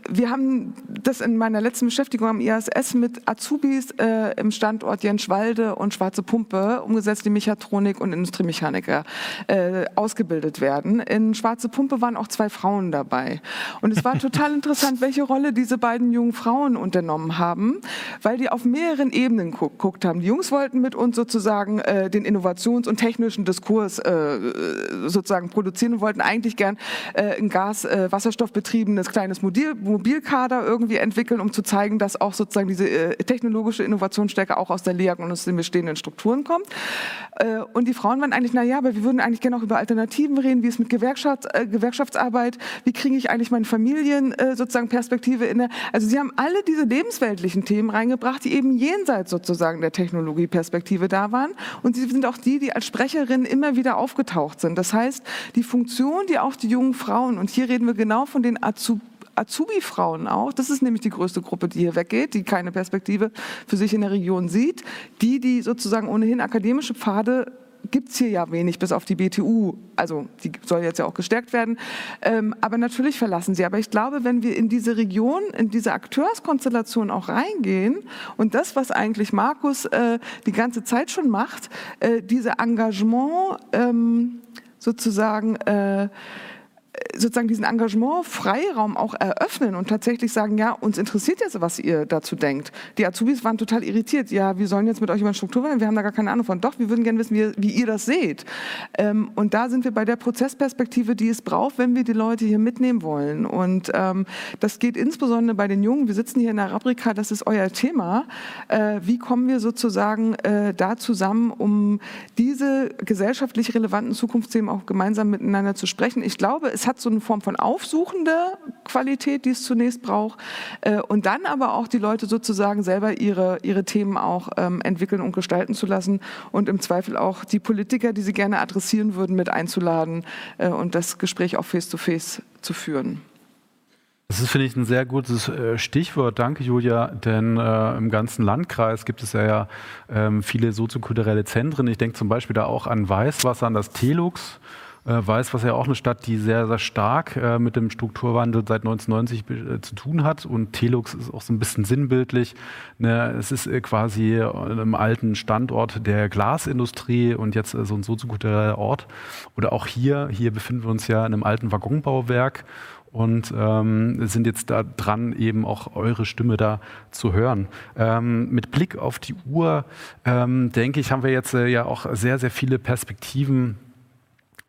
wir haben das in meiner letzten Beschäftigung am ISS mit Azubis äh, im Standort Jenschwalde und Schwarze Pumpe umgesetzt, die Mechatronik und Industriemechaniker äh, ausgebildet werden. In Schwarze Pumpe waren auch zwei Frauen dabei. Und es war total <laughs> interessant, welche Rolle diese beiden jungen Frauen unternommen haben, weil die auf mehreren Ebenen geguckt haben. Die Jungs wollten mit uns sozusagen äh, den Innovations- und technischen Diskurs äh, sozusagen produzieren und wollten eigentlich gern äh, ein Gas-Wasserstoffbetriebenes kleines Mobil Mobilkader irgendwie entwickeln, um zu zeigen, dass auch sozusagen diese äh, technologische Innovationsstärke auch aus der LEAG und aus den bestehenden Strukturen kommt. Äh, und die Frauen waren eigentlich, na ja, aber wir würden eigentlich gerne auch über Alternativen reden, wie es mit Gewerkschafts-, äh, Gewerkschaftsarbeit, wie kriege ich eigentlich meine Familien äh, sozusagen Perspektive inne. Also sie haben alle diese lebensweltlichen Themen reingebracht, die eben jenseits sozusagen der Technologieperspektive da waren. Und sie sind auch die, die als Sprecherinnen immer wieder aufgetaucht sind. Das heißt, die Funktion, die auch die jungen Frauen, und hier reden wir genau von den Azubis, Azubi-Frauen auch. Das ist nämlich die größte Gruppe, die hier weggeht, die keine Perspektive für sich in der Region sieht. Die, die sozusagen ohnehin akademische Pfade gibt es hier ja wenig, bis auf die BTU. Also die soll jetzt ja auch gestärkt werden. Ähm, aber natürlich verlassen sie. Aber ich glaube, wenn wir in diese Region, in diese Akteurskonstellation auch reingehen und das, was eigentlich Markus äh, die ganze Zeit schon macht, äh, diese Engagement ähm, sozusagen äh, sozusagen diesen Engagement-Freiraum auch eröffnen und tatsächlich sagen, ja, uns interessiert jetzt, was ihr dazu denkt. Die Azubis waren total irritiert. Ja, wir sollen jetzt mit euch über Struktur reden, wir haben da gar keine Ahnung von. Doch, wir würden gerne wissen, wie, wie ihr das seht. Ähm, und da sind wir bei der Prozessperspektive, die es braucht, wenn wir die Leute hier mitnehmen wollen. Und ähm, das geht insbesondere bei den Jungen. Wir sitzen hier in der Arabrika, das ist euer Thema. Äh, wie kommen wir sozusagen äh, da zusammen, um diese gesellschaftlich relevanten Zukunftsthemen auch gemeinsam miteinander zu sprechen? Ich glaube, es hat so eine Form von aufsuchender Qualität, die es zunächst braucht. Äh, und dann aber auch die Leute sozusagen selber ihre, ihre Themen auch ähm, entwickeln und gestalten zu lassen und im Zweifel auch die Politiker, die sie gerne adressieren würden, mit einzuladen äh, und das Gespräch auch face-to-face -face zu führen. Das ist, finde ich, ein sehr gutes äh, Stichwort. Danke, Julia. Denn äh, im ganzen Landkreis gibt es ja, ja ähm, viele soziokulturelle Zentren. Ich denke zum Beispiel da auch an Weißwasser, an das Telux weiß, was ja auch eine Stadt, die sehr, sehr stark äh, mit dem Strukturwandel seit 1990 äh, zu tun hat. Und Telux ist auch so ein bisschen sinnbildlich. Ne? Es ist äh, quasi einem alten Standort der Glasindustrie und jetzt äh, so ein soziokultureller Ort. Oder auch hier, hier befinden wir uns ja in einem alten Waggonbauwerk und ähm, sind jetzt da dran, eben auch eure Stimme da zu hören. Ähm, mit Blick auf die Uhr, ähm, denke ich, haben wir jetzt äh, ja auch sehr, sehr viele Perspektiven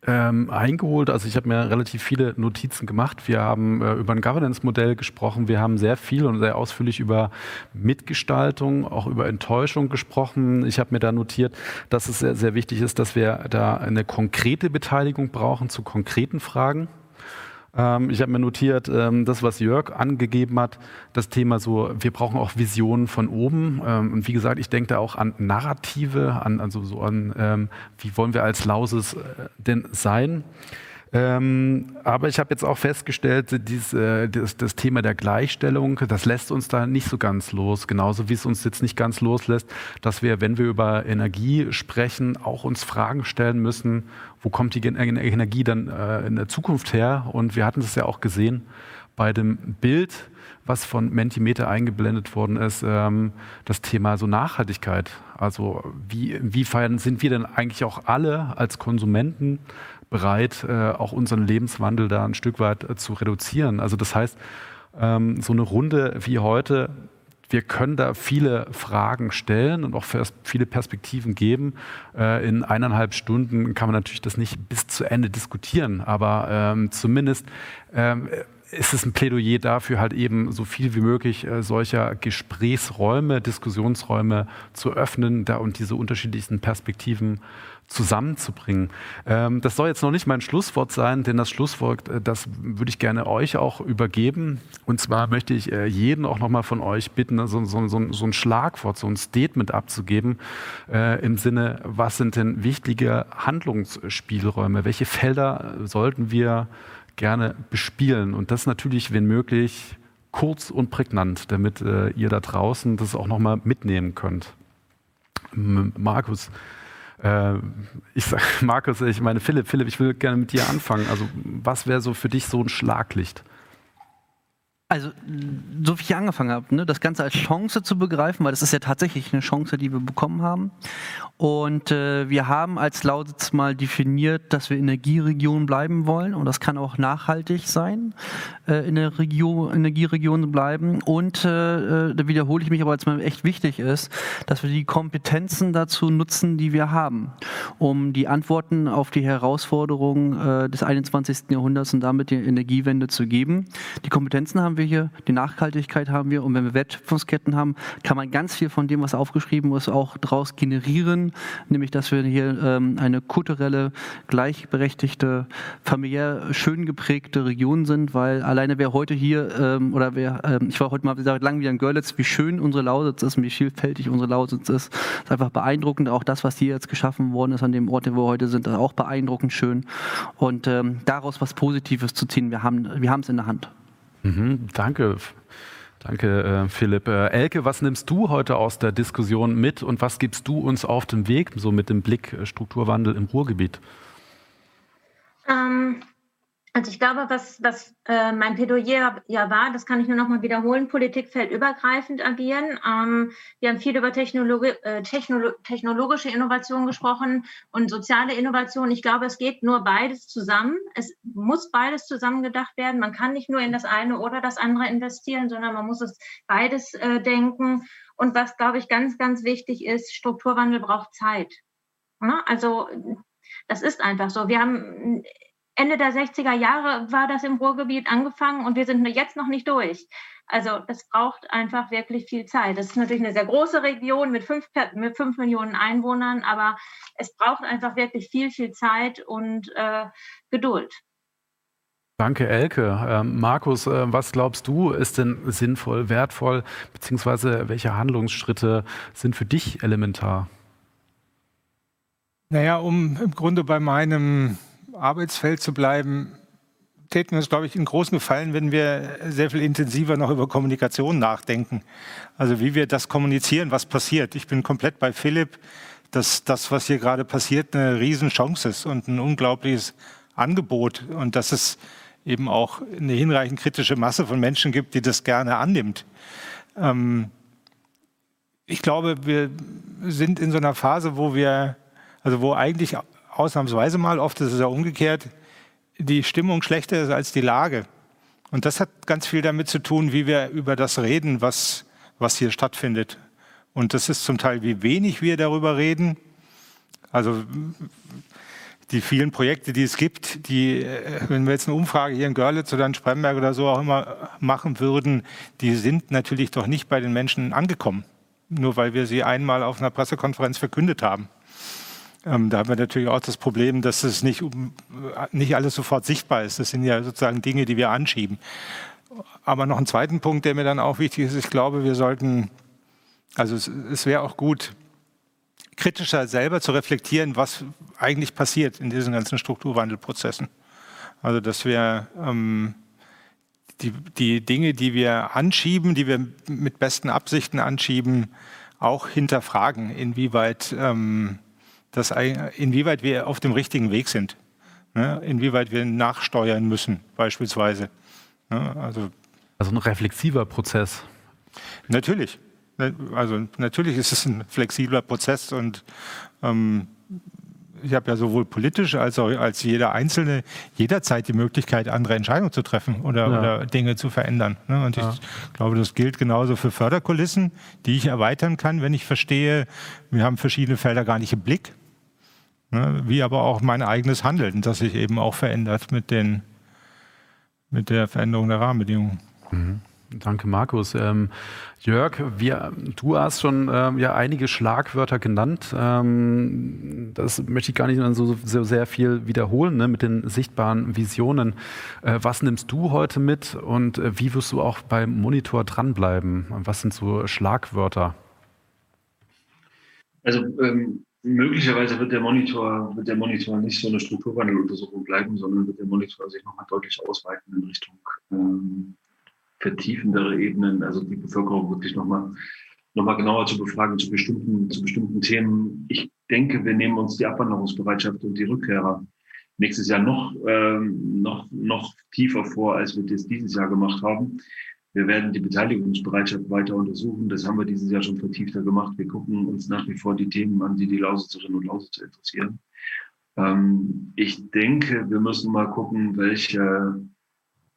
ähm, eingeholt. Also ich habe mir relativ viele Notizen gemacht. Wir haben äh, über ein Governance-Modell gesprochen. Wir haben sehr viel und sehr ausführlich über Mitgestaltung, auch über Enttäuschung gesprochen. Ich habe mir da notiert, dass es sehr, sehr wichtig ist, dass wir da eine konkrete Beteiligung brauchen zu konkreten Fragen. Ähm, ich habe mir notiert, ähm, das, was Jörg angegeben hat, das Thema so, wir brauchen auch Visionen von oben. Ähm, und wie gesagt, ich denke da auch an Narrative, an, also so an, ähm, wie wollen wir als Lauses äh, denn sein? Ähm, aber ich habe jetzt auch festgestellt, dies, äh, das, das, Thema der Gleichstellung, das lässt uns da nicht so ganz los. Genauso wie es uns jetzt nicht ganz loslässt, dass wir, wenn wir über Energie sprechen, auch uns Fragen stellen müssen, wo kommt die Energie dann äh, in der Zukunft her? Und wir hatten es ja auch gesehen bei dem Bild, was von Mentimeter eingeblendet worden ist, ähm, das Thema so Nachhaltigkeit. Also wie, inwiefern sind wir denn eigentlich auch alle als Konsumenten bereit, äh, auch unseren Lebenswandel da ein Stück weit äh, zu reduzieren. Also das heißt, ähm, so eine Runde wie heute, wir können da viele Fragen stellen und auch viele Perspektiven geben. Äh, in eineinhalb Stunden kann man natürlich das nicht bis zu Ende diskutieren, aber ähm, zumindest ähm, ist es ein Plädoyer dafür, halt eben so viel wie möglich solcher Gesprächsräume, Diskussionsräume zu öffnen da und diese unterschiedlichsten Perspektiven zusammenzubringen. Ähm, das soll jetzt noch nicht mein Schlusswort sein, denn das Schlusswort, äh, das würde ich gerne euch auch übergeben. Und zwar möchte ich äh, jeden auch nochmal von euch bitten, so, so, so, so, ein Schlagwort, so ein Statement abzugeben äh, im Sinne, was sind denn wichtige Handlungsspielräume? Welche Felder sollten wir gerne bespielen? Und das natürlich, wenn möglich, kurz und prägnant, damit äh, ihr da draußen das auch nochmal mitnehmen könnt. M Markus, äh, ich sage <laughs> Markus, ich meine Philipp, Philipp, ich will gerne mit dir anfangen. Also was wäre so für dich so ein Schlaglicht? Also, so wie ich angefangen habe, ne, das Ganze als Chance zu begreifen, weil das ist ja tatsächlich eine Chance, die wir bekommen haben. Und äh, wir haben als Lausitz mal definiert, dass wir Energieregion bleiben wollen. Und das kann auch nachhaltig sein, äh, in der Region, Energieregion bleiben. Und äh, da wiederhole ich mich aber, als mir echt wichtig ist, dass wir die Kompetenzen dazu nutzen, die wir haben, um die Antworten auf die Herausforderungen äh, des 21. Jahrhunderts und damit die Energiewende zu geben. Die Kompetenzen haben wir hier, die Nachhaltigkeit haben wir und wenn wir Wertschöpfungsketten haben, kann man ganz viel von dem, was aufgeschrieben ist, auch daraus generieren, nämlich dass wir hier ähm, eine kulturelle, gleichberechtigte, familiär schön geprägte Region sind, weil alleine wer heute hier ähm, oder wer, ähm, ich war heute mal seit langem wieder in Görlitz, wie schön unsere Lausitz ist und wie vielfältig unsere Lausitz ist, ist einfach beeindruckend. Auch das, was hier jetzt geschaffen worden ist an dem Ort, wo wir heute sind, ist auch beeindruckend schön und ähm, daraus was Positives zu ziehen. Wir haben wir haben es in der Hand. Mhm, danke. Danke, äh, Philipp. Äh, Elke, was nimmst du heute aus der Diskussion mit und was gibst du uns auf den Weg, so mit dem Blick äh, Strukturwandel im Ruhrgebiet? Ähm, also ich glaube, was, was äh, mein Plädoyer ja war, das kann ich nur noch mal wiederholen, Politik fällt übergreifend agieren. Ähm, wir haben viel über Technologi äh, Technolo technologische Innovation gesprochen und soziale Innovation. Ich glaube, es geht nur beides zusammen. Es muss beides zusammen gedacht werden. Man kann nicht nur in das eine oder das andere investieren, sondern man muss es beides äh, denken. Und was, glaube ich, ganz, ganz wichtig ist, Strukturwandel braucht Zeit. Ja? Also das ist einfach so. Wir haben Ende der 60er Jahre war das im Ruhrgebiet angefangen und wir sind jetzt noch nicht durch. Also das braucht einfach wirklich viel Zeit. Das ist natürlich eine sehr große Region mit fünf, mit fünf Millionen Einwohnern, aber es braucht einfach wirklich viel, viel Zeit und äh, Geduld. Danke, Elke. Ähm, Markus, äh, was glaubst du, ist denn sinnvoll, wertvoll, beziehungsweise welche Handlungsschritte sind für dich elementar? Naja, um im Grunde bei meinem Arbeitsfeld zu bleiben, täten uns, glaube ich, in großen Gefallen, wenn wir sehr viel intensiver noch über Kommunikation nachdenken. Also wie wir das kommunizieren, was passiert. Ich bin komplett bei Philipp, dass das, was hier gerade passiert, eine Riesenchance ist und ein unglaubliches Angebot und dass es eben auch eine hinreichend kritische Masse von Menschen gibt, die das gerne annimmt. Ähm ich glaube, wir sind in so einer Phase, wo wir, also wo eigentlich ausnahmsweise mal, oft ist es ja umgekehrt, die Stimmung schlechter ist als die Lage. Und das hat ganz viel damit zu tun, wie wir über das reden, was, was hier stattfindet. Und das ist zum Teil, wie wenig wir darüber reden. Also die vielen Projekte, die es gibt, die, äh, wenn wir jetzt eine Umfrage hier in Görlitz oder in Spremberg oder so auch immer machen würden, die sind natürlich doch nicht bei den Menschen angekommen. Nur weil wir sie einmal auf einer Pressekonferenz verkündet haben. Ähm, da haben wir natürlich auch das Problem, dass es nicht, nicht alles sofort sichtbar ist. Das sind ja sozusagen Dinge, die wir anschieben. Aber noch ein zweiten Punkt, der mir dann auch wichtig ist, ich glaube, wir sollten, also es, es wäre auch gut, kritischer selber zu reflektieren, was eigentlich passiert in diesen ganzen Strukturwandelprozessen. Also dass wir ähm, die, die Dinge, die wir anschieben, die wir mit besten Absichten anschieben, auch hinterfragen, inwieweit ähm, dass, inwieweit wir auf dem richtigen Weg sind. Ne? Inwieweit wir nachsteuern müssen, beispielsweise. Ne? Also, also ein reflexiver Prozess. Natürlich. Ne, also natürlich ist es ein flexibler Prozess und ähm, ich habe ja sowohl politisch als auch als jeder Einzelne jederzeit die Möglichkeit, andere Entscheidungen zu treffen oder, ja. oder Dinge zu verändern. Ne? Und ja. ich glaube, das gilt genauso für Förderkulissen, die ich erweitern kann, wenn ich verstehe, wir haben verschiedene Felder gar nicht im Blick. Ne? Wie aber auch mein eigenes Handeln, das sich eben auch verändert mit, den, mit der Veränderung der Rahmenbedingungen. Mhm. Danke, Markus. Ähm, Jörg, wir, du hast schon ähm, ja einige Schlagwörter genannt. Ähm, das möchte ich gar nicht so, so sehr viel wiederholen ne, mit den sichtbaren Visionen. Äh, was nimmst du heute mit und äh, wie wirst du auch beim Monitor dranbleiben? Was sind so Schlagwörter? Also ähm, möglicherweise wird der Monitor, wird der Monitor nicht so eine Strukturwandeluntersuchung bleiben, sondern wird der Monitor sich nochmal deutlich ausweiten in Richtung ähm, vertiefendere Ebenen, also die Bevölkerung wirklich nochmal noch mal genauer zu befragen zu bestimmten, zu bestimmten Themen. Ich denke, wir nehmen uns die Abwanderungsbereitschaft und die Rückkehrer nächstes Jahr noch, ähm, noch, noch tiefer vor, als wir das dieses Jahr gemacht haben. Wir werden die Beteiligungsbereitschaft weiter untersuchen. Das haben wir dieses Jahr schon vertiefter gemacht. Wir gucken uns nach wie vor die Themen an, die die Lausitzerinnen und Lausitzer interessieren. Ähm, ich denke, wir müssen mal gucken, welche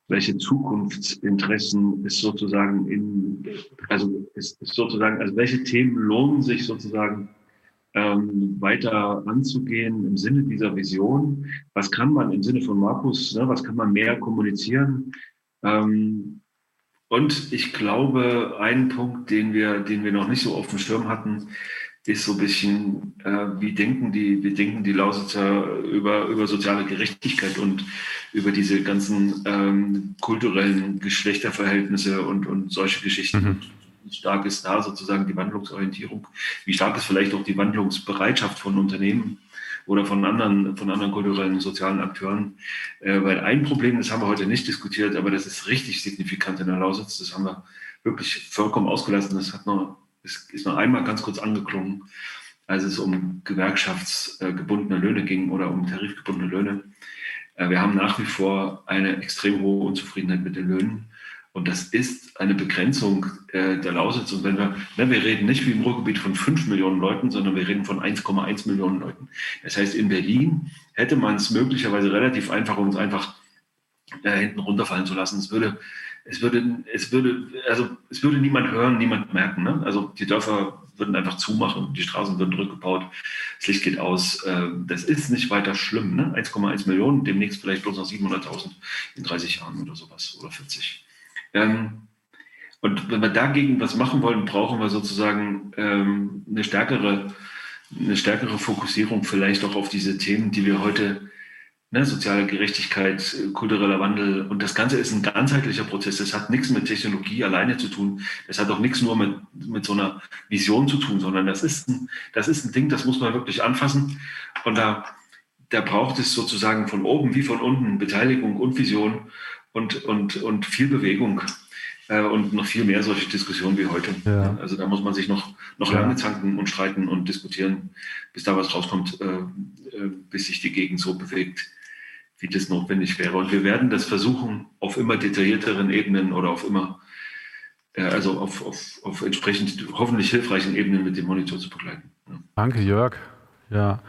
welche Zukunftsinteressen es sozusagen in, also ist, sozusagen, also welche Themen lohnen sich sozusagen ähm, weiter anzugehen im Sinne dieser Vision? Was kann man im Sinne von Markus, ne, was kann man mehr kommunizieren? Ähm, und ich glaube, ein Punkt, den wir, den wir noch nicht so auf dem Schirm hatten, ist so ein bisschen, äh, wie denken die, wie denken die Lausitzer über, über soziale Gerechtigkeit und über diese ganzen ähm, kulturellen Geschlechterverhältnisse und, und solche Geschichten. Mhm. Wie stark ist da sozusagen die Wandlungsorientierung? Wie stark ist vielleicht auch die Wandlungsbereitschaft von Unternehmen oder von anderen, von anderen kulturellen und sozialen Akteuren? Äh, weil ein Problem, das haben wir heute nicht diskutiert, aber das ist richtig signifikant in der Lausitz, das haben wir wirklich vollkommen ausgelassen. Das hat noch es ist noch einmal ganz kurz angeklungen, als es um gewerkschaftsgebundene Löhne ging oder um tarifgebundene Löhne. Äh, wir haben nach wie vor eine extrem hohe Unzufriedenheit mit den Löhnen. Und das ist eine Begrenzung äh, der Lausitz. Und wenn wir, ne, wir reden nicht wie im Ruhrgebiet von 5 Millionen Leuten, sondern wir reden von 1,1 Millionen Leuten. Das heißt, in Berlin hätte man es möglicherweise relativ einfach, uns einfach äh, hinten runterfallen zu lassen. Es würde es würde, es würde, also es würde niemand hören, niemand merken. Ne? Also die Dörfer würden einfach zumachen, die Straßen würden rückgebaut, das Licht geht aus. Ähm, das ist nicht weiter schlimm. Ne? 1,1 Millionen, demnächst vielleicht bloß noch 700.000 in 30 Jahren oder sowas oder 40. Ähm, und wenn wir dagegen was machen wollen, brauchen wir sozusagen ähm, eine stärkere, eine stärkere Fokussierung vielleicht auch auf diese Themen, die wir heute ne, soziale Gerechtigkeit, kultureller Wandel. Und das Ganze ist ein ganzheitlicher Prozess. Das hat nichts mit Technologie alleine zu tun. Das hat auch nichts nur mit, mit so einer Vision zu tun, sondern das ist, ein, das ist ein Ding, das muss man wirklich anfassen. Und da, da braucht es sozusagen von oben wie von unten Beteiligung und Vision und, und, und viel Bewegung äh, und noch viel mehr solche Diskussionen wie heute. Ja. Also da muss man sich noch, noch ja. lange zanken und streiten und diskutieren, bis da was rauskommt, äh, äh, bis sich die Gegend so bewegt, wie das notwendig wäre. Und wir werden das versuchen, auf immer detaillierteren Ebenen oder auf immer, äh, also auf, auf, auf entsprechend hoffentlich hilfreichen Ebenen mit dem Monitor zu begleiten. Ja. Danke, Jörg. Ja.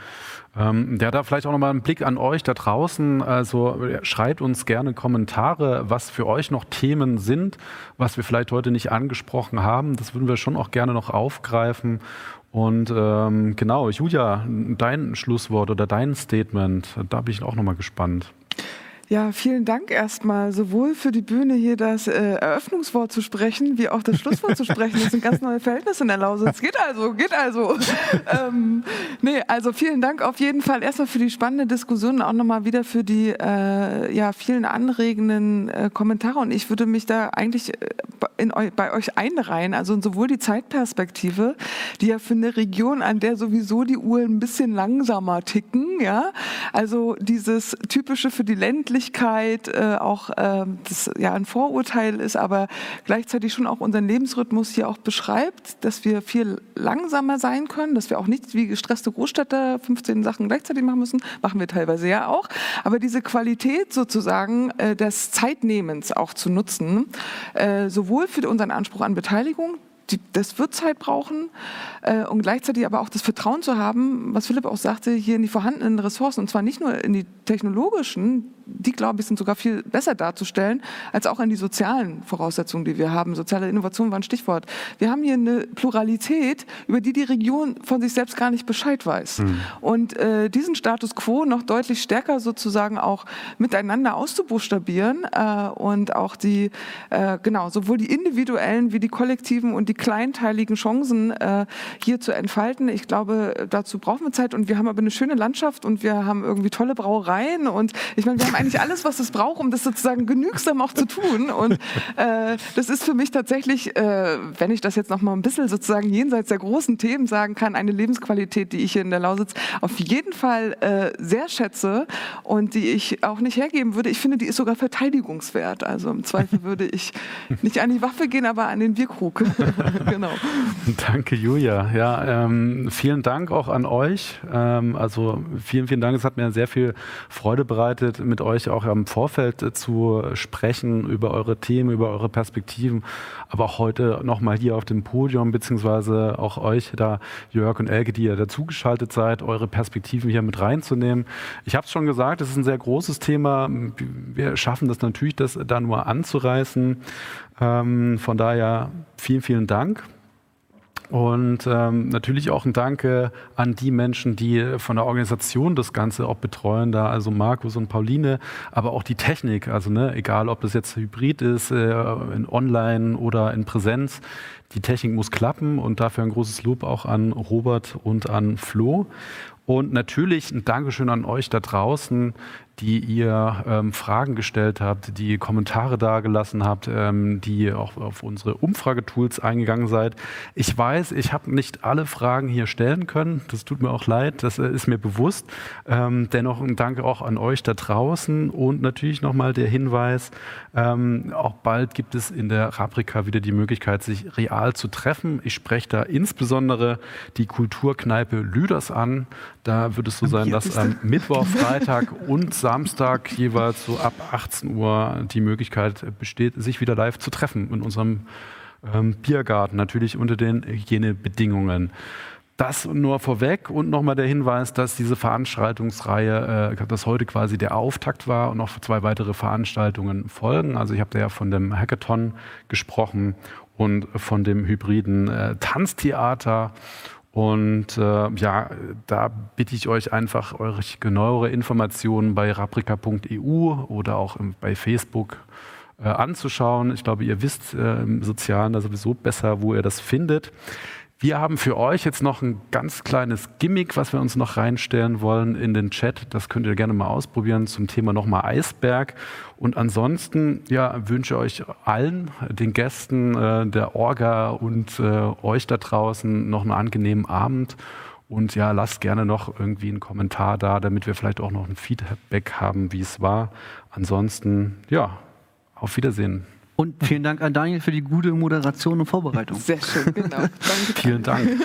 Ähm, der da vielleicht auch nochmal einen Blick an euch da draußen. Also schreibt uns gerne Kommentare, was für euch noch Themen sind, was wir vielleicht heute nicht angesprochen haben. Das würden wir schon auch gerne noch aufgreifen. Und ähm, genau, Julia, dein Schlusswort oder dein Statement, da bin ich auch nochmal gespannt. Ja, vielen Dank erstmal sowohl für die Bühne hier das äh, Eröffnungswort zu sprechen, wie auch das Schlusswort zu sprechen. Das sind ganz neue Verhältnisse in der Lausitz. <laughs> Geht also, geht also. ähm, nee, also vielen Dank auf jeden Fall erstmal für die spannende Diskussion und auch nochmal wieder für die äh, ja, vielen anregenden äh, Kommentare. Und ich würde mich da eigentlich äh, in, bei euch einreihen, also sowohl die Zeitperspektive, die ja für eine Region, an der sowieso die Uhren ein bisschen langsamer ticken, ja, also dieses typische für die ländliche Männlichkeit äh, auch äh, das ja ein Vorurteil ist, aber gleichzeitig schon auch unseren Lebensrhythmus hier auch beschreibt, dass wir viel langsamer sein können, dass wir auch nicht wie gestresste Großstädter 15 Sachen gleichzeitig machen müssen, machen wir teilweise ja auch, aber diese Qualität sozusagen äh, des Zeitnehmens auch zu nutzen, äh, sowohl für unseren Anspruch an Beteiligung, die, das wird Zeit brauchen äh, und gleichzeitig aber auch das Vertrauen zu haben, was Philipp auch sagte, hier in die vorhandenen Ressourcen und zwar nicht nur in die technologischen, die, glaube ich, sind sogar viel besser darzustellen, als auch an die sozialen Voraussetzungen, die wir haben. Soziale Innovation war ein Stichwort. Wir haben hier eine Pluralität, über die die Region von sich selbst gar nicht Bescheid weiß. Mhm. Und äh, diesen Status quo noch deutlich stärker sozusagen auch miteinander auszubuchstabieren äh, und auch die, äh, genau, sowohl die individuellen wie die kollektiven und die kleinteiligen Chancen äh, hier zu entfalten. Ich glaube, dazu brauchen wir Zeit und wir haben aber eine schöne Landschaft und wir haben irgendwie tolle Brauereien und ich meine, wir haben eigentlich alles, was es braucht, um das sozusagen genügsam auch zu tun. Und äh, das ist für mich tatsächlich, äh, wenn ich das jetzt noch mal ein bisschen sozusagen jenseits der großen Themen sagen kann, eine Lebensqualität, die ich hier in der Lausitz auf jeden Fall äh, sehr schätze und die ich auch nicht hergeben würde. Ich finde, die ist sogar verteidigungswert. Also im Zweifel <laughs> würde ich nicht an die Waffe gehen, aber an den Bierkrug. <laughs> genau. Danke, Julia. Ja, ähm, vielen Dank auch an euch. Ähm, also vielen, vielen Dank. Es hat mir sehr viel Freude bereitet, mit euch auch im Vorfeld äh, zu sprechen über eure Themen, über eure Perspektiven, aber auch heute nochmal hier auf dem Podium, beziehungsweise auch euch da, Jörg und Elke, die ihr dazugeschaltet seid, eure Perspektiven hier mit reinzunehmen. Ich habe es schon gesagt, es ist ein sehr großes Thema. Wir schaffen das natürlich, das da nur anzureißen. Ähm, von daher vielen, vielen Dank. Und ähm, natürlich auch ein Danke an die Menschen, die von der Organisation das Ganze auch betreuen, da also Markus und Pauline, aber auch die Technik, also ne, egal ob das jetzt hybrid ist, äh, in Online oder in Präsenz, die Technik muss klappen und dafür ein großes Lob auch an Robert und an Flo. Und natürlich ein Dankeschön an euch da draußen, die ihr ähm, Fragen gestellt habt, die Kommentare dargelassen habt, ähm, die auch auf unsere Umfragetools eingegangen seid. Ich weiß, ich habe nicht alle Fragen hier stellen können. Das tut mir auch leid, das äh, ist mir bewusst. Ähm, dennoch ein Danke auch an euch da draußen und natürlich nochmal der Hinweis, ähm, auch bald gibt es in der Raprika wieder die Möglichkeit, sich real zu treffen. Ich spreche da insbesondere die Kulturkneipe Lüders an. Da wird es so sein, dass am Mittwoch, <laughs> Freitag und Samstag jeweils so ab 18 Uhr die Möglichkeit besteht, sich wieder live zu treffen in unserem ähm, Biergarten, natürlich unter den Hygienebedingungen. Das nur vorweg und nochmal der Hinweis, dass diese Veranstaltungsreihe, äh, dass heute quasi der Auftakt war und noch zwei weitere Veranstaltungen folgen. Also ich habe da ja von dem Hackathon gesprochen und von dem hybriden äh, Tanztheater und äh, ja, da bitte ich euch einfach, euch genauere Informationen bei raprika.eu oder auch im, bei Facebook äh, anzuschauen. Ich glaube, ihr wisst äh, im Sozialen da sowieso besser, wo ihr das findet. Wir haben für euch jetzt noch ein ganz kleines Gimmick, was wir uns noch reinstellen wollen in den Chat. Das könnt ihr gerne mal ausprobieren zum Thema nochmal Eisberg. Und ansonsten ja, wünsche euch allen, den Gästen, äh, der Orga und äh, euch da draußen noch einen angenehmen Abend. Und ja, lasst gerne noch irgendwie einen Kommentar da, damit wir vielleicht auch noch ein Feedback haben, wie es war. Ansonsten, ja, auf Wiedersehen. Und vielen Dank an Daniel für die gute Moderation und Vorbereitung. Sehr schön, genau. <laughs> Danke. vielen Dank. <laughs>